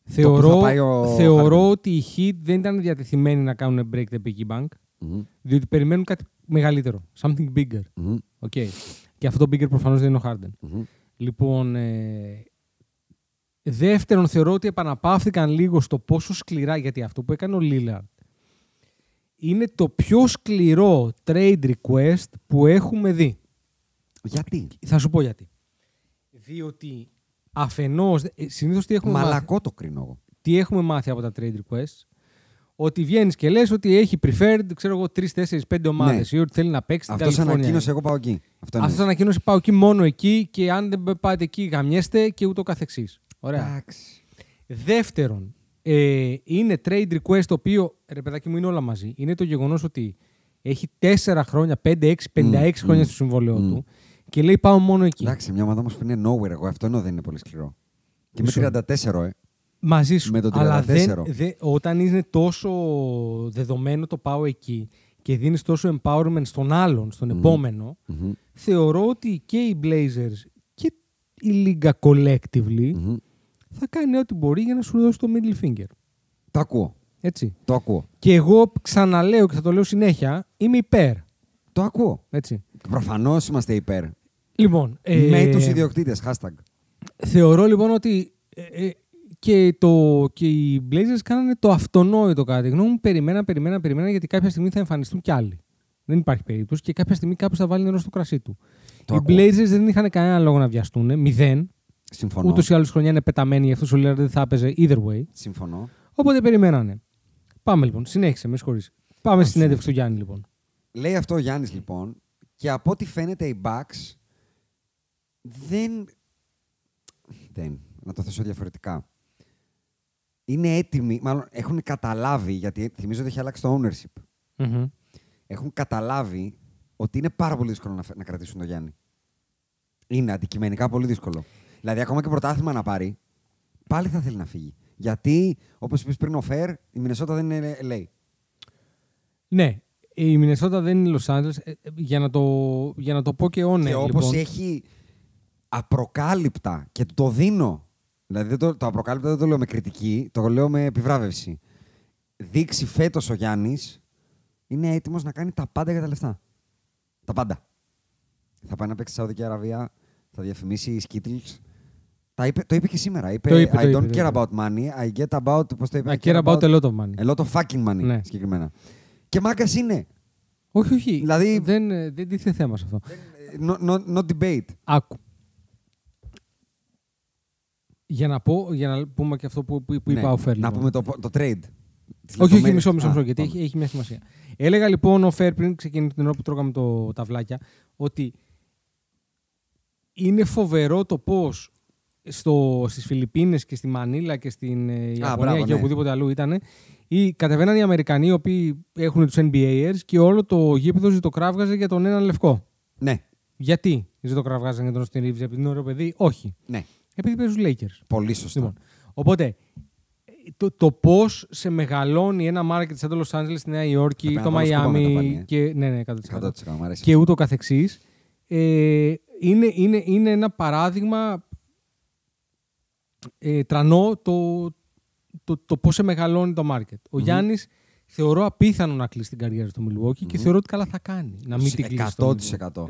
που Θεωρώ, θα πάει ο θεωρώ Harden. ότι οι Heat δεν ήταν διατεθειμένοι να κάνουν break the piggy bank, Μμμ, διότι περιμένουν κάτι μεγαλύτερο. Something bigger. μμμ, Okay. Και αυτό το bigger προφανώς δεν είναι ο Harden. μμμ. Λοιπόν, ε, δεύτερον, θεωρώ ότι επαναπαύθηκαν λίγο στο πόσο σκληρά, γιατί αυτό που έκανε ο Lillard είναι το πιο σκληρό trade request που έχουμε δει. Γιατί; Θα σου πω γιατί. Διότι αφενός, ε, συνήθως τι έχουμε, μάθει, Μαλακό το κρίνω εγώ. τι έχουμε μάθει από τα trade requests, ότι βγαίνεις και λες ότι έχει preferred, ξέρω εγώ, 3, 4, 5 ομάδες Ναι. ή ότι θέλει να παίξει στην Αυτός Καλιφόρνια. ανακοίνωσε, εγώ πάω εκεί. Αυτό Αυτός εννοείς. ανακοίνωσε πάω εκεί μόνο εκεί και αν δεν πάτε εκεί γαμιέστε και ούτω καθεξής. Ωραία. Εντάξει. Δεύτερον, ε, είναι trade request το οποίο, ρε παιδάκι μου, είναι όλα μαζί. Είναι το γεγονός ότι έχει 4 χρόνια, 5, 6, 56 Μμ, χρόνια μμ, στο συμβόλαιό μμ. του και λέει πάω μόνο εκεί. Εντάξει, μια ομάδα όμως που είναι nowhere, εγώ αυτό εννοώ δεν είναι πολύ σκληρό. Και με Μισό. 34, ε. Μαζί σου. Με το Αλλά 34. δεν, δεν- όταν είναι τόσο δεδομένο το πάω εκεί και δίνεις τόσο empowerment στον άλλον, στον επόμενο, Μμμ, θεωρώ ότι και οι Blazers και η Λίγκα collectively μμμ. θα κάνει ό,τι μπορεί για να σου δώσει το middle finger. Το ακούω. Έτσι. Το ακούω. Και εγώ ξαναλέω και θα το λέω συνέχεια, είμαι υπέρ. Το ακούω. Έτσι. Προφανώς είμαστε υπέρ. Λοιπόν, ε, Με τους ιδιοκτήτες. Hashtag. θεωρώ λοιπόν ότι ε, ε, και, το, και οι Blazers κάνανε το αυτονόητο κατά τη γνώμη μου. Περιμέναν, περιμέναν, περιμέναν γιατί κάποια στιγμή θα εμφανιστούν κι άλλοι. Δεν υπάρχει περίπτωση και κάποια στιγμή κάποιος θα βάλει νερό στο κρασί του. Το οι ακούω. Blazers δεν είχαν κανένα λόγο να βιαστούν. Μηδέν. Συμφωνώ. Ούτως ή άλλως χρονιά είναι πεταμένοι, γι' αυτό ο Lillard δεν θα έπαιζε either way. Συμφωνώ. Οπότε περιμένανε. Πάμε λοιπόν, συνέχισε, με συγχωρείς. Πάμε στη συνέντευξη του Γιάννη λοιπόν. Λέει αυτό ο Γιάννης λοιπόν, και από ό,τι φαίνεται οι Bucks δεν. Δεν. Να το θέσω διαφορετικά. Είναι έτοιμοι, μάλλον έχουν καταλάβει, γιατί θυμίζω ότι έχει αλλάξει το ownership. Μμμ. Έχουν καταλάβει ότι είναι πάρα πολύ δύσκολο να, φε- να κρατήσουν τον Γιάννη. Είναι αντικειμενικά πολύ δύσκολο. Δηλαδή, ακόμα και πρωτάθλημα να πάρει, πάλι θα θέλει να φύγει. Γιατί, όπως είπες πριν ο Φερ, η Μινεσότα δεν είναι LA. Ναι, η Μινεσότα δεν είναι Λος Άντζελες. Ε, ε, για, να το, για να το πω και όνε, και όπως λοιπόν. έχει απροκάλυπτα και του το δίνω. Δηλαδή δεν το, το απροκάλυπτα δεν το λέω με κριτική, το λέω με επιβράβευση. Δείξει φέτος ο Γιάννης είναι έτοιμος να κάνει τα πάντα για τα λεφτά. Τα πάντα. Θα πάει να παίξει στη Σαουδική Αραβία, θα διαφημίσει οι Skittles. Τα είπε, το είπε και σήμερα. Είπε, Το είπε, το I είπε, don't το care είπε. about money, I get about. Πώς το είπε, I care about a lot of money. a lot of fucking money. Ναι. Συγκεκριμένα. Και μάγκας είναι. Όχι, όχι. Δηλαδή- Δεν, ε, δεν τίθεται θέμα σε αυτό. No, no, no debate. Άκου. Για να, πω, για να πούμε και αυτό που, που, που είπα Ναι, ο Φέρ. Να λοιπόν. πούμε το, το trade. τις Όχι, όχι, λεπτομέρειες. μισό, μισό, Α, μισό γιατί πάμε. έχει, έχει μια σημασία. Έλεγα λοιπόν ο Φέρ πριν ξεκινήσει την ώρα που τρώγαμε το, τα βλάκια ότι είναι φοβερό το πώ στις Φιλιππίνες και στη Μανίλα και στην ε, Ιαπωνία μπράβο, και ναι. οπουδήποτε αλλού ήταν ή κατεβαίναν οι Αμερικανοί οι οποίοι έχουν τους NBAers και όλο το γήπεδο ζητοκράβγαζε για τον έναν λευκό. Ναι, Γιατί ζητοκραβγάζαν για τον Austin Reeves, επειδή είναι ωραίο παιδί, όχι. ναι. Επειδή παίζει τους Lakers. Πολύ σωστό. Λοιπόν, οπότε, το, το πώς σε μεγαλώνει ένα market σαν το Los Angeles, στη Νέα Υόρκη, Θα το πρέπει να βάλω σκούπα μετά πάλι, Miami ε. και. Ναι, ναι, 100%. 100% μου αρέσει. και ούτω καθεξής, ε, είναι, είναι, είναι ένα παράδειγμα ε, τρανό το, το, το πώς σε μεγαλώνει το market. Ο Γιάννης θεωρώ απίθανο να κλείσει την καριέρα στο Milwaukee και θεωρώ ότι καλά θα κάνει να μην την κλείσει στο Milwaukee. 100%.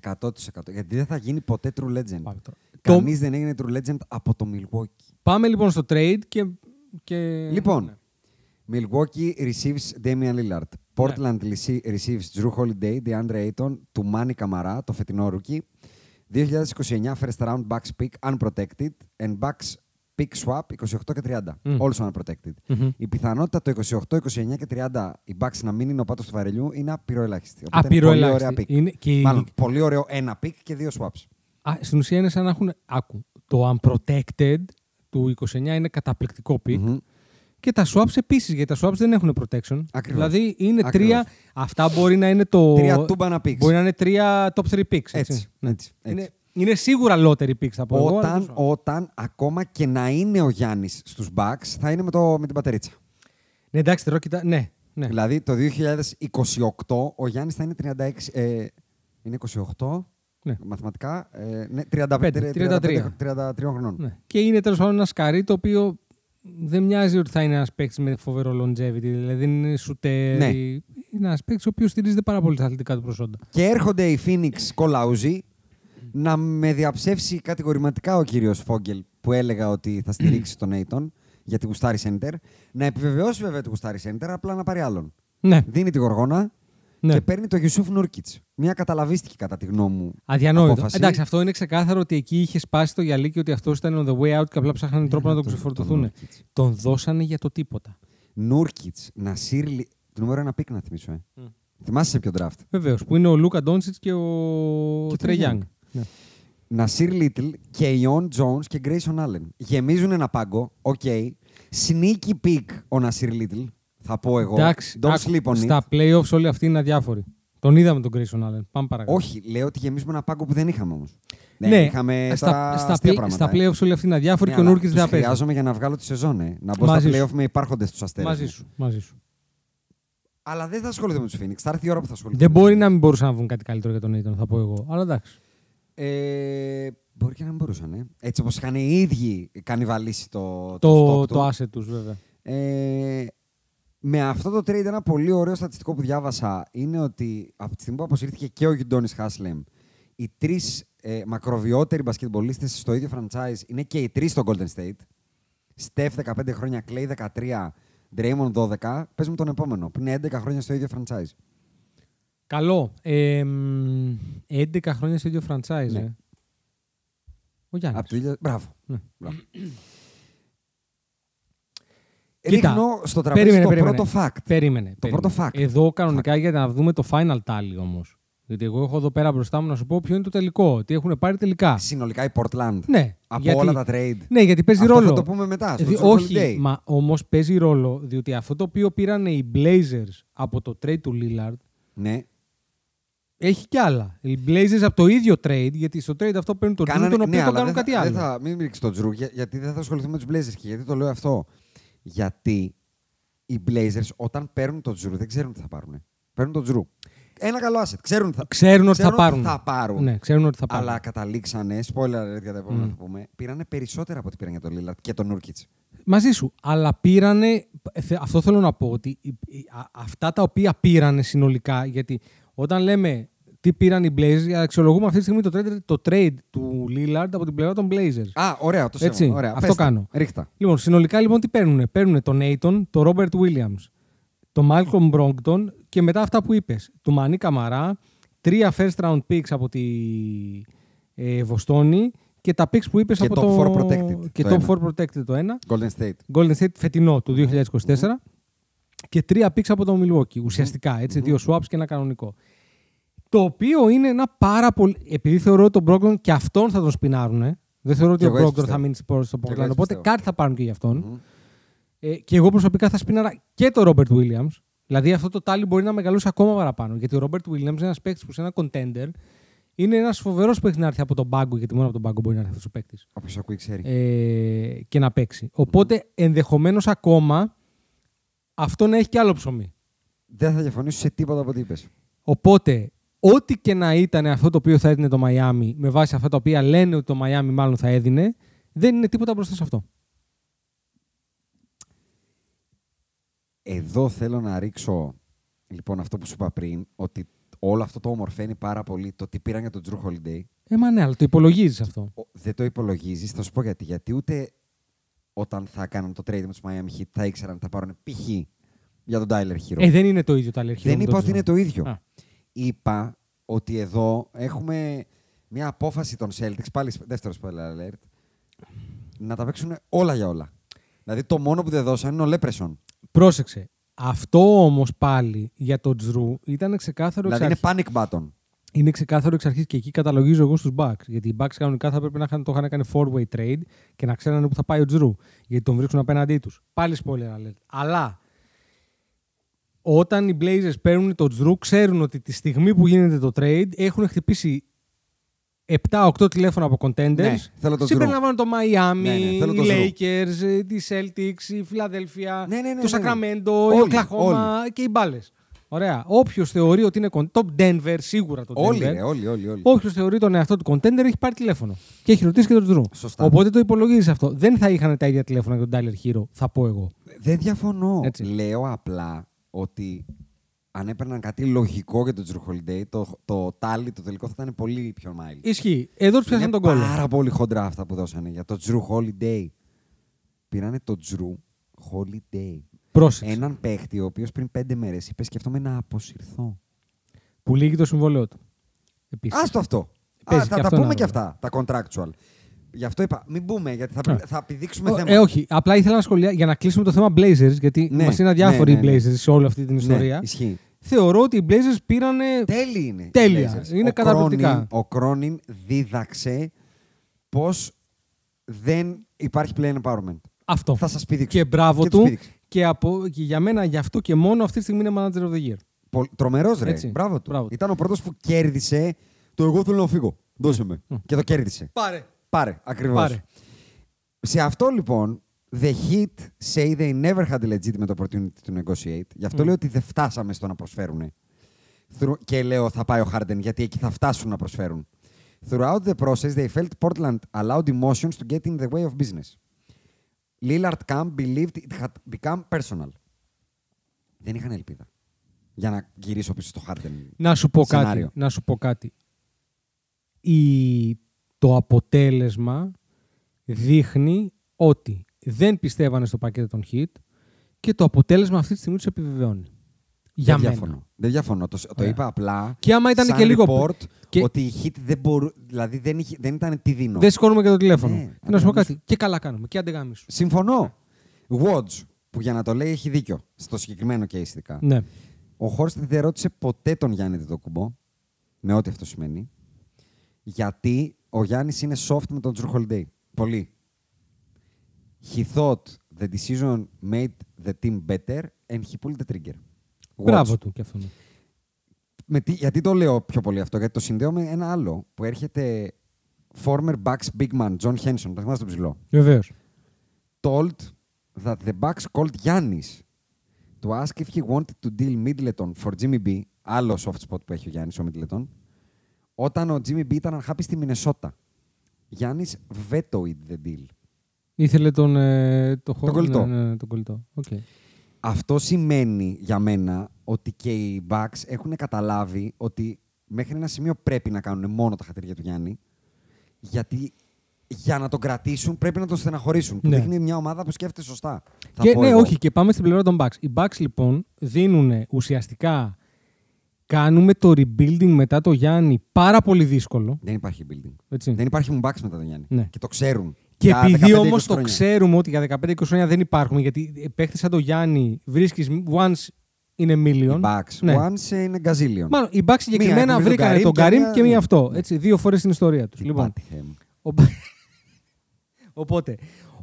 100%. Γιατί δεν θα γίνει ποτέ true legend. Πάμε τώρα. Κανείς δεν έγινε true legend από το Milwaukee. Πάμε λοιπόν στο trade και... και... Λοιπόν, Ναι. Milwaukee receives Damian Lillard. Portland rece- receives Drew Holiday, DeAndre Ayton, του Manny Camara, το φετινό rookie. 2029 first round Bucks pick unprotected and Bucks pick swap 28 και 30. Also unprotected. Η πιθανότητα το 28, 29 και 30 οι Bucks να μην είναι ο πάτος του βαρελιού είναι απειροελάχιστη. Οπότε είναι πολύ Απειροελάχιστη. ωραία pick. Είναι και η- Μάλλον, πολύ ωραίο ένα pick και δύο swaps. Α, στην ουσία είναι σαν να έχουν. Άκου. Το unprotected του 29 είναι καταπληκτικό pick. Μμμ. Και τα swaps επίσης, γιατί τα swaps δεν έχουν protection. Ακριβώς. Δηλαδή είναι Ακριβώς. τρία. Αυτά μπορεί να είναι το. Τρία τούμπανα picks. Μπορεί να είναι τρία top 3 picks. Έτσι. Έτσι, Ναι. έτσι, έτσι. Είναι, είναι σίγουρα lottery picks θα πω εγώ. αλλά Όταν, δεν ξέρω. όταν ακόμα και να είναι ο Γιάννης στους Bucks θα είναι με, το, με την πατερίτσα. Ναι, εντάξει, τώρα κοιτά. Ναι, ναι. Δηλαδή το 2028 ο Γιάννης θα είναι 36. Ε, είναι 28 Ναι. μαθηματικά. Ε, ναι, 35, Πέντε, 33, 33 χρονών. ναι. Και είναι τέλος πάντων ένα σκαρί το οποίο δεν μοιάζει ότι θα είναι ένας παίκτης με φοβερό longevity. Δηλαδή δεν είναι σουτέρ. Ναι. Είναι ένας παίκτης ο οποίος στηρίζεται πάρα πολύ στα αθλητικά του προσόντα. Και έρχονται οι Phoenix Κολαούζοι να με διαψεύσει κατηγορηματικά ο κύριος Φόγγελ που έλεγα ότι θα στηρίξει τον Aiton γιατί γουστάρει center. Να επιβεβαιώσει βέβαια ότι γουστάρει center, απλά να πάρει άλλον. Ναι, Δίνει τη γοργόνα ναι. και παίρνει το Γιουσούφ Νούρκιτς. Μια καταλαβίστικη κατά τη γνώμη μου. Αδιανόητο. απόφαση. Εντάξει, αυτό είναι ξεκάθαρο ότι εκεί είχε σπάσει το γυαλί και ότι αυτός ήταν on the way out και απλά ψάχνανε τρόπο να τον τον- ξεφορτωθούν. τον Nurkic. Τον δώσανε για το τίποτα. Νούρκιτς, Νασίρ. Λι- Το νούμερο ένα pick να θυμίσω, ε. Θυμάσαι σε ποιο draft; Βεβαίως. Που είναι ο Λούκα Ντόνσιτ και ο Και Τρέι Trey Young. Γιάνγκ. Ναι. Νασίρ Λίτλ και Keon Johnson και Grayson Allen. Γεμίζουν ένα πάγκο. Οκ. Sneaky pick ο Νασίρ Λίτλ. Θα πω εγώ. Εντάξει, Don't άκου, sleep on it. στα playoffs όλοι αυτοί είναι αδιάφοροι. Τον είδαμε τον Grayson Allen. Πάμε παρακάτω. Όχι, λέω ότι γεμίζουμε ένα πάγκο που δεν είχαμε όμως. Ναι, είχαμε στα, τώρα στα, αστεία play- πράγματα, στα ε. playoffs όλοι αυτοί είναι αδιάφοροι Ναι, και ο αλλά Νούρκιτ τους δεν θα παίζει. χρειάζομαι για να βγάλω τη σεζόν, ε. Να μπω Μαζί στα σου. playoff με υπάρχοντες τους αστέρες. Μαζί σου. Μαζί σου. Αλλά δεν θα ασχοληθώ με τους Phoenix. Θα έρθει η ώρα που θα ασχοληθώ. Δεν με τους μπορεί Phoenix. να μην μπορούσαν να βγουν κάτι καλύτερο για τον Aiton, θα πω εγώ. Αλλά εντάξει. Ε, μπορεί και να μην μπορούσαν. Ε. Έτσι όπως είχαν οι ίδιοι κανιβαλίσει το, το, Το, stock το του. asset τους, βέβαια. Ε, με αυτό το trade, ένα πολύ ωραίο στατιστικό που διάβασα είναι ότι από τη στιγμή που αποσύρθηκε και ο Γιουντόνις Χάσλεμ, οι τρεις ε, μακροβιότεροι μπασκετμπολίστες στο ίδιο franchise είναι και οι τρεις στο Golden State. Στεφ 15 χρόνια, Clay 13, Draymond 12. Πες μου τον επόμενο, που είναι 11 χρόνια στο ίδιο franchise. Καλό. Ε, μ, 11 χρόνια στο ίδιο franchise. Ναι. Ε. Ο Γιάννης. Από το ίδιο... Μπράβο. Ναι. Μπράβο. Κοίτα, Ρίχνω στο τραπέζι περίμενε, το περίμενε. πρώτο fact. Περίμενε. Το περίμενε. πρώτο fact. Εδώ κανονικά για να δούμε το final tally όμως. Γιατί εγώ έχω εδώ πέρα μπροστά μου να σου πω ποιο είναι το τελικό. Τι έχουν πάρει τελικά. Συνολικά η Portland. Ναι. Από γιατί- όλα τα trade. Ναι, γιατί παίζει Αυτό ρόλο. θα το πούμε μετά, στο Δι- Drew όχι, Holiday. μα όμως παίζει ρόλο διότι αυτό το οποίο πήραν οι Blazers από το trade του Lillard Ναι. έχει κι άλλα. Οι Blazers από το ίδιο trade, γιατί στο trade αυτό παίρνουν τον Drew, τον οποίο ναι, το αλλά κάνουν δεν κάτι θα, άλλο. Δεν θα, μην ρίξεις τον Τζρου, για- γιατί δεν θα ασχοληθούμε με τους Blazers. Και γιατί το λέω αυτό. Γιατί οι Blazers όταν παίρνουν τον Τζρου δεν ξέρουν τι θα πάρουν. Παίρνουν τον Τζρου. Ένα καλό asset. Ξέρουν, θα, Ξέρουν ότι θα πάρουν. θα πάρουν. Ναι, ξέρουν ότι θα πάρουν. Αλλά καταλήξανε, spoiler alert για τα επόμενα Μμ. θα πούμε, πήρανε περισσότερα από ό,τι πήραν για τον Lillard και τον Νουρκίτ. Μαζί σου. Αλλά πήρανε. θε- Αυτό θέλω να πω. Ότι οι- οι- α- αυτά τα οποία πήρανε συνολικά. Γιατί όταν λέμε τι πήραν οι Blazers, αξιολογούμε αυτή τη στιγμή το trade, το trade του Lillard από την πλευρά των Blazers. Α, ωραία, το Έτσι, σέβομαι. Ωραία, αυτό πες τα. κάνω. Ρίχτα. Λοιπόν, συνολικά λοιπόν τι παίρνουν. Παίρνουν τον Aiton, τον Robert Williams, τον Malcolm Brogdon και μετά αυτά που είπες. Του Μανί Καμαρά, τρία first round picks από τη ε, Βοστόνη και τα picks που είπες Και από top το... four protected, και το top ένα. 4 protected το ένα. Golden State. Golden State φετινό του 2024. και τρία picks από το Milwaukee. Ουσιαστικά, έτσι, δύο swaps και ένα κανονικό. Το οποίο είναι ένα πάρα πολύ. Επειδή θεωρώ ότι τον Brogdon και αυτόν θα τον σπινάρουν. Δεν θεωρώ ότι Κι ο εγώ έτσι Brogdon θα πιστεύω. μείνει στο εγώ Portland. έτσι Οπότε πιστεύω. κάτι θα πάρουν και για αυτον Ε, και εγώ προσωπικά θα σπινάρα και τον Robert Williams. Δηλαδή αυτό το τάλι μπορεί να μεγαλώσει ακόμα παραπάνω. Γιατί ο Robert Williams είναι ένας παίκτης που σε ένα contender είναι ένας φοβερός παίκτης να έρθει από τον πάγκο, γιατί μόνο από τον πάγκο μπορεί να έρθει αυτός ο παίκτης. Όποιος ακούει ξέρει. Ε, και να παίξει. Οπότε ενδεχομένως ακόμα αυτό να έχει και άλλο ψωμί. Δεν θα διαφωνήσω σε τίποτα από ό,τι είπες. Οπότε, ό,τι και να ήταν αυτό το οποίο θα έδινε το Μαϊάμι, με βάση αυτά τα οποία λένε ότι το Μαϊάμι μάλλον θα έδινε, δεν είναι τίποτα μπροστά σε αυτό. Εδώ θέλω να ρίξω λοιπόν αυτό που σου είπα πριν, ότι όλο αυτό το ομορφαίνει πάρα πολύ το τι πήραν για τον Τζρου Holiday. Ε, μα ναι, αλλά το υπολογίζεις αυτό. Ο- Δεν το υπολογίζεις. Θα σου πω γιατί. Γιατί ούτε όταν θα κάναν το trade με τους Miami Heat θα ήξεραν ότι θα πάρουν π.χ. για τον Tyler Hero. Ε, δεν είναι το ίδιο τα Δεν είπα ότι είναι το ίδιο. Α. Είπα ότι εδώ έχουμε μια απόφαση των Celtics, πάλι δεύτερο spoiler alert, να τα παίξουν όλα για όλα. Δηλαδή το μόνο που δεν δώσαν είναι ο Λέπρεσον. Πρόσεξε. Αυτό όμως πάλι για τον Τζρου ήταν ξεκάθαρο εξ Δηλαδή είναι αρχής. panic button. Είναι ξεκάθαρο εξ αρχής και εκεί καταλογίζω εγώ στους Bucks. Γιατί οι Bucks κανονικά θα πρέπει να είχαν, το είχαν κάνει four-way trade και να ξέρανε που θα πάει ο Τζρου. Γιατί τον βρίσκουν απέναντί τους. Πάλι spoiler alert. Αλλά όταν οι Blazers παίρνουν τον Τζρου, ξέρουν ότι τη στιγμή που γίνεται το trade έχουν χτυπήσει 7-8 τηλέφωνα από contenders. Ναι, θέλω τον Drew. Συμπεριλαμβάνουν το Miami, Ναι, ναι, θέλω οι τον Drew. Lakers, ε, οι Celtics, η Philadelphia, Ναι, ναι, ναι, το ναι, ναι. Sacramento, Όλοι, η Oklahoma και οι μπάλες. Ωραία. Όποιος θεωρεί ότι είναι con- το Denver, σίγουρα το Denver. Όλοι, ρε, όλοι, όλοι. όλοι. Όποιος θεωρεί τον εαυτό του contender έχει πάρει τηλέφωνο. Και έχει ρωτήσει και τον Drew. Σωστά. Οπότε το υπολογίζεις αυτό. Δεν θα είχαν τα ίδια τηλέφωνα για τον Tyler Hero, θα πω εγώ. Δεν διαφωνώ. Έτσι. Λέω απλά ότι αν έπαιρναν κάτι λογικό για τον Τζρου Holiday, το, το τάλι, το τελικό θα ήταν πολύ πιο mild. Ισχύει. Εδώ τους πιάσαν Είναι τον κόλλο. πάρα πολύ χοντρά αυτά που δώσανε για το Τζρου Holiday. Πήρανε το Τζρου Holiday. Πρόσεξε. Έναν παίχτη ο οποίος πριν πέντε μέρες είπε: Σκέφτομαι να αποσυρθώ. Που λύγει το συμβόλαιό του. Επίσης. Άστο αυτό. Παίζει Α, θα και τα αυτό πούμε ένα και ρόλο. αυτά, τα contractual. Γι' αυτό είπα, μην μπούμε, γιατί θα, Α. θα επιδείξουμε Ο- θέμα. Ε, όχι. Απλά ήθελα να σχολιάσω για να κλείσουμε το θέμα Blazers, γιατί Ναι, μας είναι αδιάφοροι ναι, ναι, ναι. οι Blazers σε όλη αυτή την ιστορία. Ναι, ισχύει. Θεωρώ ότι οι Blazers πήρανε. Τέλειοι είναι. οι Τέλεια. Blazers. Είναι ο καταπληκτικά. Κρόνιν, ο Κρόνιν δίδαξε πώς δεν υπάρχει play empowerment. Αυτό. Θα σας πηδήξω. Και μπράβο Και τους του. πήδηξε. Και, από, και για μένα γι' αυτό και μόνο αυτή τη στιγμή είναι manager of the year. Τρομερός ρε. Έτσι. Μπράβο του. Μπράβο του. Ήταν ο πρώτος που κέρδισε το εγώ θέλω να φύγω. Δώσε με. Και το κέρδισε. Πάρε. Πάρε, ακριβώ. Πάρε. Σε αυτό λοιπόν, the Heat say they never had a legitimate opportunity to negotiate. Γι' αυτό λέω ότι δεν φτάσαμε στο να προσφέρουν. Through- Και λέω θα πάει ο Harden γιατί εκεί θα φτάσουν να προσφέρουν. Throughout the process, they felt Portland allowed emotions to get in the way of business. Lillard camp believed it had become personal. Δεν είχαν ελπίδα. Για να γυρίσω πίσω στο Harden. Να σου πω Σενάριο. κάτι. Να σου πω κάτι. Η... Το αποτέλεσμα δείχνει ότι δεν πιστεύανε στο πακέτο των hit και το αποτέλεσμα αυτή τη στιγμή τους επιβεβαιώνει. Για δεν μένα. διαφωνώ. Δεν διαφωνώ. Το, το Ωραία. είπα απλά. Και άμα ήταν σαν και λίγο- report και- ότι οι hit δεν μπορούν. Δηλαδή δεν, είχε, δεν ήταν τι δίνω. Δεν σηκώνουμε και το τηλέφωνο. Ναι, και να σου πω αντεγάμισου. κάτι. Και καλά κάνουμε. Και αντεγάμισου. Συμφωνώ. Watch, που για να το λέει έχει δίκιο. Στο συγκεκριμένο case ειδικά. Ναι. Ο Χόρστ δεν ρώτησε ποτέ τον Γιάννη Δεδοκουμπό, με ό,τι αυτό σημαίνει, γιατί ο Γιάννης είναι soft με τον Τζρου Holiday. Πολύ. He thought the decision made the team better and he pulled the trigger. Watch. Μπράβο του και αυτό. Με τι, γιατί το λέω πιο πολύ αυτό, γιατί το συνδέω με ένα άλλο που έρχεται former Bucks big man, John Henson, θα θυμάστε τον ψηλό. Βεβαίως. Told that the Bucks called Giannis to ask if he wanted to deal Middleton for Jimmy B, άλλο soft spot που έχει ο Γιάννης, ο Middleton, όταν ο Jimmy B ήταν unhappy στη Μινεσότα. Γιάννης vetoed the deal. Ήθελε τον. Ε, το χώρο- κολλητό. Ναι, ναι, ναι, τον κολλητό. Οκ. Αυτό σημαίνει για μένα ότι και οι Bucks έχουν καταλάβει ότι μέχρι ένα σημείο πρέπει να κάνουν μόνο τα χατήρια του Γιάννη. Γιατί για να τον κρατήσουν πρέπει να τον στεναχωρήσουν. Που Ναι. δείχνει μια ομάδα που σκέφτεται σωστά. Θα Και, πω ναι, εγώ. όχι, και πάμε στην πλευρά των Bucks. Οι Bucks λοιπόν δίνουν ουσιαστικά. Κάνουμε το rebuilding μετά το Γιάννη πάρα πολύ δύσκολο. Δεν υπάρχει building. Έτσι. Δεν υπάρχει Bucks μετά τον Γιάννη. Ναι. Και το ξέρουν. Και Για επειδή 15-20 όμως το χρόνια. ξέρουμε ότι για 15-20 χρόνια δεν υπάρχουν, γιατί παίχτες σαν το Γιάννη βρίσκεις once in a million. Οι Bucks. Ναι. Once είναι γκαζίλιον. Μάλλον οι Bucks συγκεκριμένα έχουν βρει τον βρήκανε Καρύμ τον και Καρύμ μία- και μία ναι. αυτό. Ναι. Έτσι, δύο φορές στην ιστορία τους. Τι Λοιπόν, πάτηχε. ο- οπότε,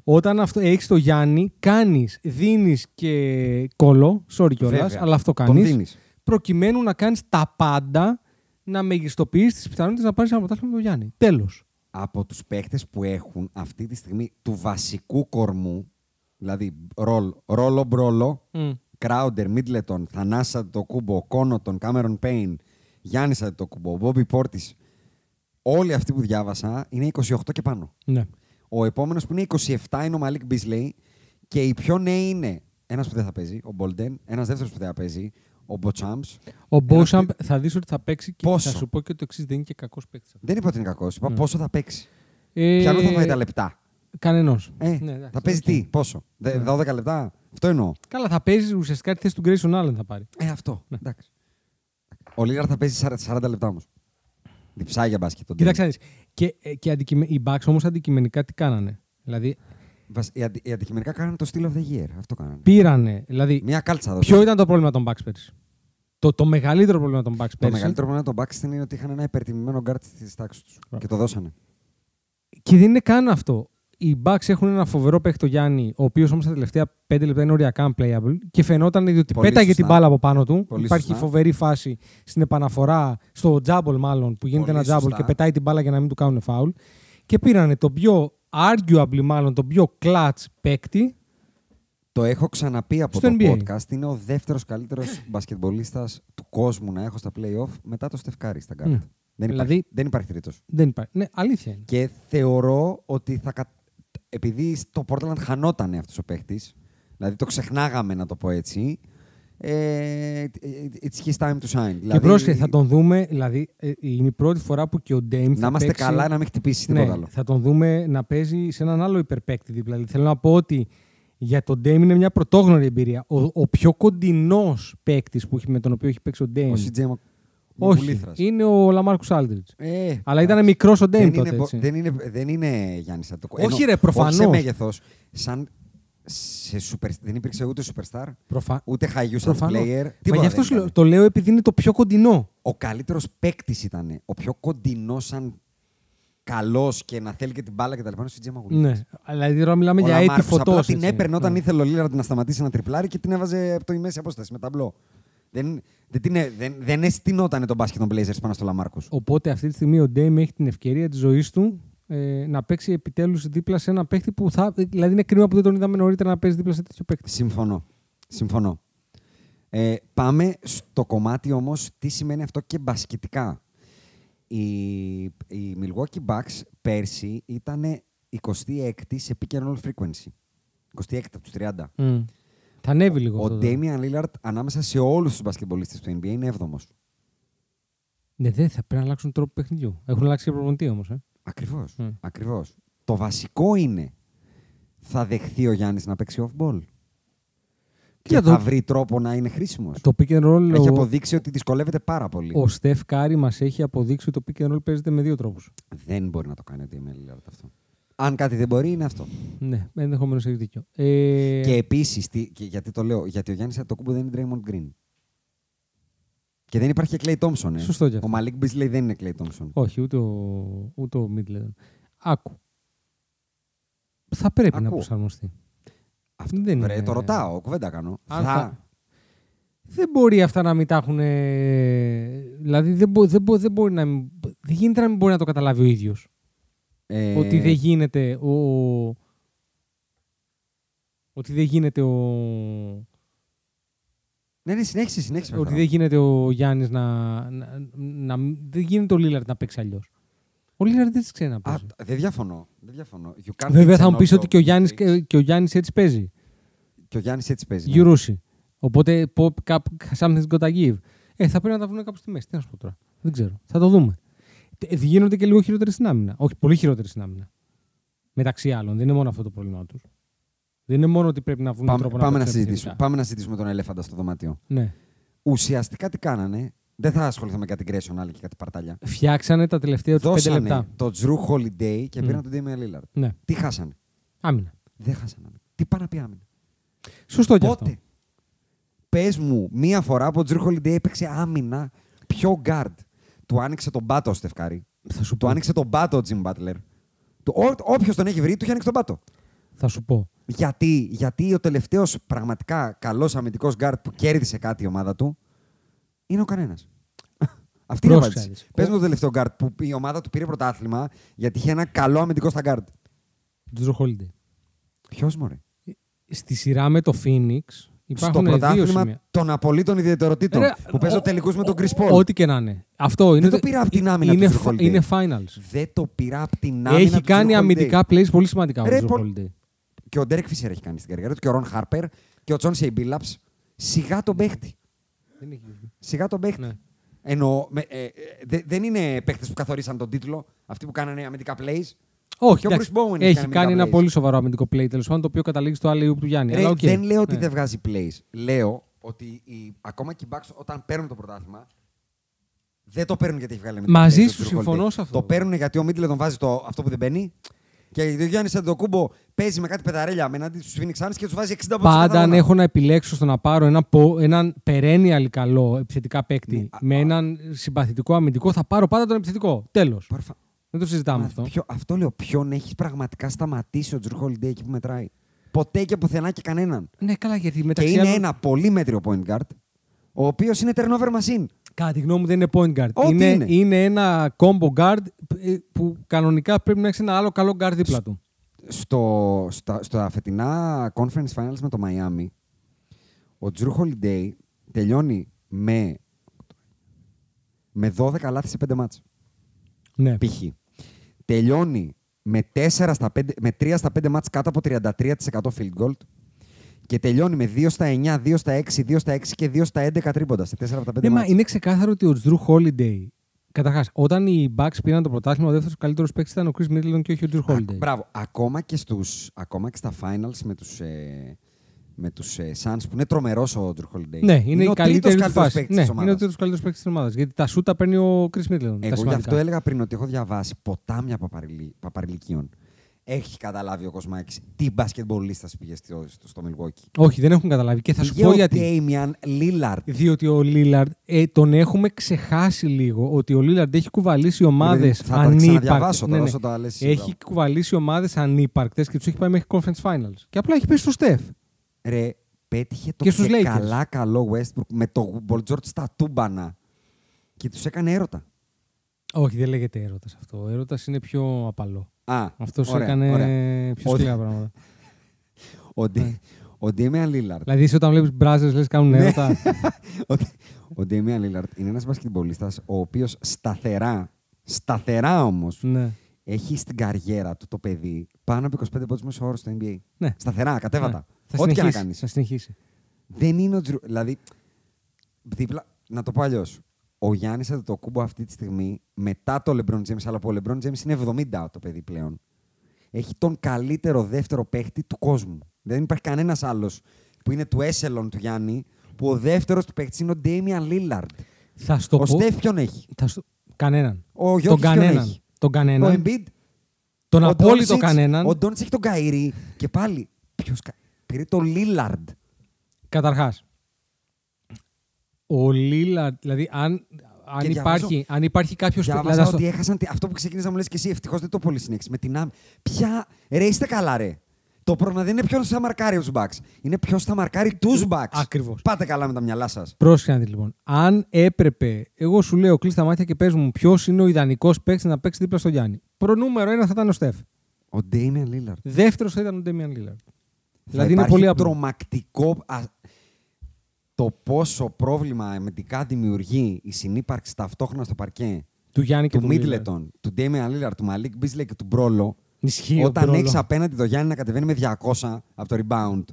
όταν αυτό έχεις το Γιάννη, κάνεις, δίνεις και κόλλο. Sorry κιόλας, Βέβαια. αλλά αυτό Τον κάνεις. δίνεις. Προκειμένου να κάνεις τα πάντα να μεγιστοποιήσει τις πιθανότητες να πάρεις ένα πρωτάθλημα με τον Γιάννη. Τέλος. από τους παίχτες που έχουν αυτή τη στιγμή του βασικού κορμού, δηλαδή ρολ, ρόλο Μπρόλο, Κράουντερ, Μίτλετον, Θανάσης Αντετοκούνμπο, Κόνοτον, Κάμερον Πέιν, Γιάννης Αντετοκούνμπο, Μπόμπι Πόρτις. Όλοι αυτοί που διάβασα είναι 28 και πάνω. Ναι. Ο επόμενος που είναι 27 είναι ο Μαλίκ Μπίσλεϊ και οι πιο νέοι είναι ένας που δεν θα παίζει, ο Μπολντεν, ένας δεύτερος που δεν θα παίζει, ο Μπόσαμπ. Ο Μπόσαμπ θα δεις ότι θα παίξει και Πόσο; θα σου πω και το εξή: δεν είναι και κακός παίκτης. Δεν είπα ότι είναι κακός. Είπα πόσο θα παίξει. Ε, Ποιανού θα φάει τα λεπτά. Κανενό. Ε, Ναι, θα παίζει τι, πόσο; Δε- 12 λεπτά; Αυτό εννοώ. Καλά, θα παίζει ουσιαστικά τη θέση του Grayson Allen θα πάρει. Ε, αυτό. Ναι. Εντάξει. Ο Λίγαρ θα παίζει 40 40 λεπτά όμως. Διψάγια μπάσκετ. τον Κοίταξε Ντέμι. να δεις. Και, ε, και αντικειμε... οι Bucks όμως αντικειμενικά τι κάνανε; Δηλαδή Βασ- Οι, αντι- οι αντικειμενικά κάνανε το Steel of the Year. Αυτό κάνανε. πήρανε. Δηλαδή, Μια κάλτσα εδώ. ποιο ήταν το πρόβλημα των Bucks πέρυσι; Το, το μεγαλύτερο πρόβλημα των Bucks Το πέρυσι; μεγαλύτερο πρόβλημα των Bucks είναι ότι είχαν ένα υπερτιμημένο γκαρντ στη τάξη τους. Και το δώσανε. Και δεν είναι καν αυτό. Οι Bucks έχουν ένα φοβερό παίχτη το Γιάννη, ο οποίος όμως τα τελευταία 5 λεπτά είναι οριακά unplayable και φαινόταν ήδη ότι Πολύ πέταγε σωστά. την μπάλα από πάνω του. Πολύ Υπάρχει σωστά. φοβερή φάση στην επαναφορά, στο τζάμπολ μάλλον, που γίνεται Πολύ ένα τζάμπολ σωστά. και πετάει την μπάλα για να μην του κάνουν φάουλ. Και πήρανε το πιο arguably μάλλον, το πιο clutch παίκτη. Το έχω ξαναπεί από Στο το NBA. podcast. Είναι ο δεύτερος καλύτερος μπασκετμπολίστας του κόσμου να έχω στα playoff μετά το Στεφ Κάρι στα γκαρντ. Ναι. Δεν, Δηλαδή- υπάρχει, δεν υπάρχει τρίτος. Δεν υπάρχει. Ναι, αλήθεια είναι. Και θεωρώ ότι θα. κα- Επειδή στο Portland χανόταν αυτός ο παίχτη, δηλαδή το ξεχνάγαμε να το πω έτσι. Ε, it's his time to shine. Και Δηλαδή, πρόσεχε, θα τον δούμε. Δηλαδή, ε, είναι η πρώτη φορά που και ο Ντέιμ. Να είμαστε καλά, να μην χτυπήσει ναι, τίποτα άλλο. θα τον δούμε να παίζει σε έναν άλλο υπερπαίκτη δίπλα. Δηλαδή, θέλω να πω ότι για τον Ντέιμ είναι μια πρωτόγνωρη εμπειρία. Ο, ο πιο κοντινός παίκτης με τον οποίο έχει παίξει ο Ντέιμ. Ο CJ Μα- Όχι, Μακουλήθρας. είναι ο Λαμάρκους Άλντριτ. Ε, Αλλά ήταν εντάξει. μικρός ο Ντέιμ δεν τότε. είναι, μπο- έτσι. δεν, είναι, δεν είναι Γιάννης Αντοκο. Όχι, ρε, προφανώς. Όχι σε μέγεθος. Σαν σε super, δεν υπήρξε ούτε superstar, Προφα... ούτε high usage Προφανώς. player. Μα Τίποτα γι' αυτό δεν σου λέω- ήταν. το λέω επειδή είναι το πιο κοντινό. Ο καλύτερος παίκτης ήταν. Ο πιο κοντινό σαν καλός και να θέλει και την μπάλα και τα λοιπά. είναι ο CJ Μαγουλίδης. Ναι. Δηλαδή τώρα μιλάμε Ο για έτη Λαμάρκους φωτό. απλά την έπαιρνε όταν ήθελε ο Λίλαρντ να σταματήσει να τριπλάρει και την έβαζε από το μέση απόσταση με ταμπλό. Δεν, δεν, την, έ- δεν, δεν αισθηνόταν τον μπάσκετ των Blazers πάνω στο Λαμάρκου. Οπότε αυτή τη στιγμή ο Ντέιμ έχει την ευκαιρία της ζωής του ε, να παίξει επιτέλους δίπλα σε ένα παίχτη που θα. Δηλαδή είναι κρίμα που δεν τον είδαμε νωρίτερα να παίζει δίπλα σε τέτοιο παίχτη. Συμφωνώ. Συμφωνώ. Ε, πάμε στο κομμάτι όμως τι σημαίνει αυτό και μπασκετικά. Οι, οι Milwaukee Bucks πέρσι ήταν 26η σε pick and roll frequency. 26η από τους 30. Mm. Θα ανέβει λίγο Ο αυτό. τώρα. Damian Lillard ανάμεσα σε όλους τους μπασκετμπολίστες του NBA είναι 7ος. Ναι, δεν θα πρέπει να αλλάξουν τρόπο παιχνιδιού. Έχουν αλλάξει και προπονητή όμως. Ε. Ακριβώς. Mm. Ακριβώς. Το βασικό είναι θα δεχθεί ο Γιάννης να παίξει off-ball; Και Για θα το- βρει τρόπο να είναι χρήσιμος; Το pick and roll. Έχει ο, αποδείξει ότι δυσκολεύεται πάρα πολύ. ο Στεφ Κάρη μας έχει αποδείξει ότι το pick and roll παίζεται με δύο τρόπους. Δεν μπορεί να το κάνει ο Damian Lillard αυτό. Αν κάτι δεν μπορεί, είναι αυτό. Ναι, ενδεχομένως έχει δίκιο. Ε, Και επίσης, γιατί το λέω, γιατί ο Γιάννης Αντοκούμπο δεν είναι Draymond Green. Και δεν υπάρχει και Clay Thompson. Ε. Σωστό κι αυτό. Ο Malik Beasley δεν είναι Clay Thompson. Όχι, ούτε ο, ούτε ο Middleton. Άκου. Θα πρέπει να Ακούω. προσαρμοστεί. Αυτό δεν Βρε, είναι- το ρωτάω, κουβέντα κάνω. Αν θα... θα- Δεν μπορεί αυτά να μην τα έχουν. Δηλαδή δεν, μπο, δεν, μπο, δεν μπορεί να. μην- Δεν γίνεται να μην μπορεί να το καταλάβει ο ίδιος. ε, Ότι δεν γίνεται ο. Ότι δεν γίνεται ο. Ναι, ναι, συνέχισε, συνέχισε. Ότι Πέτρο. δεν γίνεται ο Γιάννης να, να, να. Δεν γίνεται ο Λίλαρτ να παίξει αλλιώς. Ο Λίλαρτ δεν τη ξέρει να Α, παίζει. δεν διαφωνώ. Δεν διαφωνώ. You can't Βέβαια fix θα an μου πεις off ότι και ο job Γιάννης, mistakes. και ο Γιάννης έτσι παίζει. Και ο Γιάννης έτσι παίζει. ναι. Γιουρούσι. Οπότε πω- κάπου- something's gotta give. Ε, θα πρέπει να τα βρουν κάπου στη μέση. Τι να σου πω τώρα. Δεν ξέρω. Θα το δούμε. Ε, Γίνονται και λίγο χειρότεροι στην άμυνα. Όχι, πολύ χειρότεροι στην άμυνα. Μεταξύ άλλων. Δεν είναι μόνο αυτό το πρόβλημά τους. Δεν είναι μόνο ότι πρέπει να βρουν Πάμε, τρόπο πάμε, να παίξουν συζητήσουμε, επιθετικά. πάμε να συζητήσουμε τον ελέφαντα στο δωμάτιο. Ναι. Ουσιαστικά τι κάνανε, Δεν θα ασχοληθώ με κάτι Grayson άλλη και κάτι παρτάλια. Φτιάξανε τα τελευταία τους 5 Δώσανε λεπτά. το Drew Holiday και Μμ. πήραν τον Damian Lillard. Ναι. Τι χάσανε; Άμυνα. Δεν χάσανε άμυνα. Τι πάνε να πει άμυνα; Σωστό και αυτό. Πότε. Πες μου, μία φορά που ο Drew Holiday έπαιξε άμυνα πιο guard. Του άνοιξε τον πάτο ο Στεφκάρη. Θα σου Του πω. άνοιξε τον πάτο ο Jim Butler. Όποιος τον έχει βρει, του έχει ανοίξει τον πάτο. Θα σου πω. Γιατί, γιατί ο τελευταίος πραγματικά καλός αμυντικός guard που κέρδισε κάτι η ομάδα του είναι ο κανένας. Αυτή είναι η Πρόσεξε, απάντηση. Άλεξ. Πες Ο- μου το τελευταίο guard που η ομάδα του πήρε πρωτάθλημα γιατί είχε ένα καλό αμυντικό στα guard. Τζο Holiday. Ποιος μωρέ; Στη σειρά με το Phoenix Στο υπάρχουν δύο πρωτάθλημα σημεία. των απολύτων ιδιαιτεροτήτων Ρε, που παίζω ο- τελικούς με τον ο- Chris Paul. Ό,τι και να είναι. Αυτό είναι. το πήρα απ' την άμυνα είναι, του Drew φα- Holiday. είναι finals. Δεν το πήρα από την άμυνα. Έχει του κάνει Drew Holiday. αμυντικά plays πολύ σημαντικά ο Ρε, Τζο πο- Holiday. Και ο Ντέρεκ Φίσερ έχει κάνει στην καριέρα του και ο Ρον Χάρπερ και ο Τσόνσεϊ Μπίλαπς. Σιγά τον παίχτη. Σιγά τον παίχτη. Ναι. Εννοώ, με- ε, ε, δε- δεν είναι παίχτες που καθορίσαν τον τίτλο, αυτοί που κάνανε αμυντικά plays. Όχι, Και ο εντάξει, Bruce Bowen έχει έχει κάνει κάνει αμυντικά ένα plays. πολύ σοβαρό αμυντικό play τέλος πάντων το οποίο καταλήγει στο άλλο του Γιάννη. Ρε, Αλλά, οκ. Δεν λέω ότι Ναι. δεν βγάζει plays. Λέω ότι οι, ακόμα και οι Bucks όταν παίρνουν το πρωτάθλημα δεν το παίρνουν γιατί έχει βγάλει αμυντικά Μαζί plays σου ο Drew συμφωνώ Holiday. σε αυτό. Το παίρνουν γιατί ο Μίτλετον βάζει το, αυτό που δεν μπαίνει. Και ο Γιάννης Αντετοκούνμπο παίζει με κάτι πεταρέλια απέναντι στους Phoenix Suns και τους βάζει 60 πόντους Πάντα κάθε αν αγώνα. έχω να επιλέξω στο να πάρω ένα, πο- έναν perennial καλό επιθετικά παίκτη Ναι, α- με α- έναν συμπαθητικό αμυντικό, θα πάρω πάντα τον επιθετικό. Τέλος. Παρφα- Δεν το συζητάμε Μα αυτό. ποιο- αυτό λέω. Ποιον έχει πραγματικά σταματήσει ο Τζουρ Holiday εκεί που μετράει; Ποτέ και πουθενά και κανέναν. Ναι, καλά, γιατί Και μεταξύ είναι άλλων- ένα πολύ μέτριο point guard, ο οποίος είναι turnover machine. Κατά τη γνώμη μου δεν είναι point guard. Ό,τι είναι, είναι. είναι ένα combo guard ε, που κανονικά πρέπει να έχεις ένα άλλο καλό guard δίπλα του. Στο, στα, στα φετινά conference finals με το Miami, ο Τζρου Holiday τελειώνει με, με 12 λάθη σε 5 μάτς. Ναι. Π.χ. Τελειώνει με, 4 στα 5, με 3 στα 5 μάτς κάτω από 33% field goal και τελειώνει με 2 στα 9, 2 στα 6, 2 στα 6 και 2 στα 11 τρίποντα σε 4 από τα 5 Ναι, μα μάτς. είναι ξεκάθαρο ότι ο Drew Holiday. Καταρχάς, όταν οι Bucks πήραν το πρωτάθλημα, ο δεύτερος καλύτερος παίκτης ήταν ο Chris Middleton και όχι ο Drew Α, Holiday. μπράβο. Ακόμα και, στους, ακόμα και στα finals με τους, ε, με τους ε, Suns που είναι τρομερός ο Drew Holiday. Ναι, είναι, η ο καλύτερη τρίτος του καλύτερος φάση. παίκτης Ναι, της είναι ο ομάδας. τρίτος καλύτερος παίκτης της ομάδας. Γιατί τα σούτα παίρνει ο Chris Middleton. τα Εγώ γι' σημαντικά. αυτό έλεγα πριν ότι έχω διαβάσει ποτάμια παπαριλι- παπαριλικίων. Έχει καταλάβει ο Κοσμάκης τι μπασκετμπολίστας πήγε στο, στο, στο Milwaukee; Όχι, δεν έχουν καταλάβει. Και θα σου Πήγε πω ο γιατί. Damian Lillard. Διότι ο Λίλαρντ ε, τον έχουμε ξεχάσει λίγο ότι ο Λίλαρντ έχει κουβαλήσει ομάδες Θα το ξαναδιαβάσω τώρα όσο τα λες εσύ, Έχει μπράβο. κουβαλήσει ομάδες ανύπαρκτες και τους έχει πάει μέχρι conference finals. Και απλά έχει πέσει στο Στεφ. Ρε, πέτυχε το Και στους Lakers. καλά καλό Westbrook με το Paul George στα τούμπανα. Και τους έκανε έρωτα. Όχι, δεν λέγεται έρωτας αυτό. Ο έρωτας είναι πιο απαλό. Α, Αυτός ωραία, έκανε ωραία. πιο Ότι- σκληρά πράγματα. Ο, Ντε- ο Damian Lillard. δηλαδή, εσύ όταν βλέπεις μπράζε, λες κάνουν Ναι. έρωτα. ο, ο Damian Lillard είναι ένας μπασκετμπολίστας ο οποίος σταθερά, σταθερά όμως, ναι. έχει στην καριέρα του το παιδί πάνω από 25 πόντους μέσω όρο στο NBA. ναι. Σταθερά, κατέβατα. Ναι. Θα Ό,τι και να συνεχίσει, κάνεις. Θα συνεχίσει. Δεν είναι ο Τζρου... Δηλαδή, δίπλα, να το πω αλλιώς. Ο Γιάννης Αντετοκούμπο αυτή τη στιγμή, μετά το LeBron James, αλλά που ο LeBron James είναι 70 το παιδί πλέον, έχει τον καλύτερο δεύτερο παίχτη του κόσμου. Δεν υπάρχει κανένας άλλος που είναι του έσελον του Γιάννη, που ο δεύτερος του παίχτης είναι ο Damian Lillard. Θα στο Ο πω. Στεφ ποιον έχει; Θα στο... Κανέναν. Ο τον Γιώργης ποιον κανέναν. έχει; Τον Ο κανέναν. Embiid; Τον ο απόλυτο Doncic, κανέναν. Ο Ντόντς έχει τον Καΐρη και πάλι. Ποιος πήρε τον Lillard. Καταρχάς. Ο Λίλαρντ, δηλαδή, αν, αν, Και υπάρχει, διαβάζω- αν υπάρχει κάποιος. Διάβασα ότι έχασαν. τη- Αυτό που ξεκίνησα να μου λες και εσύ, ευτυχώς δεν το πολύ συνέχισε. Με την άμυνα. Ποια. Ρε, είστε καλά, ρε. Το πρόβλημα δεν είναι ποιος θα μαρκάρει τους Bucks. Είναι ποιος θα μαρκάρει τους Bucks. Ακριβώς. Πάτε καλά με τα μυαλά σας. Πρόσεχε να δεις, λοιπόν. Αν έπρεπε, εγώ σου λέω, κλείσει τα μάτια και πες μου ποιος είναι ο ιδανικός παίκτης να παίξει δίπλα στο Γιάννη. Προνούμερο ένα θα ήταν ο Στεφ. Ο Damian Lillard. Δεύτερος θα ήταν ο Ντέμιαν Λίλαρντ. Θα Δηλαδή είναι υπάρχει πολύ απλό. τρομακτικό. α, το πόσο πρόβλημα αμυντικά δημιουργεί η συνύπαρξη ταυτόχρονα στο παρκέ Του Γιάννη και του του Λίλαρντ. Middleton, του Damian Lillard, του Malik Beasley και του Μπρόλο. Ισχύει ο Όταν Μπρόλο. έχεις απέναντι το Γιάννη να κατεβαίνει με 200 από το rebound.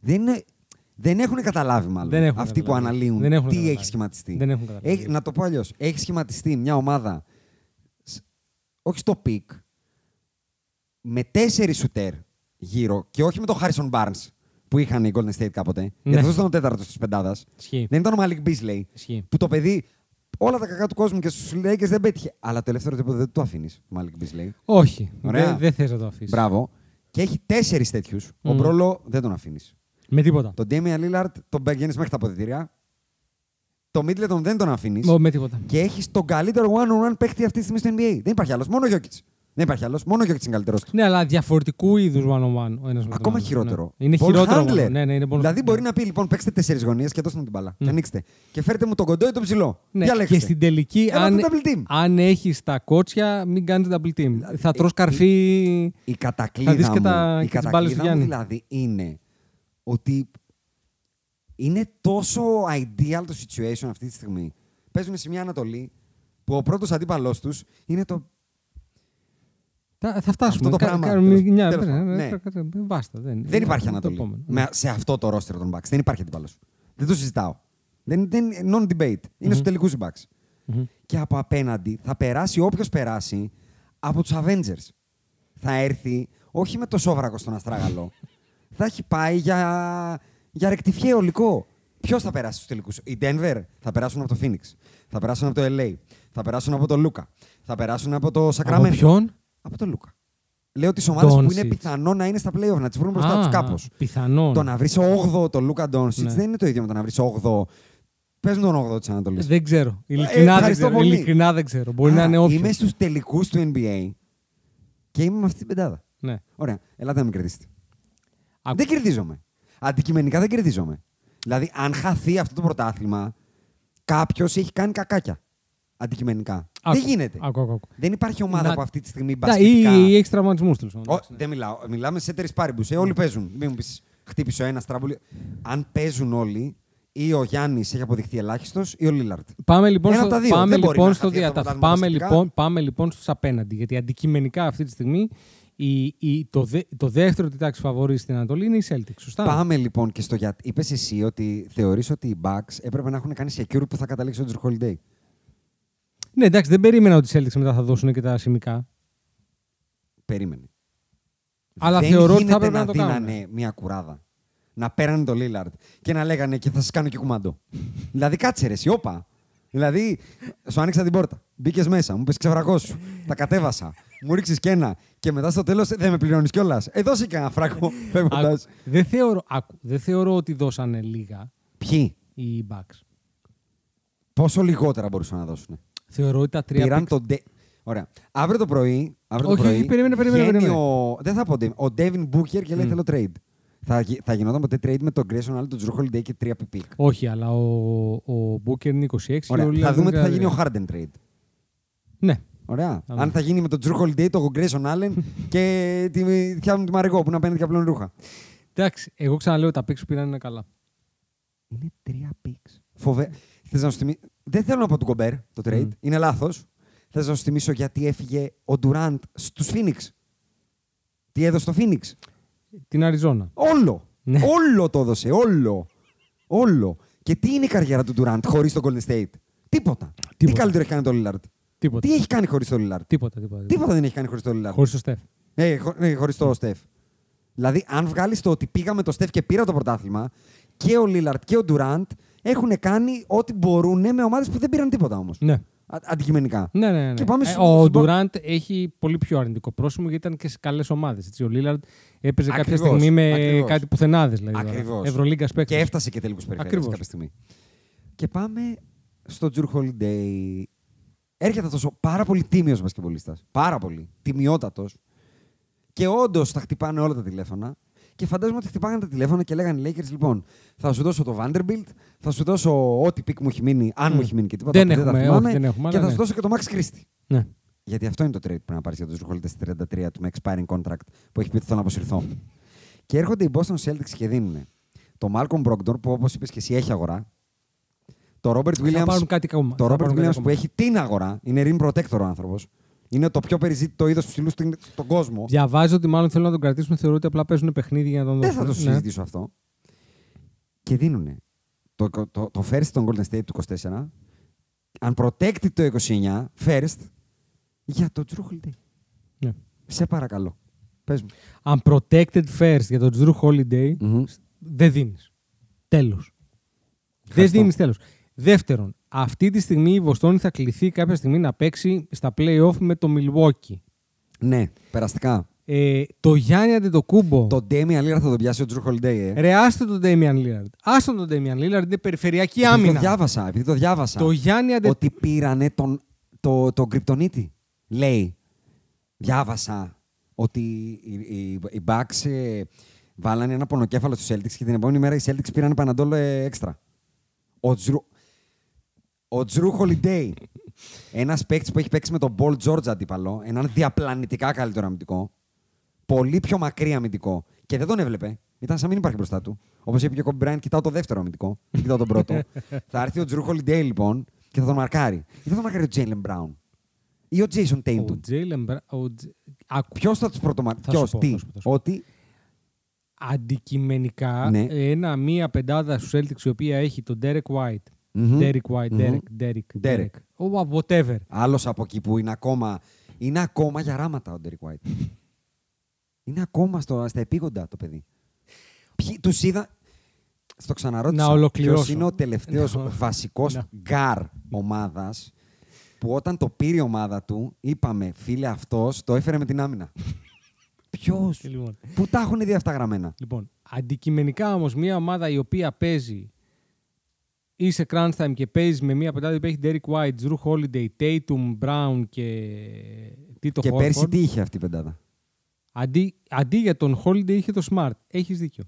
Δεν, είναι, δεν έχουν καταλάβει μάλλον Δεν έχουν αυτοί που καταλάβει. αναλύουν Δεν έχουν τι καταλάβει. έχει σχηματιστεί. Δεν έχουν καταλάβει. Έχει- να το πω αλλιώς. Έχει σχηματιστεί μια ομάδα, σ- όχι στο peak, με τέσσερις σουτέρ γύρω και όχι με τον Harrison Barnes που είχαν οι Golden State κάποτε. Ναι. Γιατί αυτός ήταν ο τέταρτος της πεντάδας. Ισχύει. Δεν ήταν ο Malik Beasley. Ισχύει. Που το παιδί όλα τα κακά του κόσμου και στους Lakers δεν πέτυχε. Αλλά το ελεύθερο τίποτα δεν το αφήνεις. Μάλικ Μπισλέη. Όχι. Ωραία. Δεν δεν θες να το αφήσεις. Μπράβο. Και έχει τέσσερις τέτοιους. Ο Μμμ. Μπρόλο δεν τον αφήνεις. Με τίποτα. Τον Damian Lillard τον πηγαίνει μέχρι τα αποδητήρια. Το Middleton δεν τον αφήνεις. Μ, Με τίποτα. Και έχεις τον καλύτερο one-on-one παίχτη αυτή τη στιγμή στο NBA. Δεν υπάρχει άλλος. Μόνο ο Jokic. Δεν υπάρχει άλλος. Μόνο ο Jokic είναι καλύτερος του. Ναι, αλλά διαφορετικού είδους one-on-one ο ένας με τον Ακόμα άλλον. χειρότερο. Ναι. Είναι Ball χειρότερο. handler. Ναι, ναι, είναι ball- Δηλαδή μπορεί ναι. να πει λοιπόν παίξτε τέσσερις γωνίες και δώστε μου την μπαλά. Ναι. Και ανοίξτε. Και φέρτε μου τον κοντό ή τον ψηλό. Ναι, Διαλέξτε. και στην τελική, Έλα αν, το double team. αν έχεις τα κότσια, μην κάνεις double team. θα τρως η- καρφί. Η Θα κατακλείδα δεις και μου, τα- η και τις μπάλες του κατακλείδα μου Γιάννη. δηλαδή είναι ότι είναι τόσο ideal το situation αυτή τη στιγμή. Παίζουν σε μια Ανατολή που ο πρώτος αντίπαλός τους είναι το... Θα, θα φτάσουμε. Αυτό το Κα- πράγμα. κάνουμε Τέλος- μια- τέλος ναι, πάντων, ναι, ναι. κα- κα- Βάστα. Δεν, Δεν υπάρχει το Ανατολή. επόμενο. Με, σε αυτό το roster των Bucks. Δεν υπάρχει αντίπαλος. Δεν το συζητάω. Δεν, δεν, non-debate. Είναι στους τελικούς οι Bucks. Μμμ. Και από απέναντι θα περάσει όποιος περάσει από τους Avengers. Θα έρθει όχι με το σόβρακο στον Αστράγαλο. θα έχει πάει για, για ρεκτιφιέ ολικό. Ποιος θα περάσει στους τελικούς, Οι Denver θα περάσουν από το Phoenix. Θα περάσουν από το LA. Θα περάσουν από το Λούκα. Θα περάσουν από το Sacramento. Από ποιον; Από το Λούκα. Λέω τις ομάδες που είναι Doncic. πιθανό να είναι στα playoff, να τις βρουν μπροστά Α, τους κάπως. Πιθανόν. Το να βρεις 8ο το Λούκα Ντόνσιτς Ναι. δεν είναι το ίδιο με το να βρεις 8ο. Παίζουν τον 8ο της Ανατολής. Δεν ξέρω. Ειλικρινά, δεν ευχαριστώ ξέρω. πολύ. Ειλικρινά δεν ξέρω. Μπορεί να είναι όποιο. Είμαι στους τελικούς του NBA και είμαι με αυτή την πεντάδα. Ναι. Ωραία, ελάτε να με κερδίσετε. Άκου. Δεν κερδίζομαι. Αντικειμενικά δεν κερδίζομαι. Δηλαδή, αν χαθεί αυτό το πρωτάθλημα, κάποιος έχει κάνει κακάκια. Αντικειμενικά. Άκου. Δεν γίνεται. Άκου, άκου, άκου. Δεν υπάρχει ομάδα Να- που αυτή τη στιγμή Ναι, μπασκετικά... Ή, ή έχει τραυματισμούς τέλος πάντων. Ω, εντάξει, ναι. δεν μιλάω. Μιλάμε ceteris paribus. Ε, όλοι παίζουν. Μην μου πεις χτύπησε ο ένας τραμπουλί. Αν παίζουν όλοι, ή ο Γιάννης έχει αποδειχθεί ελάχιστος, ή ο Λίλαρντ. Πάμε λοιπόν, Ένα στο, από τα δύο. πάμε, Δεν μπορεί λοιπόν να στο χαθεί αυτό το διατάφ. πρωτάθλημα Πάμε μπασκετικά. λοιπόν, πάμε λοιπόν στους απέναντι. Γιατί αντικειμενικά αυτή τη στιγμή η, η, το, δε, το δεύτερο τη τάξη φαβορή στην Ανατολή είναι οι Celtics. Σωστά; Πάμε λοιπόν και στο γιατί. Είπες εσύ ότι θεωρείς ότι οι Bucks έπρεπε να έχουν κάνει secure που θα καταλήξει ο Drew Holiday. Ναι, εντάξει, δεν περίμενα ότι οι Celtics μετά θα δώσουν και τα σημικά. Περίμενε. Αλλά Δεν θεωρώ ότι γίνεται θα έπρεπε να, να το δίνανε κάνουν. μια κουράδα. Να πέρανε το Λίλαρτ και να λέγανε και θα σας κάνω και κουμάντο. δηλαδή κάτσε ρε, εσύ, όπα. Δηλαδή, σου άνοιξα την πόρτα. Μπήκες μέσα, μου πει ξεβρακός σου. τα κατέβασα. Μου ρίξεις και ένα. Και μετά στο τέλος δεν με πληρώνεις κιόλας. Ε, δώσε και ένα φράγκο φεύγοντας. Άκου, δεν, θεωρώ, άκου, δεν θεωρώ ότι δώσανε λίγα Ποιοι, οι Bucks. πόσο λιγότερα μπορούσαν να δώσουν. Θεωρώ ότι τα τρία Πήραν picks- τον. Ντε- Ωραία. Αύριο το πρωί. Αύριο Όχι, το πρωί όχι, περίμενε, περίμενε, βγαίνει περίμενε. Ο... Δεν θα πω Ντέβιν. Ο Ντέβιν Μπούκερ και λέει Μμ. θέλω trade. Θα, γι- θα γινόταν ποτέ trade με τον Grayson Allen, τον Drew Holiday και τρία pick. Όχι, αλλά ο, ο Booker είναι 26. Ωραία. και ο Θα Lillard δούμε τι θα είναι γίνει ο 13. Harden trade. Ναι. Ωραία. Θα Αν δούμε. θα γίνει με τον Drew Holiday, τον Grayson Allen και τη θιά μου τη Μαρικό που είναι απέναντι και απλών ρούχα. Εντάξει, εγώ ξαναλέω τα picks που πήραν είναι καλά. Είναι τρία picks. Φοβε... Θες να σου θυμί... Δεν θέλω να πω του Κομπέρ το trade. Μμ. Είναι λάθος. Θε να σου θυμίσω γιατί έφυγε ο Durant στους Phoenix. Τι έδωσε στο Phoenix. Την Αριζόνα. Όλο. Ναι. Όλο το έδωσε. Όλο. Όλο. Και τι είναι η καριέρα του Durant χωρίς τον Golden State; Τίποτα. Τι καλύτερο έχει κάνει το Lillard; Τίποτα. Τι έχει κάνει χωρίς το Lillard; Τίποτα, τίποτα. Τίποτα δεν έχει κάνει χωρίς το Lillard. Χωρίς το Στεφ. Ε, χω, ε, χωρίς το Στεφ. Δηλαδή, αν βγάλεις το ότι πήγαμε το Στεφ και πήρα το πρωτάθλημα, και ο Λίλαρτ και ο Ντουραντ έχουν κάνει ό,τι μπορούν με ομάδες που δεν πήραν τίποτα όμως. Ναι. Αντικειμενικά. Ναι, ναι, ναι. Και πάμε Ε, στους- ο στους- Ντουραντ έχει πολύ πιο αρνητικό πρόσημο γιατί ήταν και σε καλές ομάδες. Ο Λίλαρντ έπαιζε κάποια Ακριβώς, στιγμή με ακριβώς. κάτι πουθενάδες. Δηλαδή, Ακριβώς. Ευρωλίγκα παίκτη. Και έφτασε και τελικού περιφέρειε Ακριβώς. κάποια στιγμή. Και πάμε στο Τζουρ Holiday. Έρχεται αυτός ο πάρα πολύ τίμιος μπασκετμπολίστας. Πάρα πολύ. Τιμιότατος. Και όντως θα χτυπάνε όλα τα τηλέφωνα. Και φαντάζομαι ότι χτυπάγανε τα τηλέφωνα και λέγανε οι Lakers, λοιπόν, θα σου δώσω το Vanderbilt, θα σου δώσω ό,τι pick μου έχει μείνει, αν μου έχει μείνει και τίποτα. Δεν που έχουμε, τα όχι, θυμάμαι, δεν έχουμε, και αλλά θα σου ναι. δώσω και το Max Christie. Ναι. Γιατί αυτό είναι το trade που πρέπει να πάρεις για τον Drew Holiday στη 33 του με expiring contract που έχει πει ότι θέλω να αποσυρθώ. και έρχονται οι Boston Celtics και δίνουν το Malcolm Brogdon που όπως είπες και εσύ έχει αγορά. Το Robert Θα Williams, πάρουν κάτι ακόμα. το Θα Robert πάρουν κάτι Williams ακόμα. που έχει την αγορά. Είναι rim protector ο άνθρωπος. Είναι το πιο περιζήτητο είδος ψηλού στην- στον κόσμο. Διαβάζω ότι μάλλον θέλουν να τον κρατήσουν. Θεωρώ ότι απλά παίζουν παιχνίδι για να τον Δεν δώσουν. θα το Ναι. συζητήσω αυτό. Και δίνουν το, το, το first των Golden State του 24, unprotected το 29, first, για το Drew Holiday. Ναι. Σε παρακαλώ. Πες μου. Unprotected first για τον Drew Holiday Μμμ. δεν δίνεις. Τέλος. Δεν Ευχαριστώ. δίνεις τέλος. Δεύτερον, αυτή τη στιγμή η Βοστόνη θα κληθεί κάποια στιγμή να παίξει στα play-off με το Milwaukee. Ναι, περαστικά. Ε, το Γιάννη Αντετοκούμπο. Το Damian Lillard θα τον πιάσει ο Τζρου Holiday, ε. Ρε, άστο τον Damian Lillard. Άστο τον Damian Lillard, είναι περιφερειακή Επειδή άμυνα. το διάβασα, επειδή το διάβασα. Το Γιάννη Αντε... Ότι πήρανε τον, το, τον κρυπτονίτη. Λέει. Διάβασα ότι οι, οι, οι Bucks ε, βάλανε ένα πονοκέφαλο στους Celtics και την επόμενη μέρα οι Celtics πήραν παναντόλ ε, έξτρα. Ο Τζρου, ο Τζρου Holiday, ένας παίκτης που έχει παίξει με τον Paul George αντίπαλο, έναν διαπλανητικά καλύτερο αμυντικό, πολύ πιο μακρύ αμυντικό και δεν τον έβλεπε. Ήταν σαν να μην υπάρχει μπροστά του. Όπως είπε και ο Kobe Bryant, κοιτάω το δεύτερο αμυντικό. Δεν κοιτάω τον πρώτο. θα έρθει ο Τζρου Holiday λοιπόν και θα τον μαρκάρει. Ή θα τον μαρκάρει ο Τζέιλεν Μπράουν. Ή ο Jason Ο Tatum. Jalen Brown- ο Τζ- Άκου. Ποιος θα τους πρωτομαρκάρει. Θα σου Ποιος, πω, τι; θα σου πω, θα σου πω. Ότι. Αντικειμενικά, Ναι. ένα, μία πεντάδα στους Celtics η οποία έχει τον Derek White. Μμμ. Derek White, Μμμ. Derek, Derek, Derek. Derek. Oh, whatever. Άλλος από εκεί που είναι ακόμα. Είναι ακόμα για ράματα ο Ντέρικ White. είναι ακόμα στο, στα επίγοντα το παιδί. Τους είδα. Στο ξαναρώτησα. Να ολοκληρώσω. Ποιος είναι ο τελευταίος Να- βασικός να. γκάρ ομάδας που όταν το πήρε η ομάδα του, είπαμε φίλε αυτός το έφερε με την άμυνα. Ποιος; Λοιπόν, Πού τα έχουν δει αυτά γραμμένα; λοιπόν, αντικειμενικά όμως μια ομάδα η οποία παίζει ή σε crunch time και παίζεις με μια πεντάδα που έχει Derek White, Jrue Holiday, Tatum, Brown και Tito και Horford. πέρσι τι είχε αυτή η πεντάδα; Αντί, αντί για τον Holiday είχε το Smart. Έχεις δίκιο.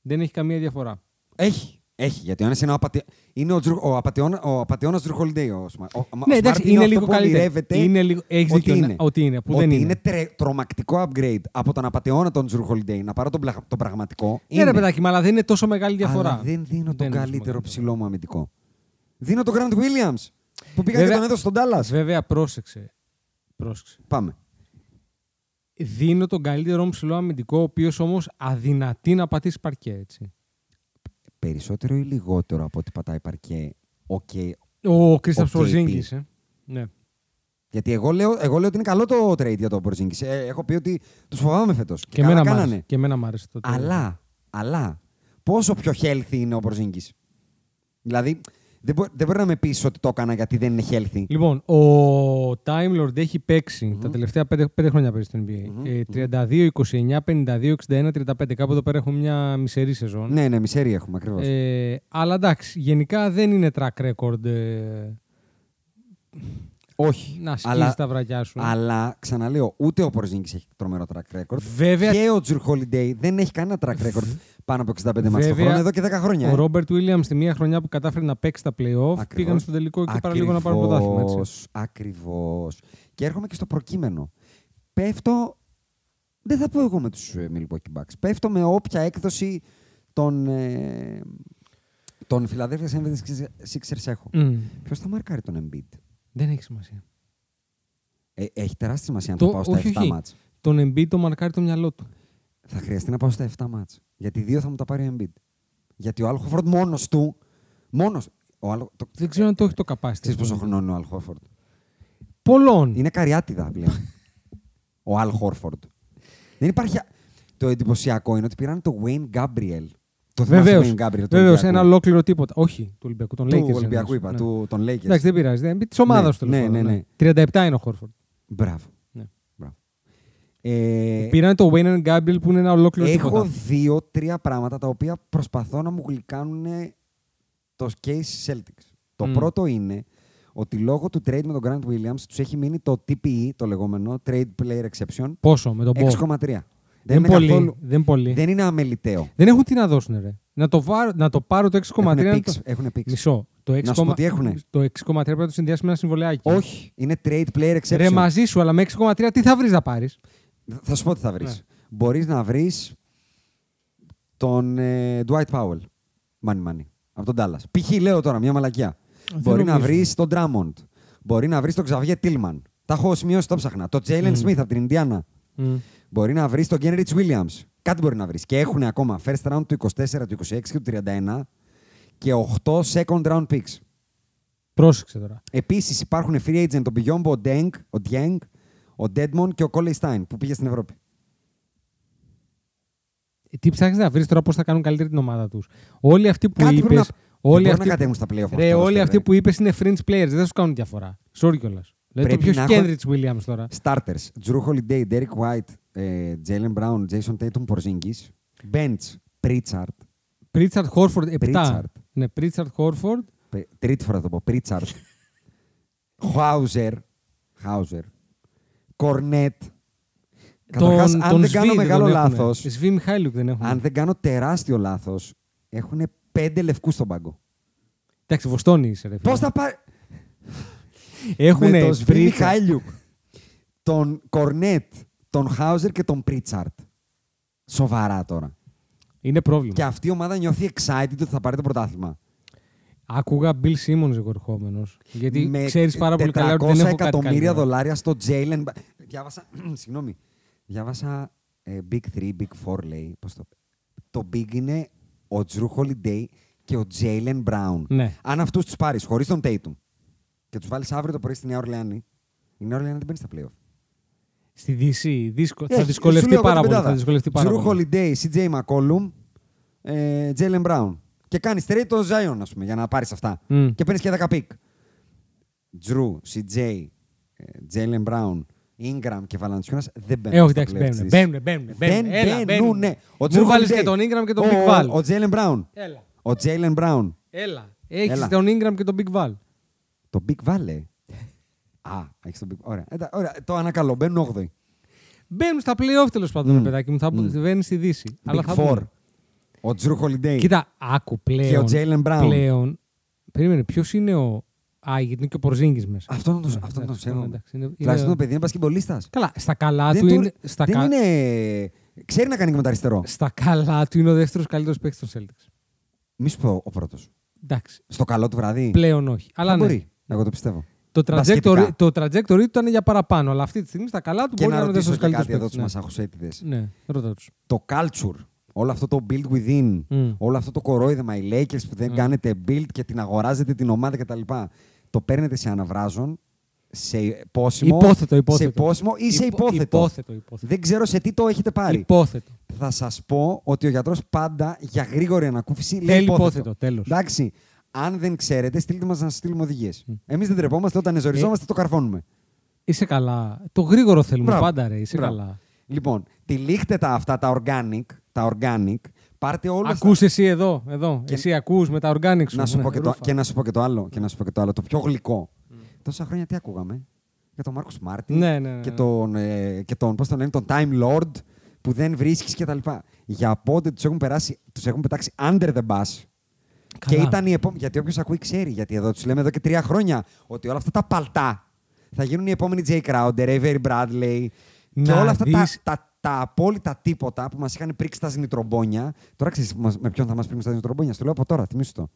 Δεν έχει καμία διαφορά. Έχει. Έχει, γιατί ο ένας είναι ο, απατη... είναι ο, Τζρου... ο, απατεώνα... ο απατεώνας Drew Holiday. Ο, Σμα- ο... ο ναι, Smart εντάξει, είναι, είναι, αυτό λίγο που καλύτερο. ονειρεύεται Είναι λίγο... Έχεις ότι δίκιο, ναι, είναι. ότι είναι, που ότι δεν είναι. τρε... τρομακτικό upgrade από τον απατεώνα τον Drew Holiday να πάρω τον, πλα... τον πραγματικό. Ναι, είναι. ρε παιδάκι, μα αλλά δεν είναι τόσο μεγάλη διαφορά. Αλλά δεν δίνω τον Δεν είναι τόσο καλύτερο μεγάλη ψηλό μου αμυντικό. Δίνω τον Grant Williams που πήγα και Βέβαια- τον έδωσε στον Dallas. Βέβαια, πρόσεξε. πρόσεξε. Πάμε. Δίνω τον καλύτερο μου ψηλό αμυντικό, ο οποίος όμως αδυνατεί να πατήσει παρκέ. Έτσι. Περισσότερο ή λιγότερο από ό,τι πατάει παρκέ. Οκ. Ο Κρίστα Ο Πορζίνγκις. KP. Ε. Ναι. Γιατί εγώ λέω, εγώ λέω ότι είναι καλό το trade για το Porzingis. Ε, έχω πει ότι τους φοβάμαι φέτος. Και, Και, καλά εμένα μ' κάνανε. άρεσε. και εμένα μ' άρεσε το Αλλά, αλλά, πόσο πιο healthy είναι ο Porzingis; Δηλαδή, δεν, μπο- δεν μπορεί να με πείσει ότι το έκανα γιατί δεν είναι healthy. Λοιπόν, ο Time Lord έχει παίξει τα τελευταία πέντε, πέντε χρόνια παίζει στο NBA. Ε, 32, 29, 52, 61, 35. Κάπου εδώ πέρα έχουμε μια μισερή σεζόν. Ναι, ναι, μισέρι έχουμε ακριβώς. Ε, αλλά εντάξει, γενικά δεν είναι track record ε, Όχι. να σκίζει αλλά, τα βρακιά σου. αλλά ξαναλέω, ούτε ο Porzingis έχει τρομερό track record. Βέβαια- Και ο Τζουρ Holiday δεν έχει κανένα track record πάνω από 65 μάτς το Βέβαια, χρόνο εδώ και 10 χρόνια. Ο ε. Ρόμπερτ Williams τη μία χρονιά που κατάφερε να παίξει τα playoff Ακριβώς. πήγαν στο τελικό και παραλίγο να πάρουν πρωτάθλημα. έτσι. Ακριβώς. Και έρχομαι και στο προκείμενο. Πέφτω, δεν θα πω εγώ με τους ε, Milwaukee Bucks, πέφτω με όποια έκδοση των, ε, των Philadelphia 76ers έχω. Μμ. Ποιος θα μαρκάρει τον Embiid; Δεν έχει σημασία. Ε, έχει τεράστια σημασία αν Το- το, πάω στα όχι, 7 όχι. μάτς. Τον Embiid το μαρκάρει το μυαλό του. Θα χρειαστεί να πάω στα 7 μάτς. Γιατί δύο θα μου τα πάρει ο Embiid. Γιατί ο Al Horford μόνος του, μόνος, ο Al, το, Δεν ξέρω αν το έχει το capacity. ξέρεις πόσο αυτό. χρονών είναι ο Al Horford; Πολλών. Είναι καριάτιδα πλέον. ο Al Horford. Δεν υπάρχει... α- Το εντυπωσιακό είναι ότι πήραν το Wayne Gabriel. Το θυμάσαι Βεβαίως. το Wayne Gabriel. του Βεβαίως, Ολυμπιακού; ένα ολόκληρο τίποτα. Όχι, του Ολυμπιακού. Τον Του Lakers Ολυμπιακού εννοείς. είπα, Ναι. του, των Lakers. Εντάξει, δεν πειράζει. Της ομάδας Ναι, του ναι, τέλο ναι, πάντων. ναι. 37 είναι ο Χόρφορντ. Μπράβο. Ναι. Μπράβο. Ε, Πήραν το Wayne and Gabriel που είναι ένα ολόκληρο έχω τίποτα. δύο-τρία πράγματα τα οποία προσπαθώ να μου γλυκάνουν το case Celtics. Το Μμ. πρώτο είναι ότι λόγω του trade με τον Grant Williams τους έχει μείνει το TPE, το λεγόμενο Trade Player Exception, Πόσο με τον Bob. 6,3. Δεν, είναι πολύ. καθόλου- Δεν πολύ. Δεν είναι αμεληταίο. Δεν έχουν τι να δώσουν, ρε. Να το, βάρω, να το πάρω το 6,3. Έχουν να picks, το... έχουν picks. Μισό. Το 6, Να σου πω τι έχουνε. το 6,3 πρέπει να το συνδυάσει με ένα συμβολιάκι. Όχι, είναι trade player exception. Ρε μαζί σου, αλλά με 6,3 τι θα βρεις να πάρεις; Θα σου πω τι θα βρεις. Ναι. Μπορείς να βρεις τον ε, Dwight Powell. Money money. Από τον Dallas. Π.χ. λέω τώρα, μια μαλακιά. Δεν Μπορεί να νομίζω. βρεις τον Drummond. Μπορεί να βρεις τον Xavier Tillman. Τα έχω σημειώσει, το ψάχνα. Το Jalen Smith από την Ινδιάνα. Μπορεί να βρεις τον Kenrich Williams. Κάτι μπορεί να βρεις. Και έχουν ακόμα first round του 24, του 26 και του 31 και 8 second round picks. Πρόσεξε τώρα. Επίσης υπάρχουν free agent ο Μπιγιόμπο, ο Deng, ο Dieng, ο Deadmon και ο Coley Stein που πήγε στην Ευρώπη. Ε, Τι ψάχνεις να βρεις τώρα πώς θα κάνουν καλύτερη την ομάδα τους. Όλοι αυτοί που Κάτι πρέπει είπε, να- Όλοι μπορούν αυτοί, να κατέβουν στα playoff. ρε, αυτό, όλοι ρε. αυτοί που είπες είναι fringe players. Δεν θα σου κάνουν διαφορά. Sorry κιόλας. Δηλαδή το Πρέπει ποιος να έχω- Kendrick Williams τώρα; Starters. Drew Holiday, Derek White, ε, Jalen Brown, Jason Tatum, Porzingis. Bench. Pritchard. Pritchard Horford 7. Pritchard. Ναι, Pritchard Horford. Πρι- Τρίτη φορά θα το πω. Pritchard. Hauser. Hauser. Cornet. Καταρχάς, τον, αν τον δεν κάνω Svi μεγάλο τον έχουνε. λάθος, Svi Μιχάηλουκ δεν έχουν. αν δεν κάνω τεράστιο λάθος, έχουν πέντε λευκούς στον πάγκο. Εντάξει, Βοστόνη είσαι, ρε. φίλε. Πώς θα πάρει... Έχουν με τον Σβή Pritchard. Μιχάηλιουκ, τον Κορνέτ, τον Χάουζερ και τον Πρίτσαρτ. Σοβαρά τώρα. Είναι πρόβλημα. Και αυτή η ομάδα νιώθει excited ότι θα πάρει το πρωτάθλημα. Άκουγα Bill Simmons εγώ ερχόμενο. Γιατί με ξέρεις πάρα πολύ καλά ότι δεν 400 έχω κάτι εκατομμύρια καλύτερο. δολάρια στο Jalen. Διάβασα. Συγγνώμη. Διάβασα ε, Big 3, Big 4 λέει. Πώς το... το Big είναι ο Drew Holiday και ο Jalen Brown. Ναι. Αν αυτούς τους πάρεις χωρίς τον Tatum και τους βάλεις αύριο το πρωί στη Νέα Ορλεάνη, η Νέα Ορλεάνη δεν μπαίνει στα playoff. Στη Δύση δύσκο... θα Έχει, σου δυσκολευτεί λέω εγώ πάρα την πολύ. Θα πεντάδα. δυσκολευτεί πάρα Jrue πολύ. Holiday, CJ McCollum, ε, Jalen Brown. Και κάνεις trade το Zion, ας πούμε, για να πάρεις αυτά. Μμ. Και παίρνεις και 10 pick. Jrue, CJ, ε, Jalen Brown, Ingram και Valanciunas δεν μπαίνουν. Ε, όχι, στα εντάξει, playoff μπαίνουν. της. Μπαίνουν, μπαίνουν. Δεν μπαίνουν. Έλα, μπαίνουν. ναι. Ο Μου Jrue βάλεις Holiday. και τον Ingram και τον Ο- Big Val. Ο Jalen Brown. Έλα. Ο Jalen Brown. Έλα. Έχεις Έλα. τον Ingram και τον Big Val. Το Big Valley. Α, έχεις τον Big Ωραία. Εντά- ωραία. Το ανακαλώ. Μπαίνουν 8η. Μπαίνουν στα playoff τέλος πάντων, Μμ. ρε παιδάκι μου. Θα Μμ. βαίνουν στη Δύση. Αλλά Big θα Four. δούμε. Ο Drew Holiday. Κοίτα, άκου πλέον. Και ο Jalen Brown. Πλέον. Περίμενε, ποιος είναι ο. Α, γιατί είναι και ο Πορζίνγκης μέσα. Αυτό τον, Ναι, αυτό τον εντάξει, ξέρω. εντάξει, είναι- Τουλάχιστον είναι- το παιδί είναι μπασκετμπολίστας. Καλά, στα καλά Δεν, του του- είναι. Στα, δεν κα- είναι... Ξέρει να κάνει και με το αριστερό. στα καλά του είναι ο δεύτερος καλύτερος παίκτης των Celtics. Μη σου πω ο πρώτος. Εντάξει. Στο καλό του βράδυ. Πλέον όχι. Αλλά Θα ναι. μπορεί. Εγώ το πιστεύω. Το Μπασκετικά. trajectory, το trajectory του ήταν για παραπάνω. Αλλά αυτή τη στιγμή στα καλά του Και μπορεί να να είναι ο ρωτήσω δεύτερο και καλύτερο κάτι εδώ παίκτη. τους μασαχουσέτιδες. Ναι, ναι ρώτα τους. Το culture, όλο αυτό το build within, Μμ. όλο αυτό το κορόιδεμα, οι Lakers που δεν Μμ. κάνετε build και την αγοράζετε την ομάδα κτλ. Το παίρνετε σε αναβράζον, σε πόσιμο, Υπόθετο, υπόθετο. σε πόσιμο ή σε Υπό- υπόθετο. Υπόθετο, υπόθετο. Δεν ξέρω σε τι το έχετε πάρει. Υπόθετο. Θα σας πω ότι ο γιατρός πάντα για γρήγορη ανακούφιση λέει Θέλει υπόθετο. υπόθετο, τέλος. Εντάξει. Αν δεν ξέρετε, στείλτε μας να σας στείλουμε οδηγίες. Εμείς δεν τρεπόμαστε, όταν εζοριζόμαστε Ε, το καρφώνουμε. Είσαι καλά. Το γρήγορο θέλουμε Μπράβο. πάντα, ρε. Είσαι Μπράβο. καλά. Λοιπόν, τυλίχτε τα αυτά τα organic, τα organic, πάρτε όλα Ακούς εσύ εδώ, εδώ. Και- Εσύ ακούς με τα organic σου. Να σου Ναι, πω και το, ρούφα. και να σου πω και το άλλο. Και να σου πω και το άλλο. Το πιο γλυκό. Τόσα χρόνια τι ακούγαμε; Για τον Μάρκο Μάρτιν. Ναι, ναι, ναι, Και ναι. τον, ε, και τον, πώς τον λένε, τον Time Lord που δεν βρίσκεις και τα λοιπά. Για πότε τους έχουν περάσει, τους έχουν πετάξει under the bus. Και Καλά. ήταν η επόμενη. Γιατί όποιος ακούει ξέρει. Γιατί εδώ τους λέμε εδώ και τρία χρόνια ότι όλα αυτά τα παλτά θα γίνουν οι επόμενοι Jay Crowder, Avery Bradley. και Να όλα αυτά τα, δεις- τα, τα απόλυτα τίποτα που μας είχαν πρίξει τα ζνητρομπόνια. Τώρα ξέρεις με ποιον θα μας πρίξουν τα ζνητρομπόνια. Στο λέω από τώρα, θυμίσου το.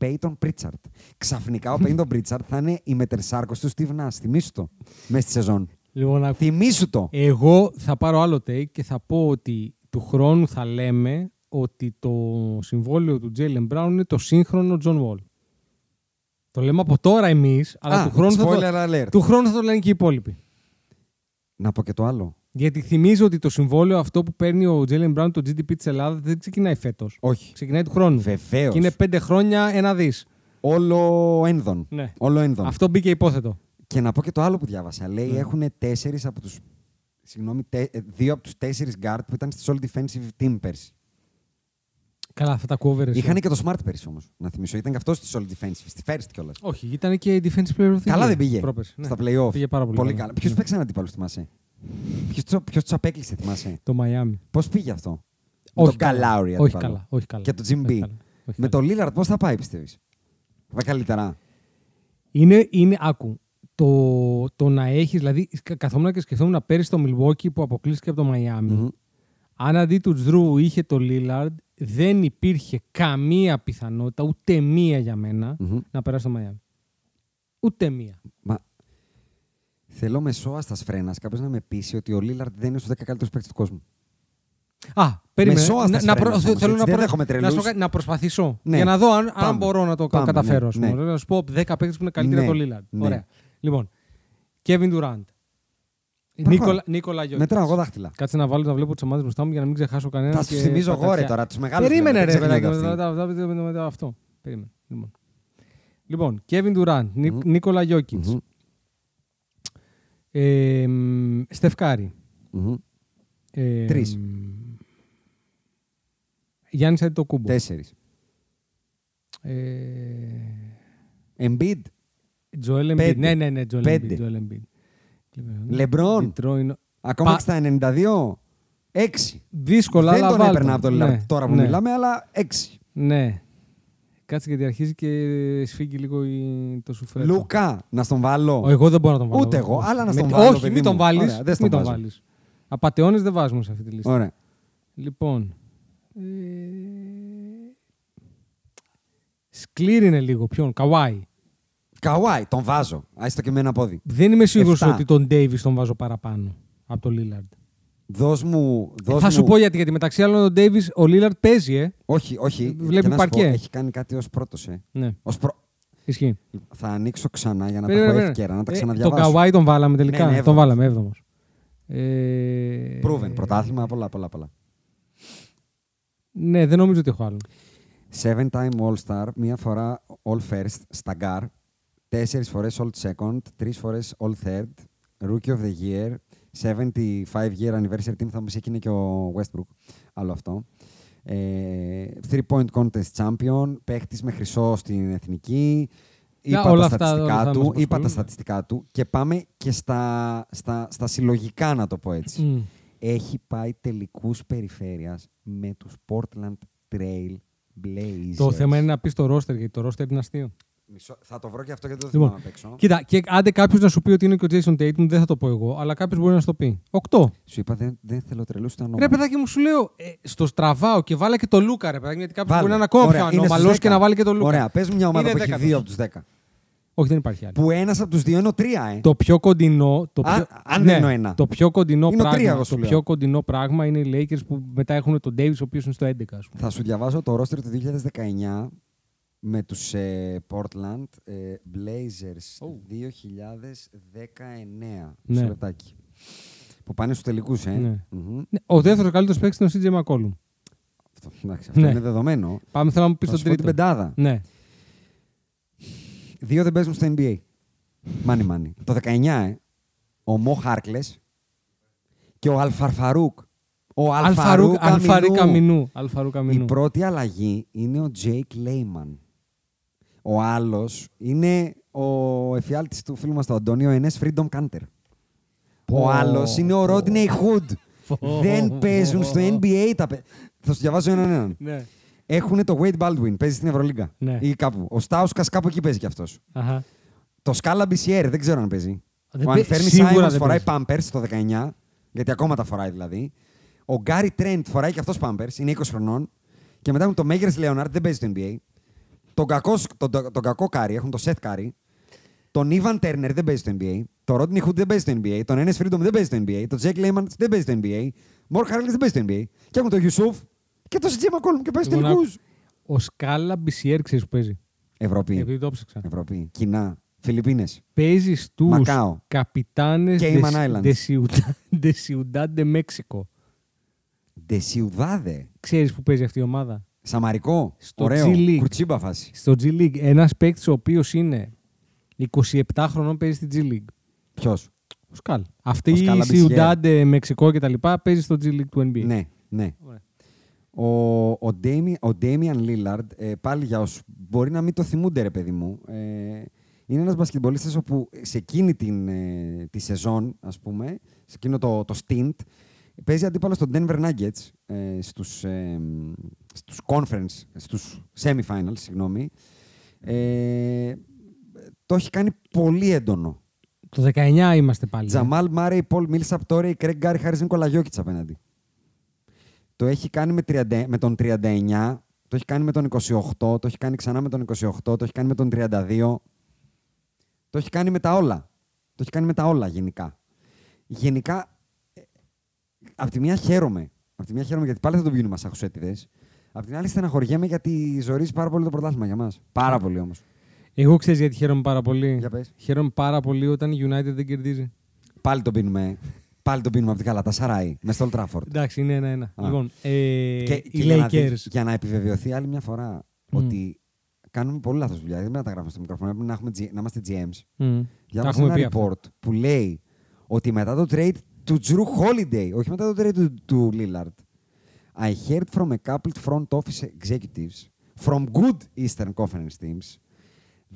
Peyton Pritchard. Ξαφνικά ο Peyton Pritchard θα είναι η μετερσάρκο του Steve Nash. Θυμήσου το. Μέσα στη σεζόν. Λοιπόν, ακού- Θυμήσου το. Εγώ θα πάρω άλλο take και θα πω ότι του χρόνου θα λέμε ότι το συμβόλαιο του Jalen Brown είναι το σύγχρονο John Wall. Το λέμε από τώρα εμείς, αλλά Α, του, χρόνου θα spoiler το, alert. του χρόνου θα το λένε και οι υπόλοιποι. Να πω και το άλλο. Γιατί θυμίζω ότι το συμβόλαιο αυτό που παίρνει ο Jalen Brown, το GDP της Ελλάδας, δεν ξεκινάει φέτος. Όχι. Ξεκινάει του χρόνου. Βεβαίως. Και είναι πέντε χρόνια ένα δις. Όλο ένδον. Ναι. Όλο ένδον. Αυτό μπήκε υπόθετο. Και να πω και το άλλο που διάβασα. Λέει Ναι. έχουν τέσσερις από τους. Συγγνώμη, τε- ε, δύο από τους τέσσερις guard που ήταν στη All Defensive Team πέρσι. Καλά, αυτά τα cover. εσύ. Είχαν και το Smart πέρσι όμως. Να θυμίσω. Ήταν και αυτός στη All Defensive. Στη first κιόλας. Όχι, ήταν και defensive player of the Καλά year δεν πήγε. πρόπερση. Ναι. Στα playoff. Πήγε πάρα πολύ, καλά. καλά. Ποιος Ναι. παίξαν αντίπαλου, θυμάσαι; Ποιος τους απέκλεισε, θυμάσαι; Το Miami. Πώς πήγε αυτό; Όχι με τον καλά. Καλάουρι Όχι αντίπαλο. καλά. Όχι καλά. Και το Jim Όχι B. καλά. Όχι Με καλά. το Lillard πώς θα πάει, πιστεύεις; Θα πάει καλύτερα. Είναι, είναι, άκου, το, το να έχεις, δηλαδή, κα- καθόμουν και σκεφτόμουν πέρυσι το Milwaukee που αποκλείστηκε από το Miami. Μμμ. Αν αντί του Τζρου είχε το Lillard, δεν υπήρχε καμία πιθανότητα, ούτε μία για μένα, Μμμ. να περάσει το Miami. Ούτε μία. Μα θέλω μεσόαστα φρένα κάποιος να με πείσει ότι ο Λίλαρντ δεν είναι στους 10 καλύτερους παίκτες του κόσμου. Α, περίμενε. Μεσόαστας να, να, φρένας όμως, θέλω έτσι, να, δεν προ- δέχομαι να, τρελούς. σου πω κάτι, να προσπαθήσω. Ναι. Για να δω αν, αν Πάμε. μπορώ να το κα- Πάμε, καταφέρω. ναι, ας πούμε. ναι. Να σου πω 10 παίκτες που είναι καλύτεροι Ναι, από το Lillard. ναι. Ωραία. Λοιπόν, Kevin Durant. Προχώρα. Νίκολα, Νίκολα Γιώργη. Μετράω εγώ δάχτυλα. Κάτσε να βάλω να βλέπω τι ομάδε μπροστά μου για να μην ξεχάσω κανένα. Θα σου θυμίζω εγώ ρε τώρα τους μεγάλους. Περίμενε ρε παιδάκι. μετά- μετά- μετά- μετά- μετά Αυτό. Περίμενε. Λοιπόν, λοιπόν Kevin Durant, Νι- Νίκολα Γιώκητς, Μμμ. ε, μ, Στεφκάρη. Μμμ. Ε, Τρεις. μ, Γιάννης Αντιτοκούμπο. Τέσσερις. Ε, Embiid. Τζοέλ Embiid. Πέντε. Ναι, ναι, ναι, Τζοέλ Πέντε. Embiid. Joel Embiid. Λοιπόν, Λεμπρόν. Διτρόινο. Ακόμα Πα- και στα 92. Έξι. Δύσκολα, Δεν αλλά τον βάλ' έπαιρνα από το Lillard Ναι, τώρα που ναι, μιλάμε, αλλά έξι. Ναι. Κάτσε γιατί αρχίζει και σφίγγει λίγο η... το σουφρέτο. Λουκά, να στον βάλω. Ο, εγώ δεν μπορώ να τον βάλω. Ούτε εγώ, Όχι. αλλά να Με- στον βάλω, Όχι, παιδί μην τον μου. βάλεις. Ωραία, δεν στον μην τον βάζω. βάλεις. Απατεώνες δεν βάζουμε σε αυτή τη λίστα. Ωραία. Λοιπόν. Ε... Σκλήρη είναι λίγο. Ποιον, Καουάι. Καουάι, τον βάζω. Άιστο και με ένα πόδι. Δεν είμαι σίγουρος Εφτά. ότι τον Ντέιβι τον βάζω παραπάνω από τον Λίλαρντ. Δώσ' μου. Δώσ θα σου μου- πω γιατί, γιατί μεταξύ άλλων ο Ντέιβι, ο Λίλαρντ παίζει, ε. Όχι, όχι. Βλέπει Και να σου πω, παρκέ. Έχει κάνει κάτι ως πρώτος. Ε. Ναι, Ως προ... ισχύει. Θα ανοίξω ξανά για να Περίμενε, τα έχω περίμενε. εύκαιρα, να τα Ε, ξαναδιαβάσω. τον Καουάι τον βάλαμε τελικά. Ναι, ναι, τον έβδομος. βάλαμε, έβδομος. Ε... Proven, πρωτάθλημα, πολλά, πολλά, πολλά. Ναι, δεν νομίζω ότι έχω άλλο. Seven time All-Star, μία φορά All First στα Gar, τέσσερις φορές All Second, τρεις φορές All Third, Rookie of the Year, 75 year anniversary team, θα μου πεις είναι και ο Westbrook, άλλο αυτό. Ε, three point contest champion, παίχτης με χρυσό στην εθνική, είπα όλα τα αυτά- όλα στατιστικά αυτά μας του, είπα απασχολούν. τα στατιστικά του και πάμε και στα, στα, στα συλλογικά να το πω έτσι. Μμ. Έχει πάει τελικούς περιφέρειας με τους Portland Trail Blazers. Το θέμα είναι να πεις το ρόστερ, γιατί το ρόστερ είναι αστείο. Μισό- Θα το βρω και αυτό γιατί δεν το Λοιπόν, θυμάμαι απ' έξω. Κοίτα, και άντε κάποιος να σου πει ότι είναι και ο Jason Tatum, δεν θα το πω εγώ, αλλά κάποιος μπορεί να σου το πει. Οκτώ. Σου είπα δεν, δεν θέλω τρελούς τα Ρε ονόματα. παιδάκι μου, σου λέω, ε, στο στραβάω και βάλα και το Λούκα, ρε παιδάκι, γιατί κάποιος Βάλε. μπορεί να είναι ακόμα Ωραία, πιο είναι στους ανώμαλος 10. και να βάλει και το Λούκα. Ωραία, πες μου μια ομάδα Είναι που έχει δέκατος. δύο από τους δέκα. Όχι, δεν υπάρχει άλλη. Που ένας από τους δύο είναι ο τρία, ε. Το πιο κοντινό. Το Α, πιο... αν ναι, δεν είναι ο ένα. Το πιο κοντινό Είναι ο τρία, πράγμα, εγώ σου το λέω. πιο κοντινό πράγμα είναι οι Lakers που μετά έχουν τον Davis, ο οποίος είναι στο 11, ας πούμε. Θα σου διαβάσω το roster του 2019 με τους ε, Portland ε, Blazers 2019. Μισό Ναι. λεπτάκι. Που πάνε στους τελικούς, ε. Ναι. Μμμ. Ναι, Ο δεύτερος καλύτερος παίκτης είναι ο CJ McCollum. Αυτό, εντάξει, αυτό Ναι. είναι δεδομένο. Πάμε, θέλω να μου πει Θα τον σου πω την τρίτο. πεντάδα. Ναι. Δύο δεν παίζουν στο NBA. Μάνι μάνι. Το 19, ε, ο Μο Χάρκλες και ο Αλφαρφαρούκ. Ο Αλφαρούκ Αλφαρού Καμινού. Καμινού. Αλφαρού Η Καμινού. πρώτη αλλαγή είναι ο Τζέικ Λέιμαν. Ο άλλος είναι ο εφιάλτης του φίλου μας του Αντώνιο, ο Ενές Freedom Canter. Ο άλλος είναι ο Rodney Hood. Δεν παίζουν στο NBA τα παι- Θα σου διαβάσω έναν έναν. Ναι. Έχουν το Wade Baldwin, παίζει στην Ευρωλίγκα. Ναι. Ή κάπου. Ο Στάουσκα κάπου εκεί παίζει κι αυτός. Αχα. Το Σκάλα Μπισιέρ δεν ξέρω αν παίζει. Δεν ο παί- Ανφέρνη σίγουρα Σάιμον δεν φοράει παίζει. Pampers το 19, γιατί ακόμα τα φοράει δηλαδή. Ο Γκάρι Τρέντ φοράει και αυτός Pampers, είναι 20 χρονών. Και μετά έχουν το Μέγιερς Λέοναρντ, δεν παίζει στο NBA. Τον κακό, τον, τον, τον κακό Κάρι, έχουν το Seth Κάρι. Τον Έβαν Τέρνερ δεν παίζει στο NBA. Το Ρόντνι Χουντ δεν παίζει στο NBA. Τον Ένες Freedom δεν παίζει στο NBA. Το Τζέικ Λέιμαν δεν παίζει στο NBA. Μο Χάρκλες δεν παίζει στο NBA. Και έχουν τον Γιουσούφ και τον CJ McCollum και παίζει στο Λοιπόν, τελικού. Ο Σκαλ Λαμπισιέρ ξέρεις που παίζει; Ευρωπή. Επειδή το ψάξα. Ευρωπή. Κίνα. Φιλιππίνες. Παίζει στους Μακάο. Capitanes Cayman Islands. de Ciudad de Mexico. Ντεσιουδάδε. Ξέρεις που παίζει αυτή η ομάδα; Σαμαρικό. Στο Ωραίο. G-League. Κουρτσίμπα φάση. Στο G League. Ένας παίκτης ο οποίος είναι 27 χρονών παίζει στη G League. Ποιος; Ο Σκάλ. Αυτή Ο η Σκάλα Ciudad de Mexico και τα λοιπά παίζει στο G League του NBA. Ναι, ναι. Ωραία. Ο, ο, Damian, ο Damian Lillard, ε, πάλι για όσους μπορεί να μην το θυμούνται, ρε παιδί μου, ε, είναι ένας μπασκετμπολίστας όπου σε εκείνη την, ε, τη σεζόν, ας πούμε, σε εκείνο το, το stint, παίζει αντίπαλο στον Denver Nuggets ε, στους, ε, στους conference, στους semifinals, συγγνώμη. Ε, το έχει κάνει πολύ έντονο. Το 19 είμαστε πάλι. ε. Τζαμάλ Μάρεϊ, Πολ Μίλσαπ, Τόρεϊ, Κρέγκ Γκάρι, Χάρι Νίκολα Γιώκητς απέναντι. Το έχει κάνει με, 30, με τον 39, το έχει κάνει με τον 28, το έχει κάνει ξανά με τον 28, το έχει κάνει με τον 32. Το έχει κάνει με τα όλα. Το έχει κάνει με τα όλα γενικά. Γενικά, ε, απ' τη μία χαίρομαι. Απ' τη μία χαίρομαι γιατί πάλι θα τον πίνουμε μασαχουσέτιδες. Απ' την άλλη στεναχωριέμαι γιατί ζορίζει πάρα πολύ το πρωτάθλημα για μας. Πάρα πολύ όμως. Εγώ ξέρω γιατί χαίρομαι πάρα πολύ. Για πες. Χαίρομαι πάρα πολύ όταν η United δεν κερδίζει. Πάλι τον πίνουμε. Πάλι τον πίνουμε από την Καλατά Σαράι, μες στο Old Trafford. Εντάξει, είναι ένα-ένα. Α. Λοιπόν, ε, Και, οι και για, να Lakers. δεις- για να επιβεβαιωθεί άλλη μια φορά ότι κάνουμε πολύ λάθος δουλειά. Δεν πρέπει να τα γράφουμε στο μικρόφωνο. Πρέπει να, έχουμε, G- να είμαστε GMs. Μμ. Τα Διάβασα έχουμε πει ένα αυτά. report που λέει ότι μετά το trade του Τζρου Χόλιντεϊ, όχι μετά το trade του Λίλαρτ, I heard from a couple front office executives from good Eastern Conference teams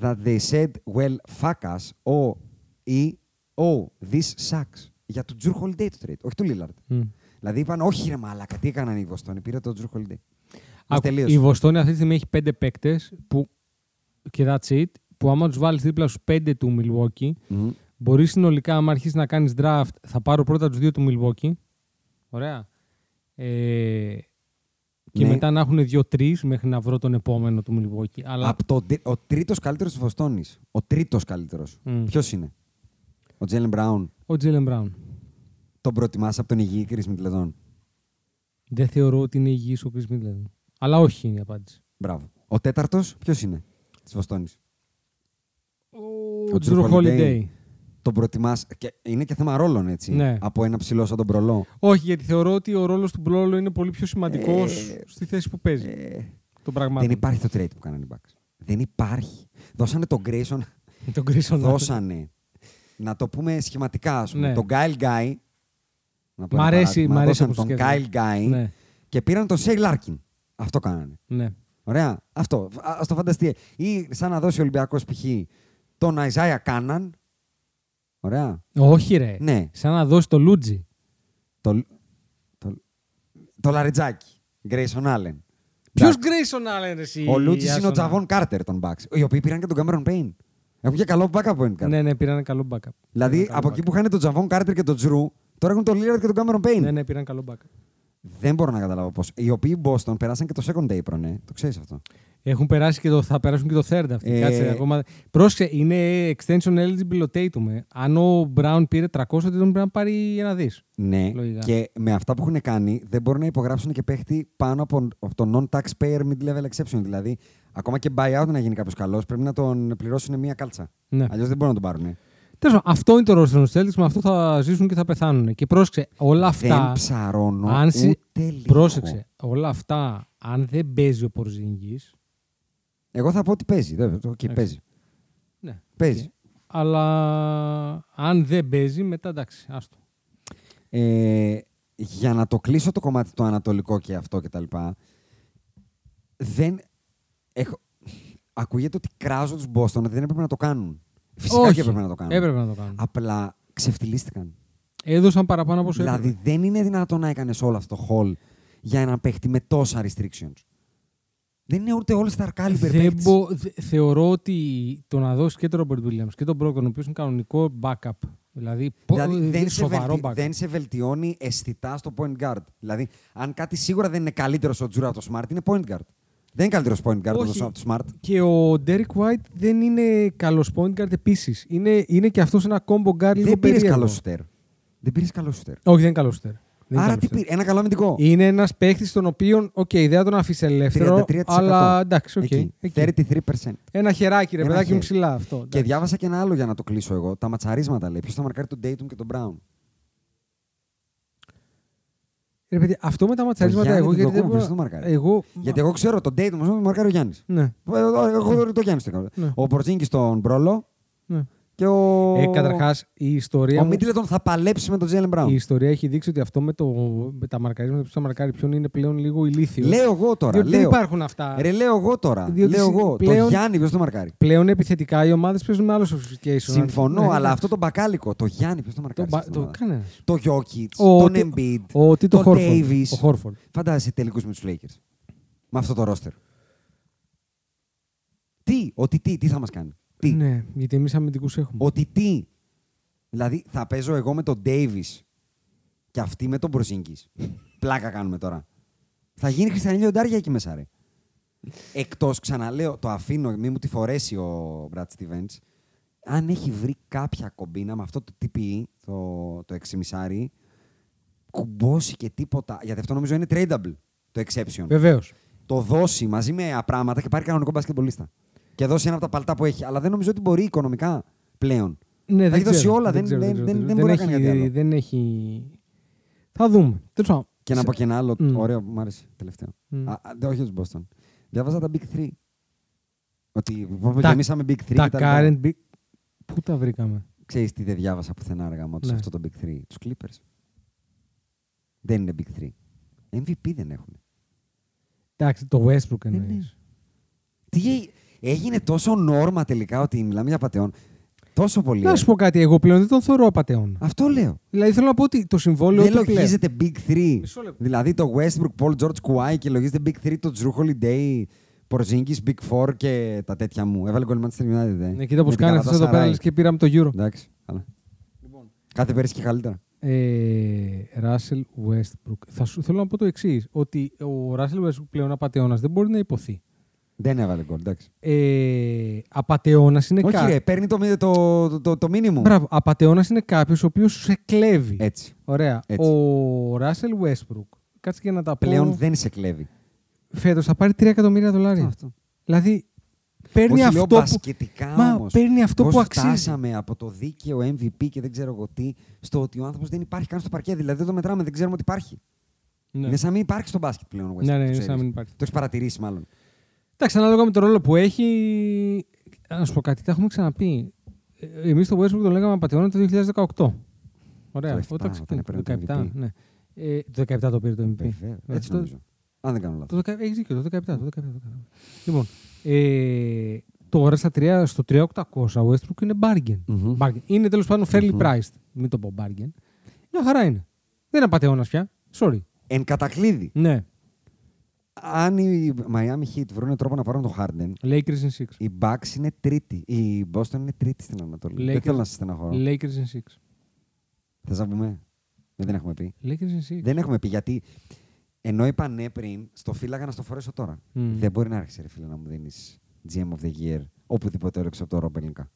that they said, well, fuck us, or, e, oh, this sucks. Για τον Τζρου Χολιντέι το trade, όχι του Λίλαρτ. Δηλαδή είπαν, όχι ρε μαλάκα, τι έκαναν οι Βοστόνοι, πήρα τον Τζρου Χολιντέι. Η Βοστόνη αυτή τη στιγμή έχει πέντε παίκτες που και that's it, που άμα τους βάλεις δίπλα στους πέντε του Milwaukee μπορείς συνολικά, άμα αρχίσεις να κάνεις draft, θα πάρω πρώτα τους δύο του Milwaukee. Ωραία. Ε, και Ναι. μετά να έχουν δύο-τρει μέχρι να βρω τον επόμενο του Milwaukee. Αλλά Από το, ο τρίτος καλύτερος της Βοστόνης. Ο τρίτος καλύτερος. Μμ. Ποιος είναι; Ο Τζέλεν Μπράουν. ο Τζέλεν Μπράουν. Τον προτιμάς από τον υγιή Chris Middleton; Δεν θεωρώ ότι είναι υγιής ο Chris Middleton. Αλλά όχι είναι η απάντηση. Μπράβο. Ο τέταρτος ποιος είναι της Βοστόνης; Ο Drew Drew Holiday. Holiday. Τον προτιμάς και είναι και θέμα ρόλων έτσι. Ναι. Από ένα ψηλό σαν τον προλό. Όχι, γιατί θεωρώ ότι ο ρόλος του Μπρόλο είναι πολύ πιο σημαντικός Ε, στη θέση που παίζει. Ε, Των πραγμάτων. δεν υπάρχει το trade που κάνανε οι Bucks. Δεν υπάρχει. Δώσανε τον Grayson. Τον Grayson δώσανε. Να το πούμε σχηματικά, ας πούμε. Ναι. Τον Kyle Guy. να πω Μ' ένα αρέσει- παράδειγμα. μ' αρέσει Δώσανε όπως τον σκέφτεται. Kyle Guy Ναι, και πήραν τον Shane Larkin. Αυτό κάνανε. ναι. Ωραία. Αυτό. Α το φανταστεί. Ή σαν να δώσει ο Ολυμπιακός π.χ. τον Αϊζάια Κάναν. Ωραία. Όχι, ρε. Ναι. Σαν να δώσει το Λούντζη. Το, το, το Λαρεντζάκη. Γκρέισον Άλεν. Ποιος Grayson Allen, ρε, εσύ. Ο Λούντζης είναι ο Άσονα. Τζαβόν Κάρτερ των Bucks. Οι οποίοι πήραν και τον Κάμερον Πέιν. Έχουν και καλό backup point guard. Ναι, ναι, πήραν ένα καλό backup. Δηλαδή Πήραν καλό από εκεί backup. που είχαν τον Τζαβόν Κάρτερ και τον Τζρου, τώρα έχουν τον Λίραρτ και τον Κάμερον Πέιν. Ναι, ναι, πήραν καλό backup. Δεν μπορώ να καταλάβω πώς. Οι οποίοι Boston περάσαν και το second apron, ναι. Το ξέρεις αυτό. Έχουν περάσει και το, θα περάσουν και το third αυτή. Ε, Κάτσε ακόμα. Πρόσεχε, είναι extension eligible ο Tatum. Ε. Αν ο Brown πήρε 300, τότε τον πρέπει να πάρει ένα δις. Ναι, Λογικά. και με αυτά που έχουν κάνει δεν μπορούν να υπογράψουν και παίχτη πάνω από, από το non-taxpayer mid-level exception. Δηλαδή, ακόμα και buyout να γίνει κάποιος καλός, πρέπει να τον πληρώσουν μία κάλτσα. Ναι. Αλλιώς δεν μπορούν να τον πάρουν. Τέλος πάντων, αυτό είναι το roster των Celtics, με αυτό θα ζήσουν και θα πεθάνουν. Και πρόσεξε, όλα αυτά. Δεν ψαρώνω αν συ- ούτε λίγο. Πρόσεξε, όλα αυτά, αν δεν παίζει ο Πορζίνγκης, Εγώ θα πω ότι παίζει. Δεν, το, okay, Εντάξει. παίζει. ναι. Παίζει. Αλλά αν δεν παίζει, μετά εντάξει, άστο. Ε, για να το κλείσω το κομμάτι το ανατολικό και αυτό και τα λοιπά, δεν έχω... Ακούγεται ότι κράζω τους Boston, ότι δεν έπρεπε να το κάνουν. Φυσικά Όχι, και έπρεπε να το κάνουν. Έπρεπε να το κάνουν. Απλά ξεφτυλίστηκαν. Έδωσαν παραπάνω από όσο δηλαδή έπρεπε. δεν είναι δυνατόν να έκανες όλο αυτό το haul για έναν παίχτη με τόσα restrictions. Δεν είναι ούτε όλε τα caliber Δεν παίκτης. μπο- δε- θεωρώ ότι το να δώσεις και τον Robert Williams και τον Brockton, ο οποίος είναι κανονικό backup. Δηλαδή, πο- Δηλαδή, δεν, σε σοβαρό βελτι... backup. δεν σε βελτιώνει αισθητά στο point guard. Δηλαδή, αν κάτι σίγουρα δεν είναι καλύτερος ο Τζούρα από το Smart, είναι point guard. Δεν είναι καλύτερος point guard από Όχι. το- από το Smart. Και ο Derek White δεν είναι καλός point guard επίσης. Είναι, είναι και αυτός ένα combo guard λίγο Δεν πήρες περίεργο. καλό σουτέρ. Δεν πήρες καλό σουτέρ. Όχι, δεν είναι καλό σουτέρ. Δεν είναι Άρα καλός τι σουτέρ. πήρε, ένα καλό αμυντικό. Είναι ένα παίχτη τον οποίο, οκ, δεν θα τον αφήσει ελεύθερο, 33%. αλλά εντάξει, οκ. Εκεί. εκεί. 33%. Ένα χεράκι, ρε Ένα παιδάκι μου χέρι. ψηλά αυτό. Και εντάξει. διάβασα και ένα άλλο για να το κλείσω εγώ. Τα ματσαρίσματα λέει. Ποιο θα μαρκάρει τον Tatum και τον Brown. Ρε παιδιά, αυτό με τα ματσαρίσματα, Γιάννη εγώ τον γιατί δεν Τοκούμπο, μπορώ... ποιος το μαρκάρει? Εγώ... Γιατί εγώ ξέρω τον Dayton όμω τον μαρκάρει ο Γιάννη. Ναι, Εγώ το Γιάννη το έκανα. Ναι. Ο Πορτζίνκη στον Μπρόλο ναι. Και ο. Ε, Καταρχάς, η ιστορία Ο μου... Μίτλετον θα παλέψει με τον Τζέλεν Η Μπράουν. ιστορία έχει δείξει ότι αυτό με, το, με τα μαρκαρίσματα, ποιος θα μαρκάρει ποιον είναι πλέον λίγο ηλίθιος. Λέω εγώ τώρα. Διότι λέω. δεν υπάρχουν αυτά. Ρε, λέω εγώ τώρα. Διότι λέω συ- εγώ. πλέον- Το Γιάννη, ποιος το μαρκάρει; Πλέον επιθετικά οι ομάδες παίζουν με άλλο sophistication. Συμφωνώ, Ναι, αλλά εντάξει. αυτό το μπακάλικο, το Γιάννη, ποιος το Το, μαρκάρει. μπα- σε αυτήν το την ομάδα; κανένα. Το Jokic, Ο- τον τι- Embiid, Ο Τίτο τον Χόρφορντ. Davis. Ο Χόρφορντ. Φαντάζεσαι τελικούς με τους Lakers. Με αυτό το ρόστερ. Τι, ότι τι, τι θα μας κάνει; Τι. Ναι, γιατί εμείς αμυντικούς έχουμε. Ότι τι. Δηλαδή θα παίζω εγώ με τον Davis και αυτή με τον Μπροζίνκης. Πλάκα κάνουμε τώρα. Θα γίνει Χριστιανή Λιοντάρια εκεί μέσα, ρε. Εκτός, ξαναλέω, το αφήνω, μη μου τη φορέσει ο Brad Stevens. Αν έχει βρει κάποια κομπίνα με αυτό το TPE, το, το 6,5, κουμπώσει και τίποτα. Γιατί αυτό νομίζω είναι tradable, το exception. Βεβαίως. Το δώσει μαζί με απράγματα και πάρει κανονικό μπασκετμπολίστα. Και δώσει ένα από τα παλτά που έχει. Αλλά δεν νομίζω ότι μπορεί οικονομικά πλέον. Ναι, Τα δεν έχει δώσει ξέρω, όλα, δεν- ξέρω, δεν- ξέρω, δεν- ξέρω. δεν μπορεί να κάνει έχει- κάτι άλλο. Δεν έχει. Θα δούμε. Τέλος πάντων. Και να Σε- πω και ένα άλλο Μμ. ωραίο που μου άρεσε τελευταίο. Μμ. Α, α, δεν, όχι τους Boston. Διάβαζα τα Big 3. Ότι πω, πω, Τα- γεμίσαμε Big 3 Τα και τα λοιπά. current big... Πού τα βρήκαμε; Ξέρεις τι δεν διάβασα πουθενά αργά μου Ναι. αυτό το Big 3. Τους Clippers. Δεν είναι Big 3. MVP δεν έχουν. Εντάξει, το Westbrook ναι. εννοείς. Τι έ- έγινε τόσο νόρμα τελικά ότι μιλάμε για πατεών. Τόσο πολύ. Να ε. σου πω κάτι, εγώ πλέον δεν τον θεωρώ απαταιώνα. Αυτό λέω. Δηλαδή θέλω να πω ότι το συμβόλαιο Δεν του πλέον. λογίζεται Big 3. Μισό λεπτό. Δηλαδή το Westbrook, Paul George, Kawhi και λογίζεται Big 3 το Drew Holiday, Porzingis, Big 4 και τα τέτοια μου. Έβαλε γκολ Manchester United. Ε. Ναι, κοίτα Με πώς την κάνει αυτό εδώ πέρα Galatasaray. λες και πήραμε το Euro. Εντάξει. Καλά. Κάθε πέρυσι και καλύτερα. Ε, Russell Westbrook. Θα σου θέλω να πω το εξής. Ότι ο Russell Westbrook πλέον απαταιώνα δεν μπορεί να υποθεί. Δεν έβαλε γκολ. Εντάξει. Ε, απαταιώνα είναι Όχι, ρε, κάποιο. παίρνει το, το, το, το, το minimum. Μπράβο, απαταιώνα είναι κάποιος ο οποίος σε κλέβει. Έτσι. Ωραία. Έτσι. Ο Russell Westbrook. Κάτσε και να τα πω. Πλέον δεν σε κλέβει. Φέτος θα πάρει 3 εκατομμύρια δολάρια. Αυτό. Δηλαδή παίρνει Όχι, αυτό λέω που. μπασκετικά Μα όμως. παίρνει αυτό Πώς που αξίζει. φτάσαμε από το δίκαιο MVP και δεν ξέρω εγώ τι, στο ότι ο άνθρωπος δεν υπάρχει καν στο παρκέ. Δηλαδή δεν το μετράμε, δεν ξέρουμε ότι υπάρχει. Ναι. Είναι σαν να μην υπάρχει στο μπάσκετ πλέον ο Westbrook. Ναι, ναι, το είναι ξέρεις. σαν να μην υπάρχει. Το έχεις παρατηρήσει μάλλον. Εντάξει, ανάλογα με το ρόλο που έχει. Να σου πω κάτι, τα έχουμε ξαναπεί. Εμείς το Westbrook το λέγαμε απαταιώνα το 2018. Ωραία. Το 17, όταν όταν ξεκίνησε. έπαιρνε Το το 17, MVP. ναι. Ε, το 17 το πήρε το MVP. Βεβαίως. Ε, Έτσι το- νομίζω. Αν δεν κάνω λάθος. Το 10 έχεις δίκιο, το 17. Το 17, το 17. Λοιπόν, ε, τώρα στα 3, στο 3800 ο Westbrook είναι bargain. Μμμ. bargain. Είναι τέλος πάντων fairly Μμμ. priced. Μην το πω bargain. Μια χαρά είναι. Δεν είναι απαταιώνας πια. Sorry. Εν κατακλείδη. Ναι. Αν οι Miami Heat βρουν τρόπο να πάρουν τον Harden, Lakers in 6. η Bucks είναι τρίτη. Η Boston είναι τρίτη στην Ανατολή. Δεν Lakers- θέλω να σας στεναχωρώ. Lakers in 6. Θε να πούμε. Δεν, δεν έχουμε πει. Lakers in 6. Δεν έχουμε πει γιατί. Ενώ είπα ναι πριν, στο φύλαγα να στο φορέσω τώρα. Μμ. Δεν μπορεί να άρχισε ρε φίλε να μου δίνεις GM of the Year οπουδήποτε έρωξε από το Ρομπελινκα.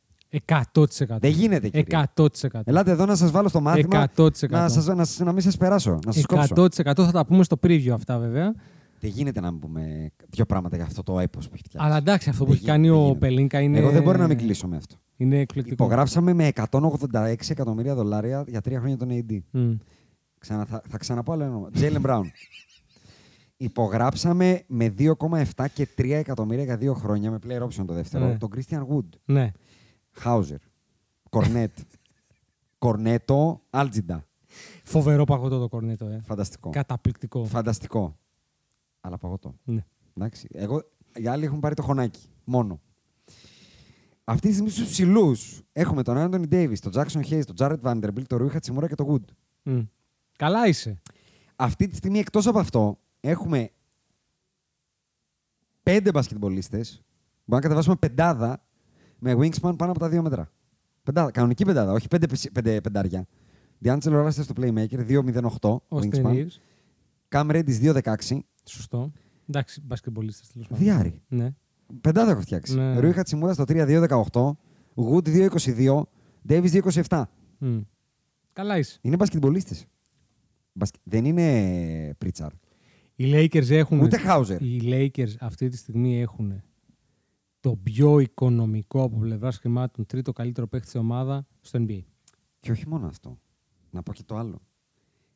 100%. Δεν γίνεται, κύριε. 100%. Ελάτε εδώ να σας βάλω στο μάθημα. 100%. Να, σας, να, σας- να μην σας περάσω. Να σας κόψω. 100% θα τα πούμε στο preview αυτά βέβαια. Δεν γίνεται να μην πούμε δύο πράγματα για αυτό το έπος που έχει φτιάξει. Αλλά εντάξει, αυτό που Δεν έχει γίνεται, κάνει δεν ο γίνεται. Πελίνκα είναι. Εγώ δεν μπορώ να μην κλείσω με αυτό. Είναι εκπληκτικό. Υπογράψαμε με 186 εκατομμύρια δολάρια για τρία χρόνια τον AD. Μμ. Ξανα, θα, θα ξαναπώ άλλο ένα όνομα. Τζέιλεν Μπράουν. Υπογράψαμε με 2,7 και 3 εκατομμύρια για δύο χρόνια με player option το δεύτερο. Ναι. Τον Christian Wood. Ναι. Χάουζερ. Κορνέτ. Κορνέτο. Άλτζιντα. Φοβερό παγωτό το κορνέτο, ε. Φανταστικό. Καταπληκτικό. Φανταστικό. Αλλά παγωτό. Ναι. Εντάξει. Εγώ, οι άλλοι έχουν πάρει το χωνάκι. Μόνο. Αυτή τη στιγμή στους ψηλούς έχουμε τον Άντονι Ντέιβις, τον Τζάξον Χέις, τον Τζάρεντ Βάντερμπιλτ, τον Ρούι Χατσιμούρα και τον Wood. Μμ. Καλά είσαι. Αυτή τη στιγμή εκτός από αυτό έχουμε πέντε μπασκετμπολίστες. Μπορούμε να κατεβάσουμε πεντάδα με wingspan πάνω από τα δύο μέτρα. Πεντάδα, κανονική πεντάδα, όχι πέντε, πεσι- πέντε πεντάρια. Διάντσελο Ράστερ στο Playmaker, 2-0-8 Ο wingspan. Reeves. Cam Reddish 2-16. Σωστό. Εντάξει, μπασκετμπολίστες τέλος πάντων. Διάρη. Ναι. Πεντάδα έχω φτιάξει. Ναι. Ρούι Χατσιμούρα στο 3-2-18. Wood 2-22. Davis 2-27. Μμ. Καλά είσαι. Είναι μπασκετμπολίστες. Δεν είναι Πρίτσαρ. Οι Lakers έχουν. Ούτε Χάουζερ. Οι Lakers αυτή τη στιγμή έχουν το πιο οικονομικό από πλευράς χρημάτων τρίτο καλύτερο παίχτη στην ομάδα στο NBA. Και όχι μόνο αυτό. Να πω και το άλλο.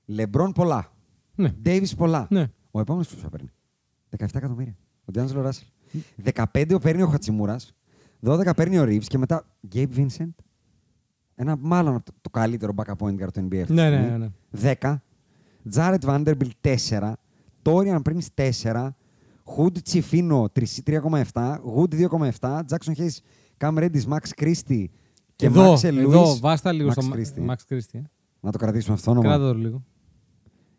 Λεμπρόν πολλά. Ναι. Ντέιβι πολλά. Ναι. Ο επόμενος που θα παίρνει; 17 εκατομμύρια. Ο Ντιάντζελο Ράσελ. 15 παίρνει ο Χατσιμούρας. 12 παίρνει ο Ρίβ και μετά Γκέιπ Βίνσεντ. Ένα μάλλον το, το καλύτερο backup point guard του NBA. αυτή τη Ναι, ναι, στιγμή. ναι, 10. Τζάρετ Βάντερμπιλ 4. Τόριαν Πριν 4. Χουντ Τσιφίνο 3,7. Γουντ 2,7. Τζάξον Χέι Καμ Ρέντι Μαξ Κρίστη και εδώ, Μάξελ εδώ, Λουίς. βάστα λίγο Max στο Christie. Max Christie. ε. Να το κρατήσουμε αυτό όνομα. Κράτα το λίγο.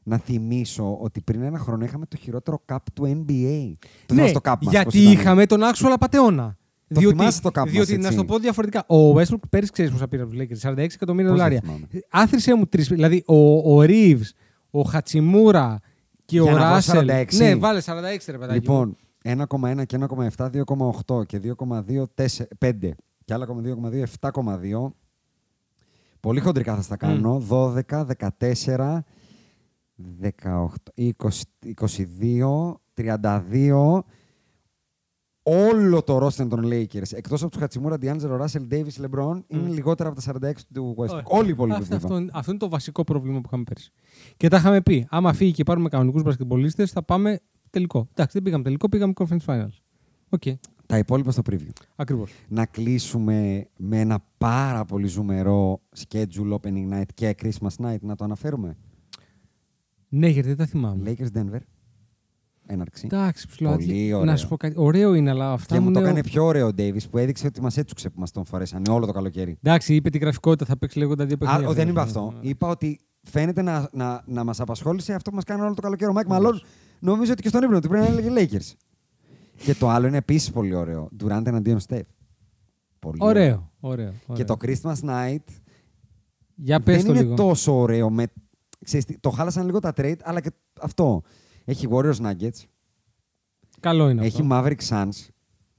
Να θυμίσω ότι πριν ένα χρόνο είχαμε το χειρότερο cup του NBA. Το ναι, θυμάσαι το cup μας, γιατί πώς ήταν; είχαμε τον actual απατεώνα. Το διότι, θυμάσαι το cup μας, διότι να έτσι; σου το πω διαφορετικά. Ο Westbrook πέρυσι ξέρεις πόσα πήρε από τους Lakers. 46 εκατομμύρια Πώς δεν δολάρια. θυμάμαι; Άθρισε μου τρει. Δηλαδή ο, ο Reeves, ο Χατσιμούρα και Για ο να βάλω Ράσελ. 46. Ναι, βάλε 46 ρε παιδάκι. μου. Λοιπόν, 1,1 και 1,7, 2,8 και 2,2, 5 και άλλα 2,2, 7,2. Πολύ χοντρικά θα στα κάνω. 12, 14, 18, 20, 22, 32. Όλο το roster των Lakers, εκτός από τους Χατσιμούρα, D'Angelo Russell, Davis, LeBron, είναι λιγότερα από τα 46 του Westbrook. Ωραία. Όλοι οι υπόλοιποι. αυτό, βέβαια. αυτό, αυτό είναι το βασικό πρόβλημα που είχαμε πέρσι. Και τα είχαμε πει. Άμα φύγει και πάρουμε κανονικούς μπασκετμπολίστες, θα πάμε τελικό. Εντάξει, δεν πήγαμε τελικό, πήγαμε conference finals. Οκ. Τα υπόλοιπα στο preview. Ακριβώς. Να κλείσουμε με ένα πάρα πολύ ζουμερό schedule opening night και Christmas night, να το αναφέρουμε; Ναι, γιατί δεν τα θυμάμαι. Lakers Denver. Έναρξη. Εντάξει, ψηλό. Πολύ ωραίο. Να σου πω κάτι. Ωραίο είναι, αλλά αυτά Και μου το είναι- έκανε πιο ωραίο ο Ντέιβις που έδειξε ότι μας έτσουξε που μας τον φορέσανε όλο το καλοκαίρι. Εντάξει, είπε τη γραφικότητα, θα παίξει λίγο τα δύο Α, παιχνίδια. ο, δεν είπα Ναι, αυτό. ναι. Είπα ότι φαίνεται να, να, να μας απασχόλησε αυτό που μας κάνει όλο το καλοκαίρι. Ο Μάικ Μαλόουν νομίζω ότι και στον ύπνο του πρέπει να έλεγε Lakers. και το άλλο είναι επίσης πολύ ωραίο. Durant εναντίον Steph. Πολύ Ωραίο, ωραίο. Και ωραίο. το Christmas night Για πες δεν το είναι λίγο. τόσο ωραίο. Με... Ξέρεις, τι, το χάλασαν λίγο τα trade, αλλά και αυτό. Έχει Warriors Nuggets, Καλό είναι έχει αυτό. Maverick Suns,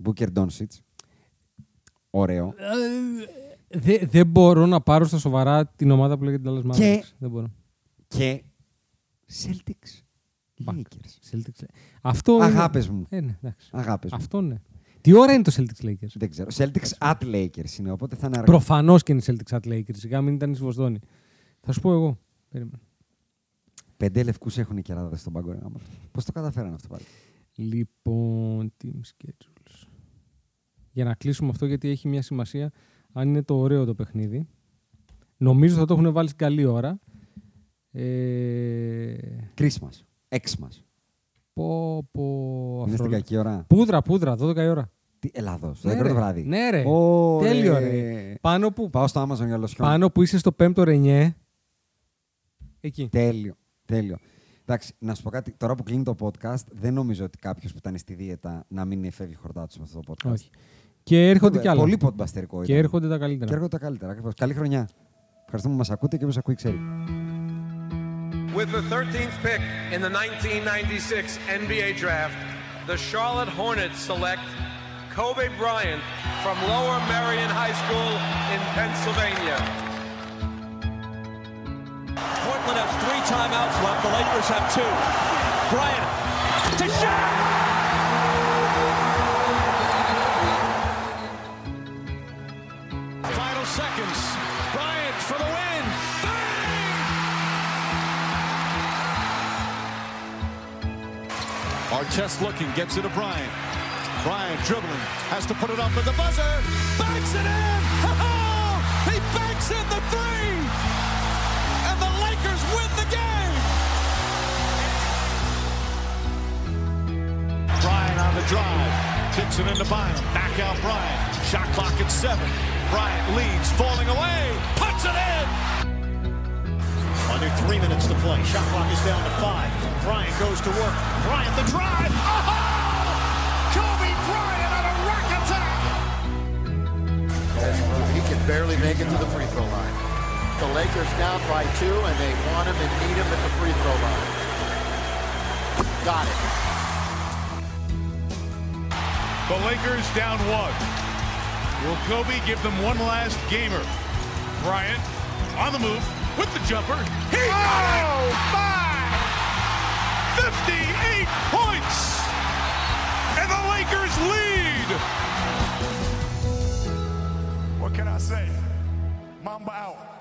Booker Doncic. Ωραίο. Ε, δε- Δεν μπορώ να πάρω στα σοβαρά την ομάδα που λέγεται Dallas Mavericks. Και- Δεν μπορώ. Και Celtics. Μπακ. Lakers. Celtics. Αυτό είναι- Αγάπες μου. Ε, ναι, εντάξει. Αγάπες μου. Αυτό ναι. Τι ώρα είναι το Celtics Lakers. Δεν ξέρω. Celtics at Lakers είναι, οπότε θα είναι αργά. Προφανώς και είναι Celtics at Lakers. Σιγά μην ήταν στη Βοστόνη. Θα σου πω εγώ. Περίμενε. Πέντε λευκούς έχουν οι κεράδες στον πάγκο. Πώς το καταφέραν αυτό πάλι; Λοιπόν, team schedules. Για να κλείσουμε αυτό, γιατί έχει μια σημασία αν είναι το ωραίο το παιχνίδι. Νομίζω θα το έχουν βάλει στην καλή ώρα. Ε, Christmas. Xmas. πω, πω, Είναι στην αφρόλεπτο. κακή ώρα. Πούδρα, πούδρα, 12 η ώρα. Τι, Ελλάδος. Ναι, 12 ρε. το βράδυ. Ναι, ρε. Ωραία. Τέλειο, ρε. Πάνω που, Πάω στο Amazon για λοσιόν. πάνω που είσαι στο 5ο ρενιέ. Εκεί. Τέλειο. Τέλειο. Εντάξει, να σου πω κάτι. Τώρα που κλείνει το podcast, δεν νομίζω ότι κάποιος που ήταν στη δίαιτα να μην φεύγει χορτά τους με αυτό το podcast. Όχι. Και έρχονται κι άλλα. Πολύ ποτμπαστερικό Και ήταν. έρχονται τα Και καλύτερα. έρχονται τα καλύτερα. Ακριβώς. Καλή χρονιά. Ευχαριστούμε που μας ακούτε και όποιο ακούει ξέρει. With the 13th pick in the 1996 NBA Draft, the Charlotte Hornets select Kobe Bryant from Lower Merion High School in Pennsylvania. Portland has three timeouts left. The Lakers have two. Bryant to shot. Final seconds. Bryant for the win. Artest looking, gets it to Bryant. Bryant dribbling, has to put it up at the buzzer. Banks it in! Oh, he banks in the three! On the drive. Kicks it into Bynum. Back out Bryant. Shot clock at seven. Bryant leads, falling away. Puts it in! Under three minutes to play. Shot clock is down to five. Bryant goes to work. Bryant the drive. Oh! Kobe Bryant on a rack attack. He can barely make it to the free throw line. The Lakers down by two, and they want him and need him at the free throw line. Got it. The Lakers down one. Will Kobe give them one last gamer? Bryant on the move with the jumper. He oh my! 58 points! And the Lakers lead! What can I say? Mamba out.